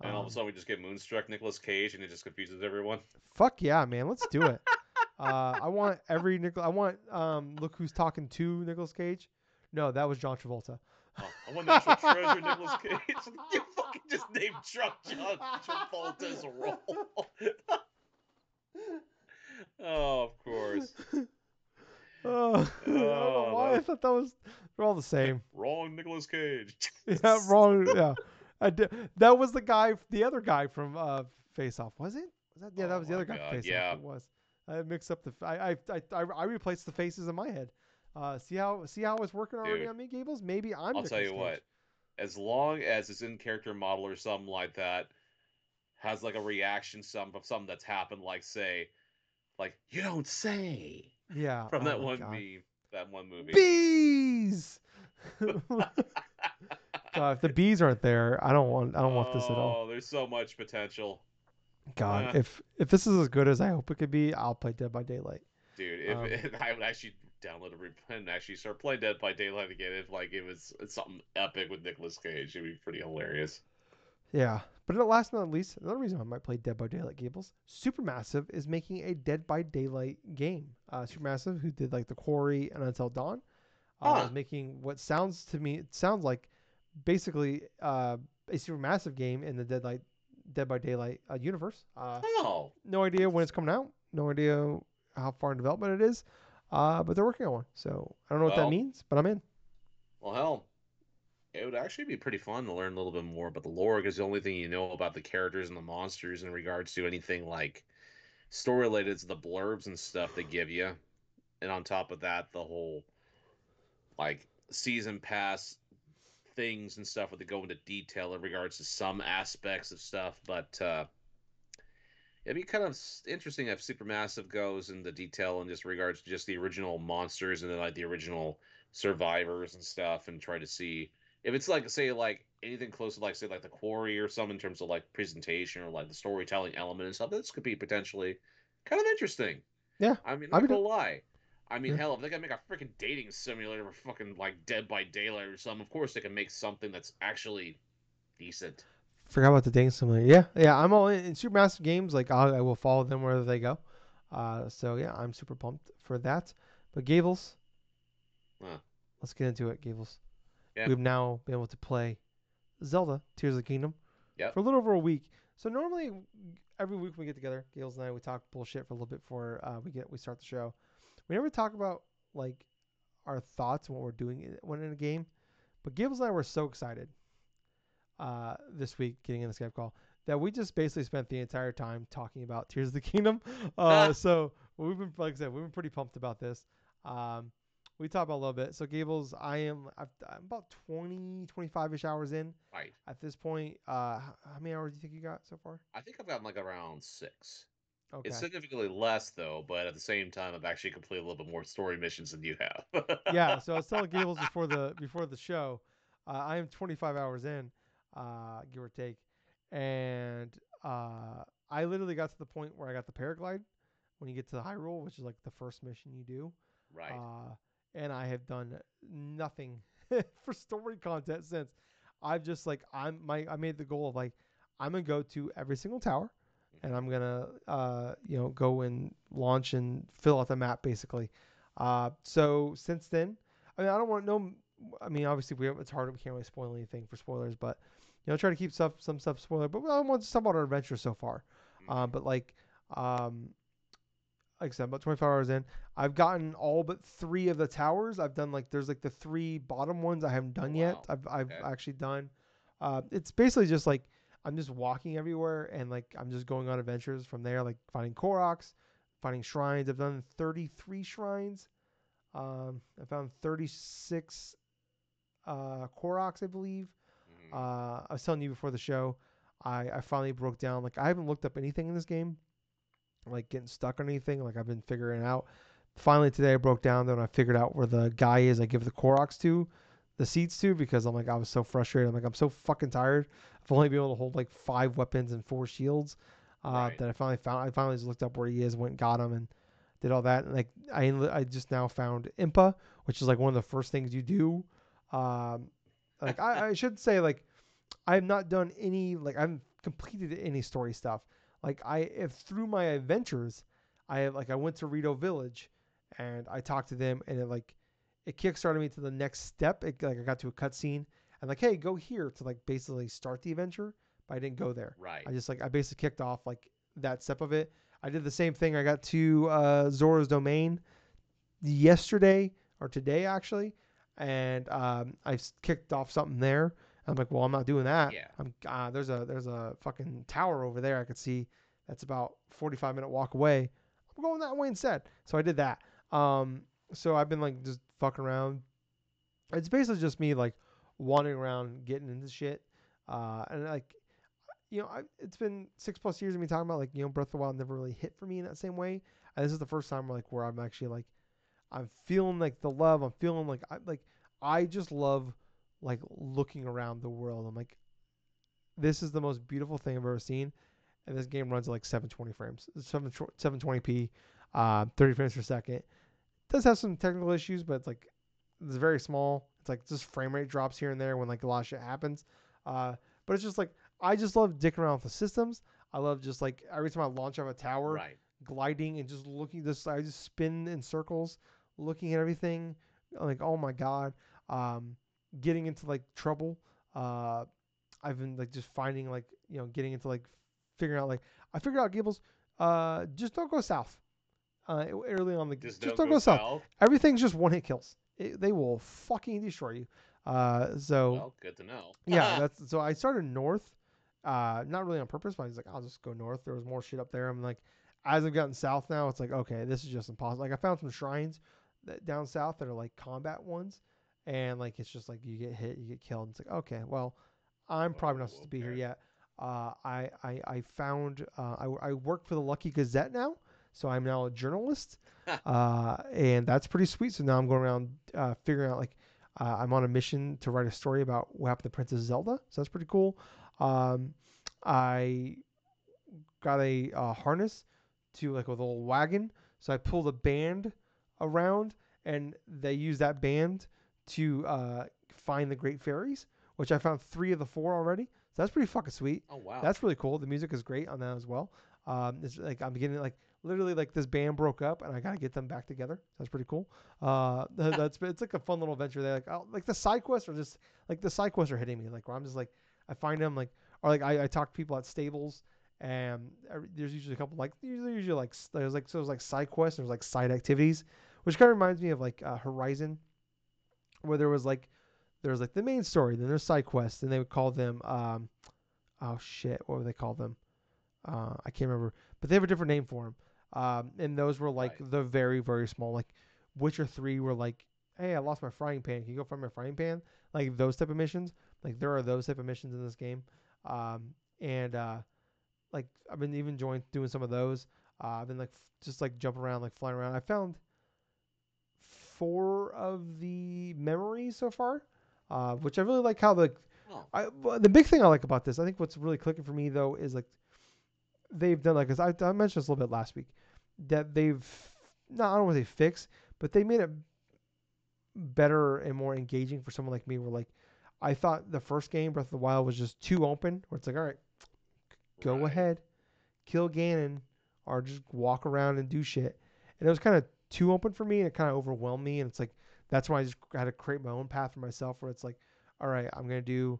And all of Um, a sudden, we just get Moonstruck Nicolas Cage, and it just confuses everyone. Fuck yeah, man. Let's do it. uh, I want every Nicol. I want um. Look who's talking to Nicolas Cage. No, that was John Travolta. Oh, I want National Treasure Nicolas Cage. You fucking just named Chuck John Travolta's role. oh, of course. Oh, I don't Oh, why I thought that was. They're all the same. Wrong Nicolas Cage. yeah, wrong. Yeah, I did. That was the guy, the other guy from uh, Face Off, was it? Was that? Yeah, that Oh was the other guy. God, from Face yeah. Off. It was. I mix up the. I I I I, replaced the faces in my head. Uh, see how see how it's working already Dude, on me, Gables. Maybe I'm. I'll tell you Cage. what. As long as it's in character model or something like that, has like a reaction some of something that's happened, like say, like you don't say Yeah. from oh that one God. meme, that one movie. Bees. God, if the bees aren't there, I don't want. I don't want this at all. Oh, there's so much potential, God, if if this is as good as I hope it could be, I'll play Dead by Daylight. dude. If, Um, if I would actually download a and actually start playing Dead by Daylight again, if like it was something epic with Nicolas Cage, it'd be pretty hilarious. Yeah, but at last but not least, another reason I might play Dead by Daylight Gables, Supermassive is making a Dead by Daylight game. Uh, Supermassive, who did like The Quarry and Until Dawn, uh, Huh. is making what sounds to me it sounds like basically uh, a Supermassive game in the Dead Light Dead by Daylight uh, universe. Uh, Oh, no idea when it's coming out. No idea how far in development it is. Uh, but they're working on one, so I don't know what that means, but I'm in. well, hell, it would actually be pretty fun to learn a little bit more about the lore because the only thing you know about the characters and the monsters in regards to anything like story related is the blurbs and stuff they give you, and on top of that, the whole like season pass things and stuff where they go into detail in regards to some aspects of stuff, but uh it'd be kind of interesting if Supermassive goes into detail in just regards to just the original monsters and then like the original survivors and stuff and try to see if it's like say like anything close to like say like the quarry or something in terms of like presentation or like the storytelling element and stuff this could be potentially kind of interesting. Yeah, i mean not gonna lie i mean hell if they gotta make a freaking dating simulator for fucking like dead by daylight or something of course they can make something that's actually decent Forgot about the dating simulator. Yeah, yeah, I'm all in, in Supermassive games. Like I'll, I will follow them wherever they go. Uh, so yeah, I'm super pumped for that. But Gables, Huh. let's get into it. Gables, Yeah. we've now been able to play Zelda: Tears of the Kingdom Yep. for a little over a week. So normally every week we get together, Gables and I, we talk bullshit for a little bit before uh, we get we start the show. We never talk about like our thoughts and what we're doing in- when in a game. But Gables and I were so excited uh, this week getting in the Skype call that we just basically spent the entire time talking about Tears of the Kingdom. Uh, so we've been, like I said, we've been pretty pumped about this. Um, we talked about a little bit. So Gables, I am I've, I'm about 20, 25 ish hours in right at this point. Uh, how many hours do you think you got so far? i think i've gotten like around six Okay. It's significantly less though, but at the same time, I've actually completed a little bit more story missions than you have. yeah. So I was telling Gables before the before the show, uh, I am 25 hours in, uh, give or take, and uh, I literally got to the point where I got the paraglide when you get to the Hyrule, which is like the first mission you do. right. Uh, and I have done nothing for story content since. I've just like I'm my I made the goal of like I'm gonna go to every single tower and I'm gonna uh, you know go and launch and fill out the map basically. Uh, so since then, I mean I don't want no. I mean obviously we it's hard we can't really spoil anything for spoilers, but you know try to keep stuff some stuff spoiler. But I want to talk about our adventure so far. Uh, but like um, like I said, about 25 hours in, I've gotten all but three of the towers. I've done like there's like the three bottom ones I haven't done yet. wow. I've I've Okay. actually done. Uh, it's basically just like I'm just walking everywhere and like I'm just going on adventures from there, like finding Koroks, finding shrines. I've done 33 shrines. Um, I found 36 uh, Koroks, I believe. Mhm. Uh, I was telling you before the show, I, I finally broke down. Like I haven't looked up anything in this game, like getting stuck on anything. Like I've been figuring it out. Finally today I broke down. Then I figured out where the guy is. I give the Koroks to, the seats to, because I'm like I was so frustrated. I'm like I'm so fucking tired of only been able to hold like five weapons and four shields. Uh, Right. That I finally found. I finally just looked up where he is, went and got him, and did all that. And like I I just now found Impa, which is like one of the first things you do. Um, like I, I should say like I have not done any like I haven't completed any story stuff. Like I if through my adventures, I have like I went to Rito Village, and I talked to them, and it like it kickstarted me to the next step. It, like I got to a cutscene, and like hey go here to like basically start the adventure, but I didn't go there. right. I just like I basically kicked off like that step of it. I did the same thing. I got to uh, Zora's Domain yesterday or today actually, and um, I kicked off something there. I'm like, well, I'm not doing that. Yeah. I'm uh, there's a there's a fucking tower over there. I could see that's about 45 minute walk away. I'm going that way instead. So I did that. Um, so I've been like just fucking around. It's basically just me like wandering around, getting into shit, uh, and like you know, I, it's been six plus years of me talking about like you know Breath of the Wild never really hit for me in that same way. And this is the first time like where I'm actually like I'm feeling like the love. I'm feeling like I like I just love like looking around the world. I'm like, this is the most beautiful thing I've ever seen. And this game runs at like 720 frames, 7 720p, uh, 30 frames per second. It does have some technical issues, but it's like it's very small. It's like just frame rate drops here and there when like a lot of shit happens. Uh, but it's just like I just love dicking around with the systems. I love just like every time I launch out of a tower, right. gliding and just looking this I just spin in circles looking at everything like oh my god um getting into like trouble uh I've been like just finding like you know getting into like figuring out like I figured out Gables uh just don't go south uh early on the Just, just don't, go, south. everything's just one hit kills it, they will fucking destroy you uh so Well, good to know. yeah, that's so I started north, uh, not really on purpose, but I was like, I'll just go north. There was more shit up there. I'm like, as I've gotten south now, it's like, okay, this is just impossible. Like I found some shrines that down south that are like combat ones, and like it's just like you get hit, you get killed. It's like, okay, well, I'm probably not Oh, supposed to be here yet. Uh, I I I found uh, I I work for the Lucky Gazette now, so I'm now a journalist, uh, and that's pretty sweet. So now I'm going around uh, figuring out like uh, I'm on a mission to write a story about what happened to Princess Zelda. So that's pretty cool. Um, I got a harness to like with a little wagon. So I pulled a band around, and they use that band to uh, find the Great Fairies, which I found three of the four already. So that's pretty fucking sweet. Oh wow. That's really cool. The music is great on that as well. Um, it's like I'm getting like literally like this band broke up and I gotta get them back together. That's pretty cool. Uh, that's it's like a fun little adventure. There, like oh, like the side quests are just like the side quests are hitting me. Like where I'm just like I find them like or like I, I talk to people at stables and there's usually a couple like usually usually like there's like so there's like side quests. There's like side activities, which kind of reminds me of like uh, Horizon, where there was like there's like the main story, then there's side quests, and they would call them um, oh shit, what would they call them? Uh, I can't remember, but they have a different name for them. Um, and those were like Right. the very very small. Like Witcher three were like, hey, I lost my frying pan. Can you go find my frying pan? Like those type of missions. Like there are those type of missions in this game. Um, and uh, like I've been even enjoying doing some of those. Uh, I've been like f- just like jumping around, like flying around. I found four of the memories so far, uh, which I really like how the Oh, I, the big thing I like about this, I think what's really clicking for me though, is like they've done like 'cause I, I mentioned this a little bit last week that they've not I don't want to say fixed, but they made it better and more engaging for someone like me. Where like I thought the first game Breath of the Wild was just too open, where it's like all right, go right. ahead, kill Ganon or just walk around and do shit. And it was kind of too open for me and it kind of overwhelmed me. And it's like, that's why I just had to create my own path for myself where it's like, all right, I'm to do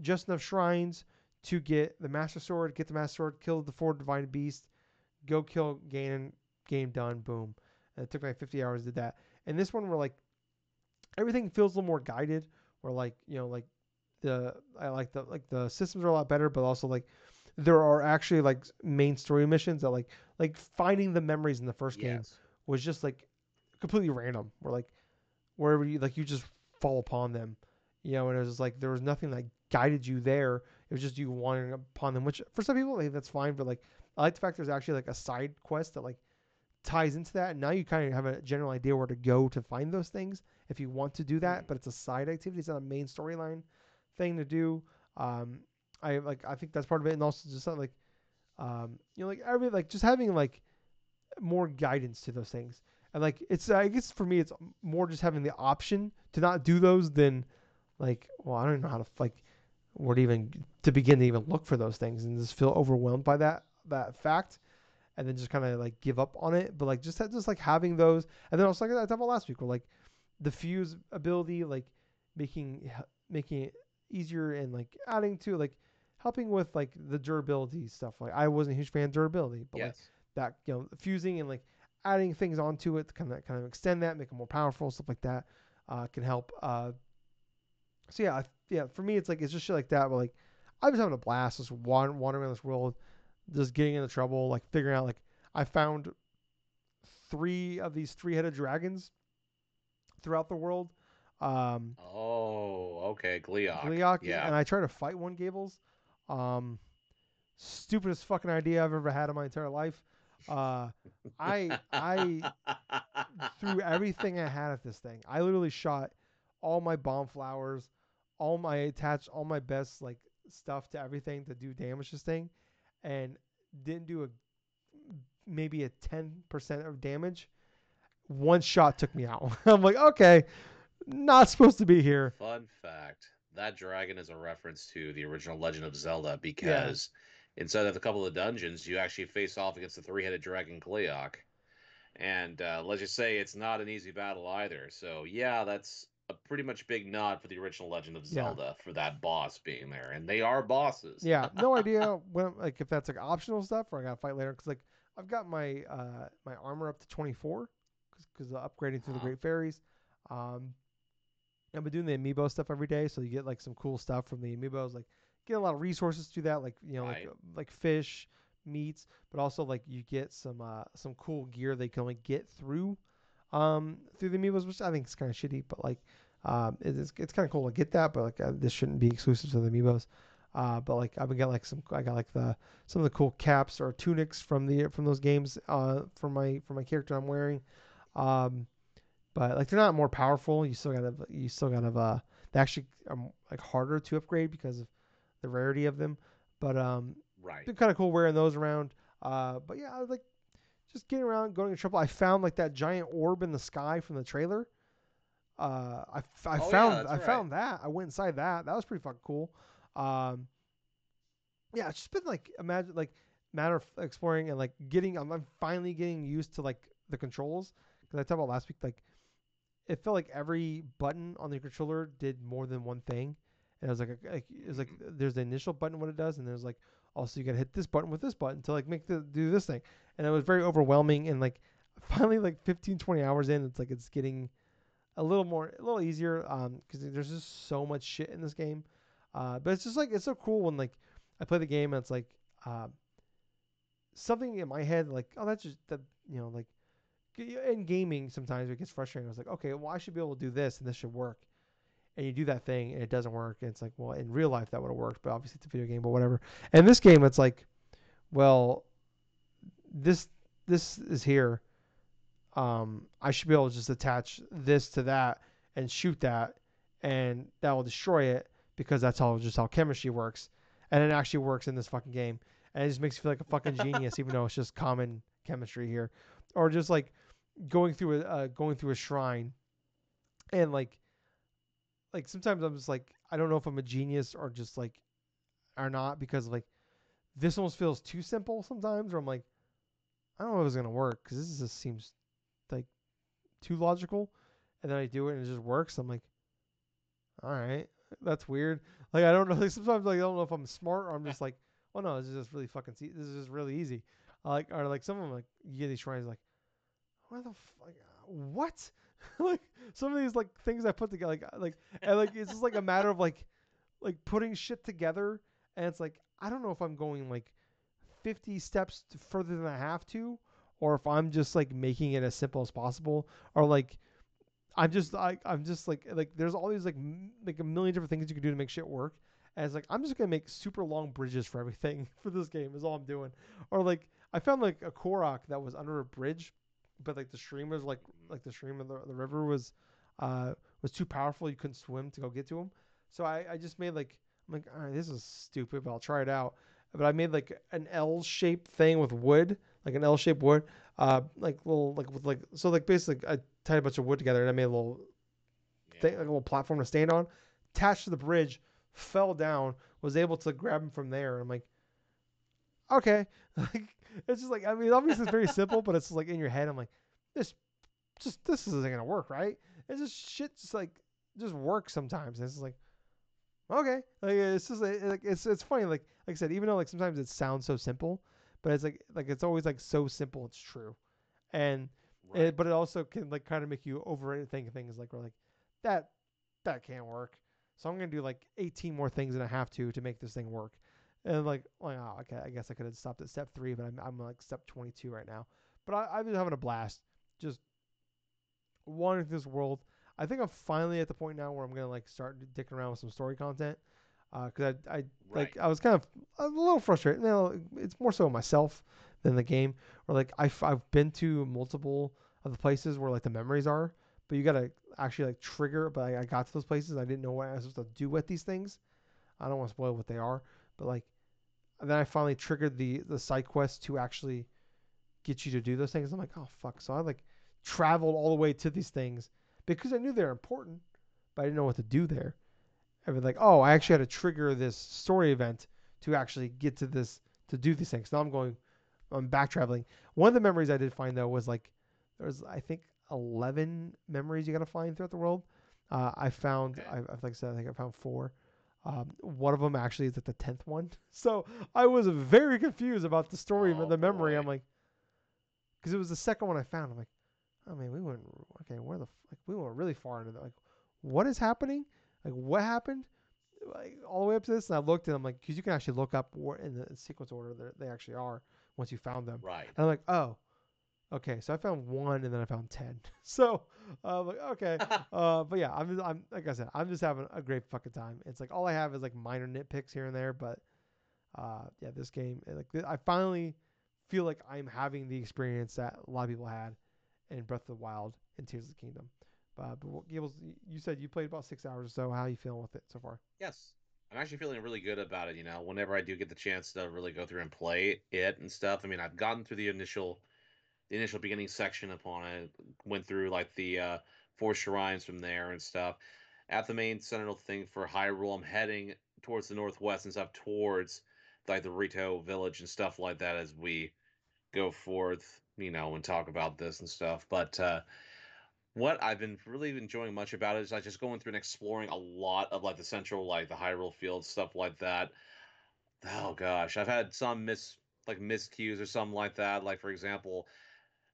just enough shrines to get the Master Sword, get the Master Sword, kill the four Divine Beasts, go kill Ganon, game done, boom. And it took like 50 hours to do that. And this one, we're like, everything feels a little more guided. Where like, you know, like the I like the like the systems are a lot better, but also like there are actually like main story missions that like like finding the memories in the first game Yes. was just like completely random. Where like wherever you like you just fall upon them, you know, and it was just like there was nothing that guided you there. It was just you wandering upon them, which for some people like, that's fine. But like I like the fact there's actually like a side quest that like ties into that, and now you kind of have a general idea where to go to find those things if you want to do that. But it's a side activity; it's not a main storyline thing to do. Um, I like I think that's part of it, and also just not, like um, you know like every like just having like more guidance to those things. And like it's I guess for me it's more just having the option to not do those than like well I don't know how to like where to even to begin to even look for those things and just feel overwhelmed by that that fact and then just kind of like give up on it but like just just like having those and then also like I talked about last week where like the fuse ability like making making it easier and like adding to like helping with like the durability stuff like I wasn't a huge fan of durability but like that you know fusing and like adding things onto it to kind of kind of extend that, make it more powerful, stuff like that uh, can help. Uh, so yeah, I, yeah, for me it's like it's just shit like that. But like I was having a blast just wandering around this world, just getting into trouble, like figuring out like I found three of these three-headed dragons throughout the world. Um, Oh, okay. Gleok. Gleok, Yeah. and I tried to fight one Gables. Um, stupidest fucking idea I've ever had in my entire life. Uh, I I threw everything I had at this thing. I literally shot all my bomb flowers, all my attached, all my best like stuff to everything to do damage to this thing, and didn't do a maybe a ten percent of damage. One shot took me out. I'm like, okay, not supposed to be here. Fun fact: that dragon is a reference to the original Legend of Zelda because inside of a couple of dungeons, you actually face off against the three-headed dragon Gleok, and uh, let's just say it's not an easy battle either. So yeah, that's a pretty much big nod for the original Legend of Yeah. Zelda for that boss being there, and they are bosses. Yeah, no idea when like if that's like optional stuff or I gotta fight later because like I've got my uh my armor up to 24 because upgrading through the Uh-huh. Great Fairies. Um, I've been doing the amiibo stuff every day, so you get like some cool stuff from the amiibos. Like get a lot of resources to that, like you know like Right. uh, like fish, meats, but also like you get some uh some cool gear they can only get through um through the amiibos, which I think is kind of shitty, but like um it- it's it's kind of cool to get that, but like uh, this shouldn't be exclusive to the amiibos. Uh, but like I've got like some I got like the some of the cool caps or tunics from the from those games uh for my for my character I'm wearing. Um, but like they're not more powerful. You still gotta you still gotta uh they actually are like harder to upgrade because of the rarity of them. But um Right. been kind of cool wearing those around. Uh, but yeah, like just getting around, going to trouble. I found like that giant orb in the sky from the trailer. Uh, I, I Oh, found that's I right. found that. I went inside that. That was pretty fucking cool. Um, yeah, it's just been like imagine like matter of exploring and like getting. I'm, I'm finally getting used to like the controls because I talked about last week. Like it felt like every button on the controller did more than one thing. And it was like, like it was like there's the initial button what it does, and there's like also you gotta hit this button with this button to like make the do this thing. And it was very overwhelming. And like finally like 15 20 hours in, it's like it's getting a little more a little easier um because there's just so much shit in this game. Uh, but it's just like it's so cool when like I play the game and it's like uh, something in my head like oh that's just that you know like in gaming sometimes it gets frustrating. I was like okay well I should be able to do this and this should work. And you do that thing and it doesn't work. And it's like, well, in real life that would have worked, but obviously it's a video game, but whatever. And this game, it's like, well, this this is here. Um, I should be able to just attach this to that and shoot that, and that will destroy it because that's how just how chemistry works, and it actually works in this fucking game, and it just makes you feel like a fucking genius, even though it's just common chemistry here, or just like going through a uh, going through a shrine, and like like sometimes I'm just like I don't know if I'm a genius or just like or not because like this almost feels too simple sometimes. or I'm like, I don't know if it's gonna work because this just seems like too logical. And then I do it and it just works. I'm like, all right, that's weird. Like I don't know. Like sometimes like I don't know if I'm smart or I'm just like, oh no, this is just really fucking. See- this is just really easy. I like or like some of them like you get these shrines like, where the f- like uh, what? like some of these like things I put together like uh, like and like it's just like a matter of like like putting shit together and it's like I don't know if I'm going like 50 steps further than I have to or if I'm just like making it as simple as possible or like I'm just I, I'm just like like there's all these like m- like a million different things you can do to make shit work and it's like I'm just gonna make super long bridges for everything for this game is all I'm doing. Or like I found like a Korok that was under a bridge but like the stream was like like the stream of the, the river was uh was too powerful. You couldn't swim to go get to him so I, I just made like I'm like all right this is stupid but I'll try it out. But I made like an L shaped thing with wood like an L shaped wood uh like little like with like so like basically I tied a bunch of wood together and I made a little Yeah. thing, like a little platform to stand on. Attached to the bridge fell down was able to grab him from there. And I'm like okay. Like it's just like I mean obviously it's very simple but it's like in your head I'm like this just this isn't gonna work right? It's just shit just like just works sometimes and it's like okay. Like it's just like it's it's funny like like I said even though like sometimes it sounds so simple but it's like like it's always like so simple it's true. And eh, Right. it, but it also can like kind of make you overthink things like we're like that that can't work. So i'm gonna do like 18 more things than i have to to make this thing work and like like oh okay i guess i could have stopped at step three but i'm, I'm like step 22 right now but I, i've been having a blast just wandering through this world i think i'm finally at the point now where i'm gonna like start dicking around with some story content uh, because I, I right. like I was kind of a little frustrated. No, it's more so myself than the game. Or like I've I've been to multiple of the places where like the memories are, but you gotta actually like trigger. But I, I got to those places, I didn't know what I was supposed to do with these things. I don't want to spoil what they are, but like then I finally triggered the the side quest to actually get you to do those things. I'm like, oh fuck! So I like traveled all the way to these things because I knew they're important, but I didn't know what to do there. I was like, oh, I actually had to trigger this story event to actually get to this to do these things. Now I'm going, I'm back traveling. One of the memories I did find though was like there was I think 11 memories you got to find throughout the world. Uh, I found, I like I said, I think I found four. Um, one of them actually is at the tenth one, so I was very confused about the story, Oh, the memory. boy. I'm like, because it was the second one I found. I'm like, oh mean, we went okay. Where the f- like we went really far into that. Like, what is happening? Like, what happened? Like all the way up to this, and I looked and I'm like, because you can actually look up where in the sequence order that they actually are once you found them. right. And I'm like, oh, okay. So I found one, and then I found ten. So uh, like, okay. Uh, but yeah, I'm, I'm like I said, I'm just having a great fucking time. It's like all I have is like minor nitpicks here and there, but uh, yeah, this game, eh, like I finally feel like I'm having the experience that a lot of people had in Breath of the Wild and Tears of the Kingdom. Uh, but what, Gables, you said you played about six hours or so. How you feeling with it so far? Yes. I'm actually feeling really good about it, you know, whenever I do get the chance to really go through and play it and stuff. I mean, I've gotten through the initial the initial beginning section upon it, went through like the uh four shrines from there and stuff. At the main central thing for Hyrule, I'm heading towards the northwest and stuff towards like the Rito village and stuff like that as we go forth, you know, and talk about this and stuff. But uh what I've been really enjoying much about it is like just going through and exploring a lot of like the central, like the Hyrule fields, stuff like that. Oh gosh, I've had some miss like miscues or something like that. Like for example,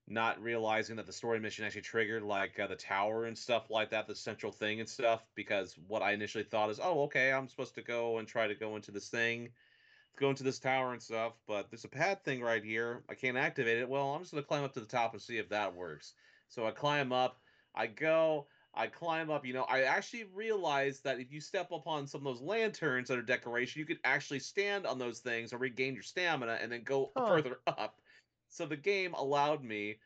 not realizing that the story mission actually triggered like uh, the tower and stuff like that, the central thing and stuff. Because what I initially thought is, oh, okay, I'm supposed to go and try to go into this thing, go into this tower and stuff. But there's a pad thing right here. I can't activate it. Well, I'm just gonna climb up to the top and see if that works. So I climb up. I go. I climb up. You know, I actually realized that if you step upon some of those lanterns that are decoration, you could actually stand on those things and regain your stamina and then go Huh. further up. So the game allowed me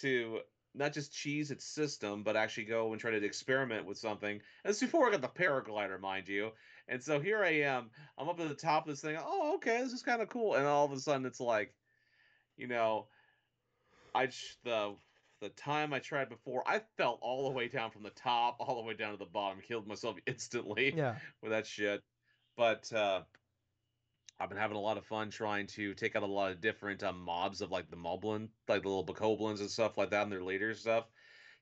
to not just cheese its system, but actually go and try to experiment with something. And this is before I got the paraglider, mind you. And so here I am. I'm up at the top of this thing. Oh, okay, this is kind of cool. And all of a sudden, it's like, you know, I the the time I tried before, I fell all the way down from the top, all the way down to the bottom, killed myself instantly Yeah. with that shit. But uh I've been having a lot of fun trying to take out a lot of different um, mobs of like the moblin, like the little bokoblins and stuff like that, and their leaders stuff.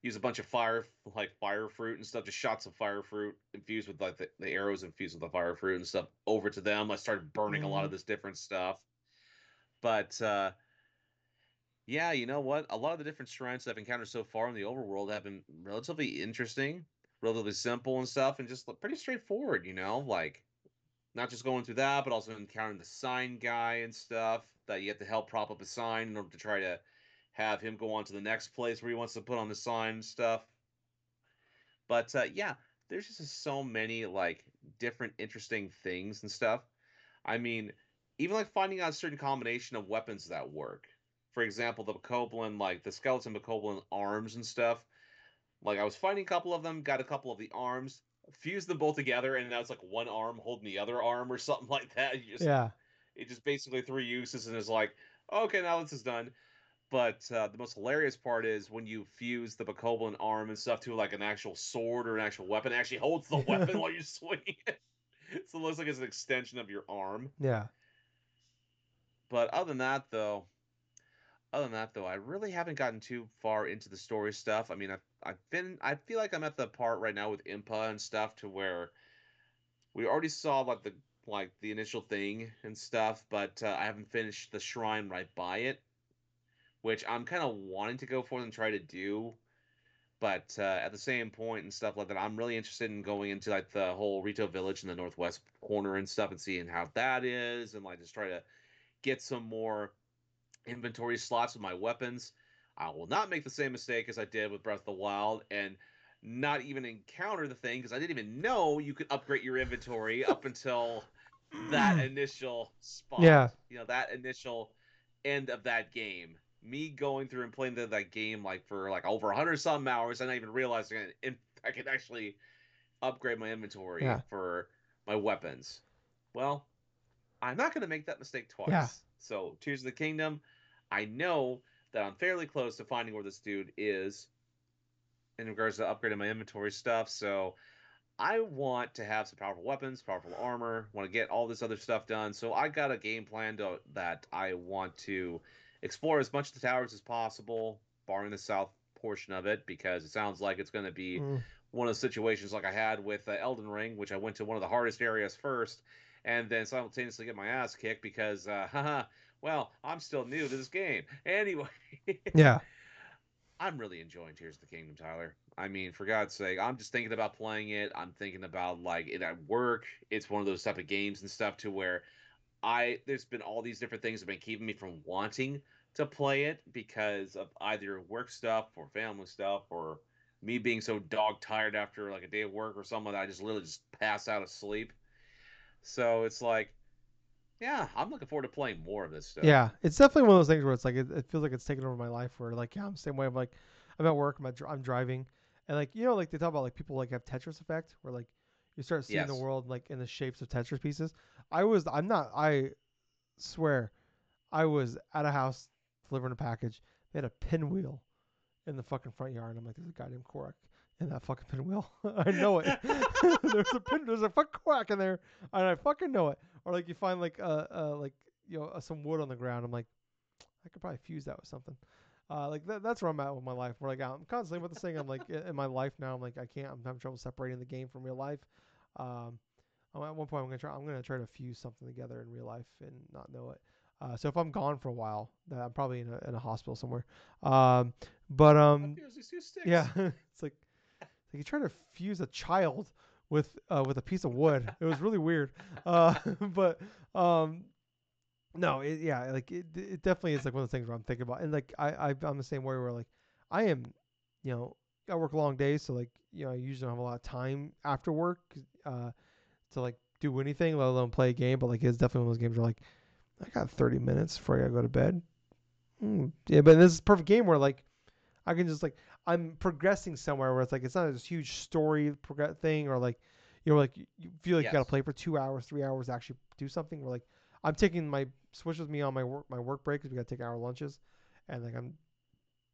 Use a bunch of fire, like fire fruit and stuff, just shots of fire fruit infused with like the, the arrows infused with the fire fruit and stuff over to them. I started burning a lot of this different stuff. But uh, yeah, you know what? A lot of the different shrines I've encountered so far in the overworld have been relatively interesting, relatively simple and stuff, and just pretty straightforward. You know, like not just going through that, but also encountering the sign guy and stuff that you have to help prop up a sign in order to try to have him go on to the next place where he wants to put on the sign and stuff. But uh, yeah, there's just so many like different interesting things and stuff. I mean, even like finding out a certain combination of weapons that work. For example, the Bokoblin, like the skeleton Bokoblin arms and stuff. Like I was fighting a couple of them, got a couple of the arms, fused them both together, and now it's like one arm holding the other arm or something like that. You just, Yeah. it just basically three uses and is like, okay, now this is done. But uh, the most hilarious part is when you fuse the Bokoblin arm and stuff to like an actual sword or an actual weapon, it actually holds the weapon while you swing it. So it looks like it's an extension of your arm. Yeah. But other than that, though, other than that, though, I really haven't gotten too far into the story stuff. I mean, I've I've been I feel like I'm at the part right now with Impa and stuff to where we already saw like the like the initial thing and stuff, but uh, I haven't finished the shrine right by it, which I'm kind of wanting to go for and try to do. But uh, at the same point and stuff like that, I'm really interested in going into like the whole Rito Village in the northwest corner and stuff and seeing how that is and like just try to get some more inventory slots with my weapons. I will not make the same mistake as I did with Breath of the Wild and not even encounter the thing because I didn't even know you could upgrade your inventory up until that initial spot. Yeah. You know, that initial end of that game. Me going through and playing the, that game like for like over 100 some hours and not even realizing I, I could actually upgrade my inventory Yeah. for my weapons. Well, I'm not going to make that mistake twice. Yeah. So, Tears of the Kingdom, I know that I'm fairly close to finding where this dude is in regards to upgrading my inventory stuff. So, I want to have some powerful weapons, powerful armor, want to get all this other stuff done. So, I got a game plan to, that I want to explore as much of the towers as possible, barring the south portion of it, because it sounds like it's going to be Mm. one of the situations like I had with uh, Elden Ring, which I went to one of the hardest areas first, and then simultaneously get my ass kicked because, uh, haha, well, I'm still new to this game. Anyway, Yeah. I'm really enjoying Tears of the Kingdom, Tyler. I mean, for God's sake, I'm just thinking about playing it. I'm thinking about like it at work. It's one of those type of games and stuff to where I there's been all these different things that have been keeping me from wanting to play it because of either work stuff or family stuff or me being so dog tired after like a day of work or something that I just literally just pass out of sleep. So it's like, yeah, I'm looking forward to playing more of this stuff. Yeah, it's definitely one of those things where it's like it, it feels like it's taken over my life. Where like yeah, I'm the same way. I'm like I'm at work, I'm at, I'm driving, and like you know like they talk about like people like have Tetris effect, where like you start seeing the world like in the shapes of Tetris pieces. I was I'm not I swear I was at a house delivering a package. They had a pinwheel in the fucking front yard. And I'm like, there's a guy named Korok in that fucking pinwheel. I know it. there's a pin. There's a fucking Korok in there, and I fucking know it. Or like you find like uh, uh like you know uh, some wood on the ground. I'm like, I could probably fuse that with something. Uh, like that, that's where I'm at with my life. Where like I'm constantly with this thing. I'm like in my life now. I'm like I can't. I'm having trouble separating the game from real life. Um, at one point I'm gonna try. I'm gonna try to fuse something together in real life and not know it. Uh, so if I'm gone for a while, then I'm probably in a in a hospital somewhere. Um, but um, Here's these two sticks. yeah, it's like like you try to fuse a child with uh, with a piece of wood. It was really weird. Uh, but um, no, it, yeah, like it, it definitely is like one of the things where I'm thinking about, and like I, I I'm the same way where like I am, you know, I work long days, so like you know I usually don't have a lot of time after work uh, to like do anything, let alone play a game. But like it's definitely one of those games where like I got 30 minutes before I gotta go to bed. Mm, yeah, but this is a perfect game where like I can just like I'm progressing somewhere where it's like it's not this huge story thing or like you know like you, feel like you gotta play for two hours, three hours to actually do something. We're like I'm taking my switch with me on my work my work break because we gotta take hour lunches, and like I'm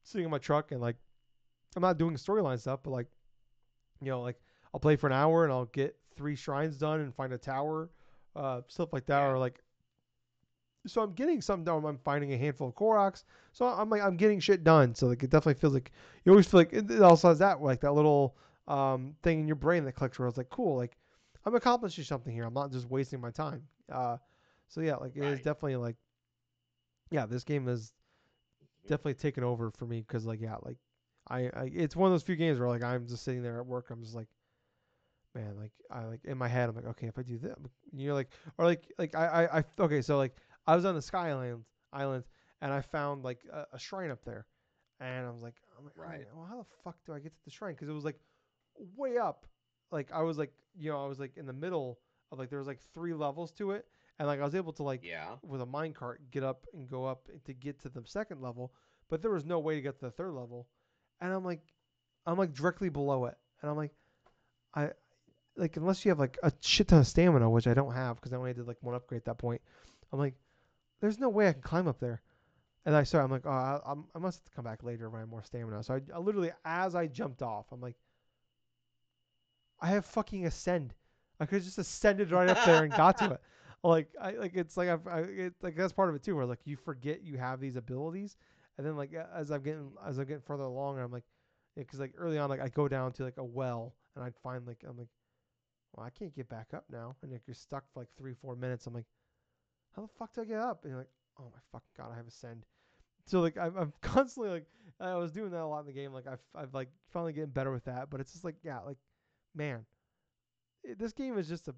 sitting in my truck and like I'm not doing storyline stuff, but like you know like I'll play for an hour and I'll get three shrines done and find a tower, uh, stuff like that, Yeah. or like so I'm getting something done. I'm finding a handful of Koroks. So I'm like I'm getting shit done. So like it definitely feels like you always feel like it it also has that like that little um thing in your brain that clicks where it's like cool like I'm accomplishing something here. I'm not just wasting my time. Uh, so yeah, like it is Right. definitely like yeah, this game is definitely taken over for me because like yeah, like I, I it's one of those few games where like I'm just sitting there at work. I'm just like man, like I like in my head, I'm like, okay, if I do that, you're like, or like, like I, I, I, okay, so like I was on the Sky Island, island, and I found like a, a shrine up there, and I was like, I'm like, Right. well, how the fuck do I get to the shrine? Because it was like way up, like I was like, you know, I was like in the middle of like there was like three levels to it, and like I was able to like Yeah. with a minecart get up and go up to get to the second level, but there was no way to get to the third level, and I'm like, I'm like directly below it, and I'm like, I like unless you have like a shit ton of stamina, which I don't have because I only did like one upgrade at that point. I'm like, there's no way I can climb up there. And I saw, I'm like, oh, I, I'm, I must have to come back later when I have more stamina. So I, I literally, as I jumped off, I'm like, I have fucking ascend. I could have just ascended right up there and got to it. Like, I like it's like I've, I, it's like that's part of it too, where like you forget you have these abilities, and then like as I'm getting as I'm getting further along, I'm like, yeah, because like early on, like I go down to like a well, and I'd find like I'm like, well, I can't get back up now, and like you're stuck for like three, four minutes. I'm like, how the fuck do I get up? And you're like, oh my fucking god, I have ascend. So like I'm, I'm constantly like I was doing that a lot in the game. Like I've I've like finally getting better with that, but it's just like yeah, like man, it, this game is just a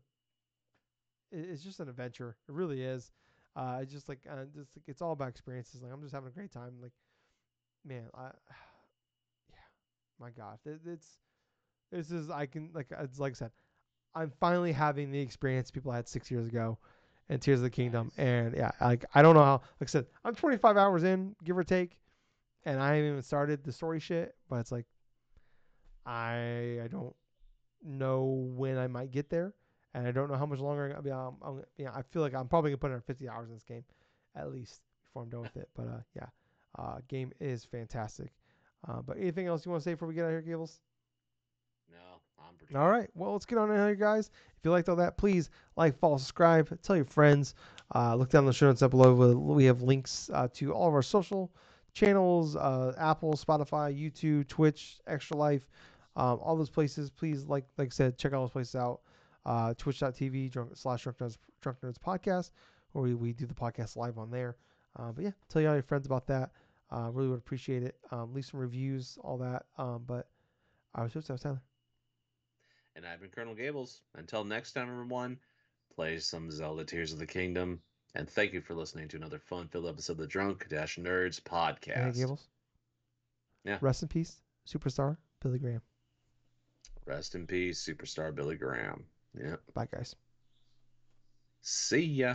it- it's just an adventure. It really is. Uh, it's just like uh, just like it's all about experiences. Like I'm just having a great time. Like man, I yeah, my god, it, it's this is I can like it's like I said, I'm finally having the experience people had six years ago, and Tears of the Kingdom. Nice. And yeah, like I don't know how. Like I said, I'm 25 hours in, give or take, and I haven't even started the story shit. But it's like I I don't know when I might get there, and I don't know how much longer. I mean, I'm, I'm, yeah, I feel like I'm probably gonna put in 50 hours in this game, at least before I'm done with it. But uh, yeah, uh, game is fantastic. Uh, but anything else you want to say before we get out of here, Gables? No, I'm pretty. All right. Well, let's get on in here, guys. If you liked all that, please like, follow, subscribe, tell your friends. Uh, look down the show notes up below. We- We have links uh, to all of our social channels uh, Apple, Spotify, YouTube, Twitch, Extra Life, um, all those places. Please, like like I said, check all those places out. Uh, Twitch.tv drunk, slash Drunk Nerds, Drunk Nerds Podcast, where we, we do the podcast live on there. Uh, but yeah, tell you all your friends about that. Uh, really would appreciate it. Um, leave some reviews, all that. Um, but I was just, I was Tyler. And I've been Colonel Gables. Until next time, everyone, play some Zelda Tears of the Kingdom. And thank you for listening to another fun-filled episode of the Drunk Dash Nerds podcast. Hey, Gables. Yeah. Rest in peace, superstar Billy Graham. Rest in peace, superstar Billy Graham. Yeah. Bye, guys. See ya.